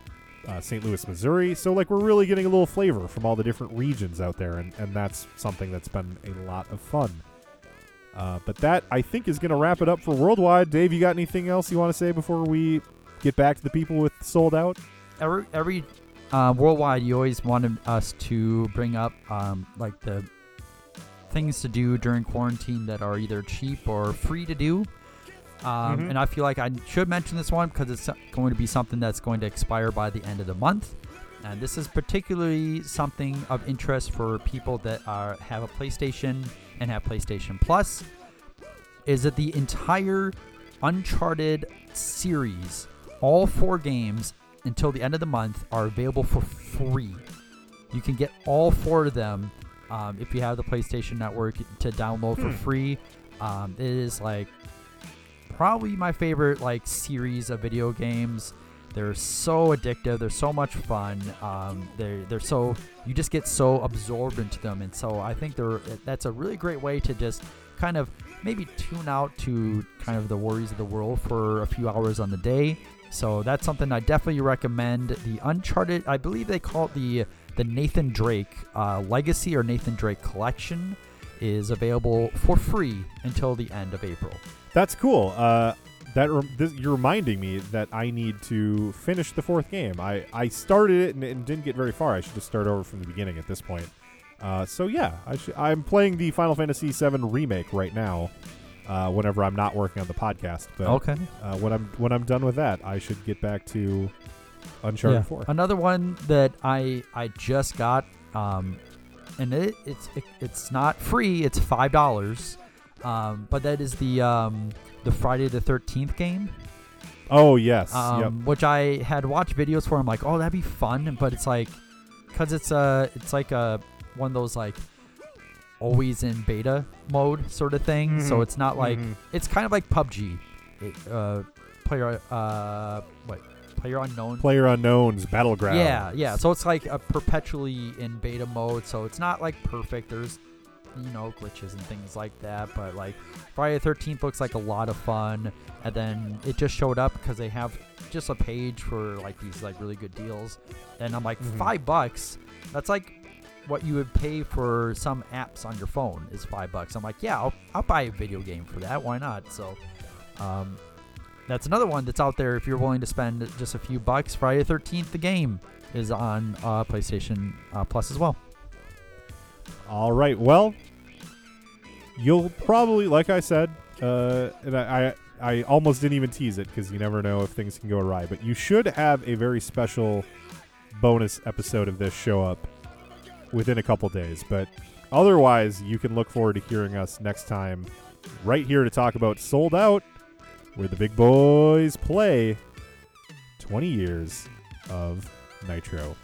uh, St. Louis, Missouri. So, like, we're really getting a little flavor from all the different regions out there, and, and that's something that's been a lot of fun. Uh, but that, I think, is going to wrap it up for Worldwide. Dave, you got anything else you want to say before we get back to the people with Souled Out? Every every uh, worldwide, you always wanted us to bring up um, like the things to do during quarantine that are either cheap or free to do. Um, Mhm. And I feel like I should mention this one because it's going to be something that's going to expire by the end of the month. And this is particularly something of interest for people that are have a PlayStation and have PlayStation Plus. Is that the entire Uncharted series, all four games until the end of the month, are available for free. You can get all four of them um, if you have the PlayStation Network to download for free. Um, it is like probably my favorite like series of video games. They're so addictive. They're so much fun. Um, they're they're so you just get so absorbed into them, and so I think they're that's a really great way to just kind of maybe tune out to kind of the worries of the world for a few hours on the day. So that's something I definitely recommend. The Uncharted, I believe they call it the the Nathan Drake uh, Legacy or Nathan Drake Collection, is available for free until the end of April. That's cool. Uh, that rem- this, you're reminding me that I need to finish the fourth game. I, I started it and, and didn't get very far. I should just start over from the beginning at this point. Uh, so yeah, I should, I'm playing the Final Fantasy VII remake right now. Uh, whenever I'm not working on the podcast, but Okay. uh, when I'm when I'm done with that, I should get back to Uncharted Four. Another one that I I just got, um, and it, it's it, it's not free. It's five dollars, um, but that is the um, the Friday the Thirteenth game, Oh yes, um, yep. which I had watched videos for. I'm like, oh, that'd be fun, but it's like, cause it's a it's like a one of those like always in beta mode sort of thing. So Mhm. it's not like Mhm. it's kind of like PUBG, uh, player uh what player unknown Player Unknown's Battleground. yeah, yeah. So it's like a perpetually in beta mode. So it's not like perfect. There's you know glitches and things like that. But like Friday the Thirteenth looks like a lot of fun. And then it just showed up because they have just a page for like these like really good deals. And I'm like Mhm. five bucks. That's like what you would pay for some apps on your phone is five bucks. I'm like, yeah, I'll, I'll buy a video game for that. Why not? So, um, that's another one that's out there if you're willing to spend just a few bucks. Friday the 13th, the game is on uh, PlayStation uh, Plus as well. All right. Well, you'll probably, like I said, uh, and I, I, I almost didn't even tease it because you never know if things can go awry. But you should have a very special bonus episode of this show up within a couple days. But otherwise, you can look forward to hearing us next time, right here to talk about Souled Out, where the big boys play 20 years of Nitro.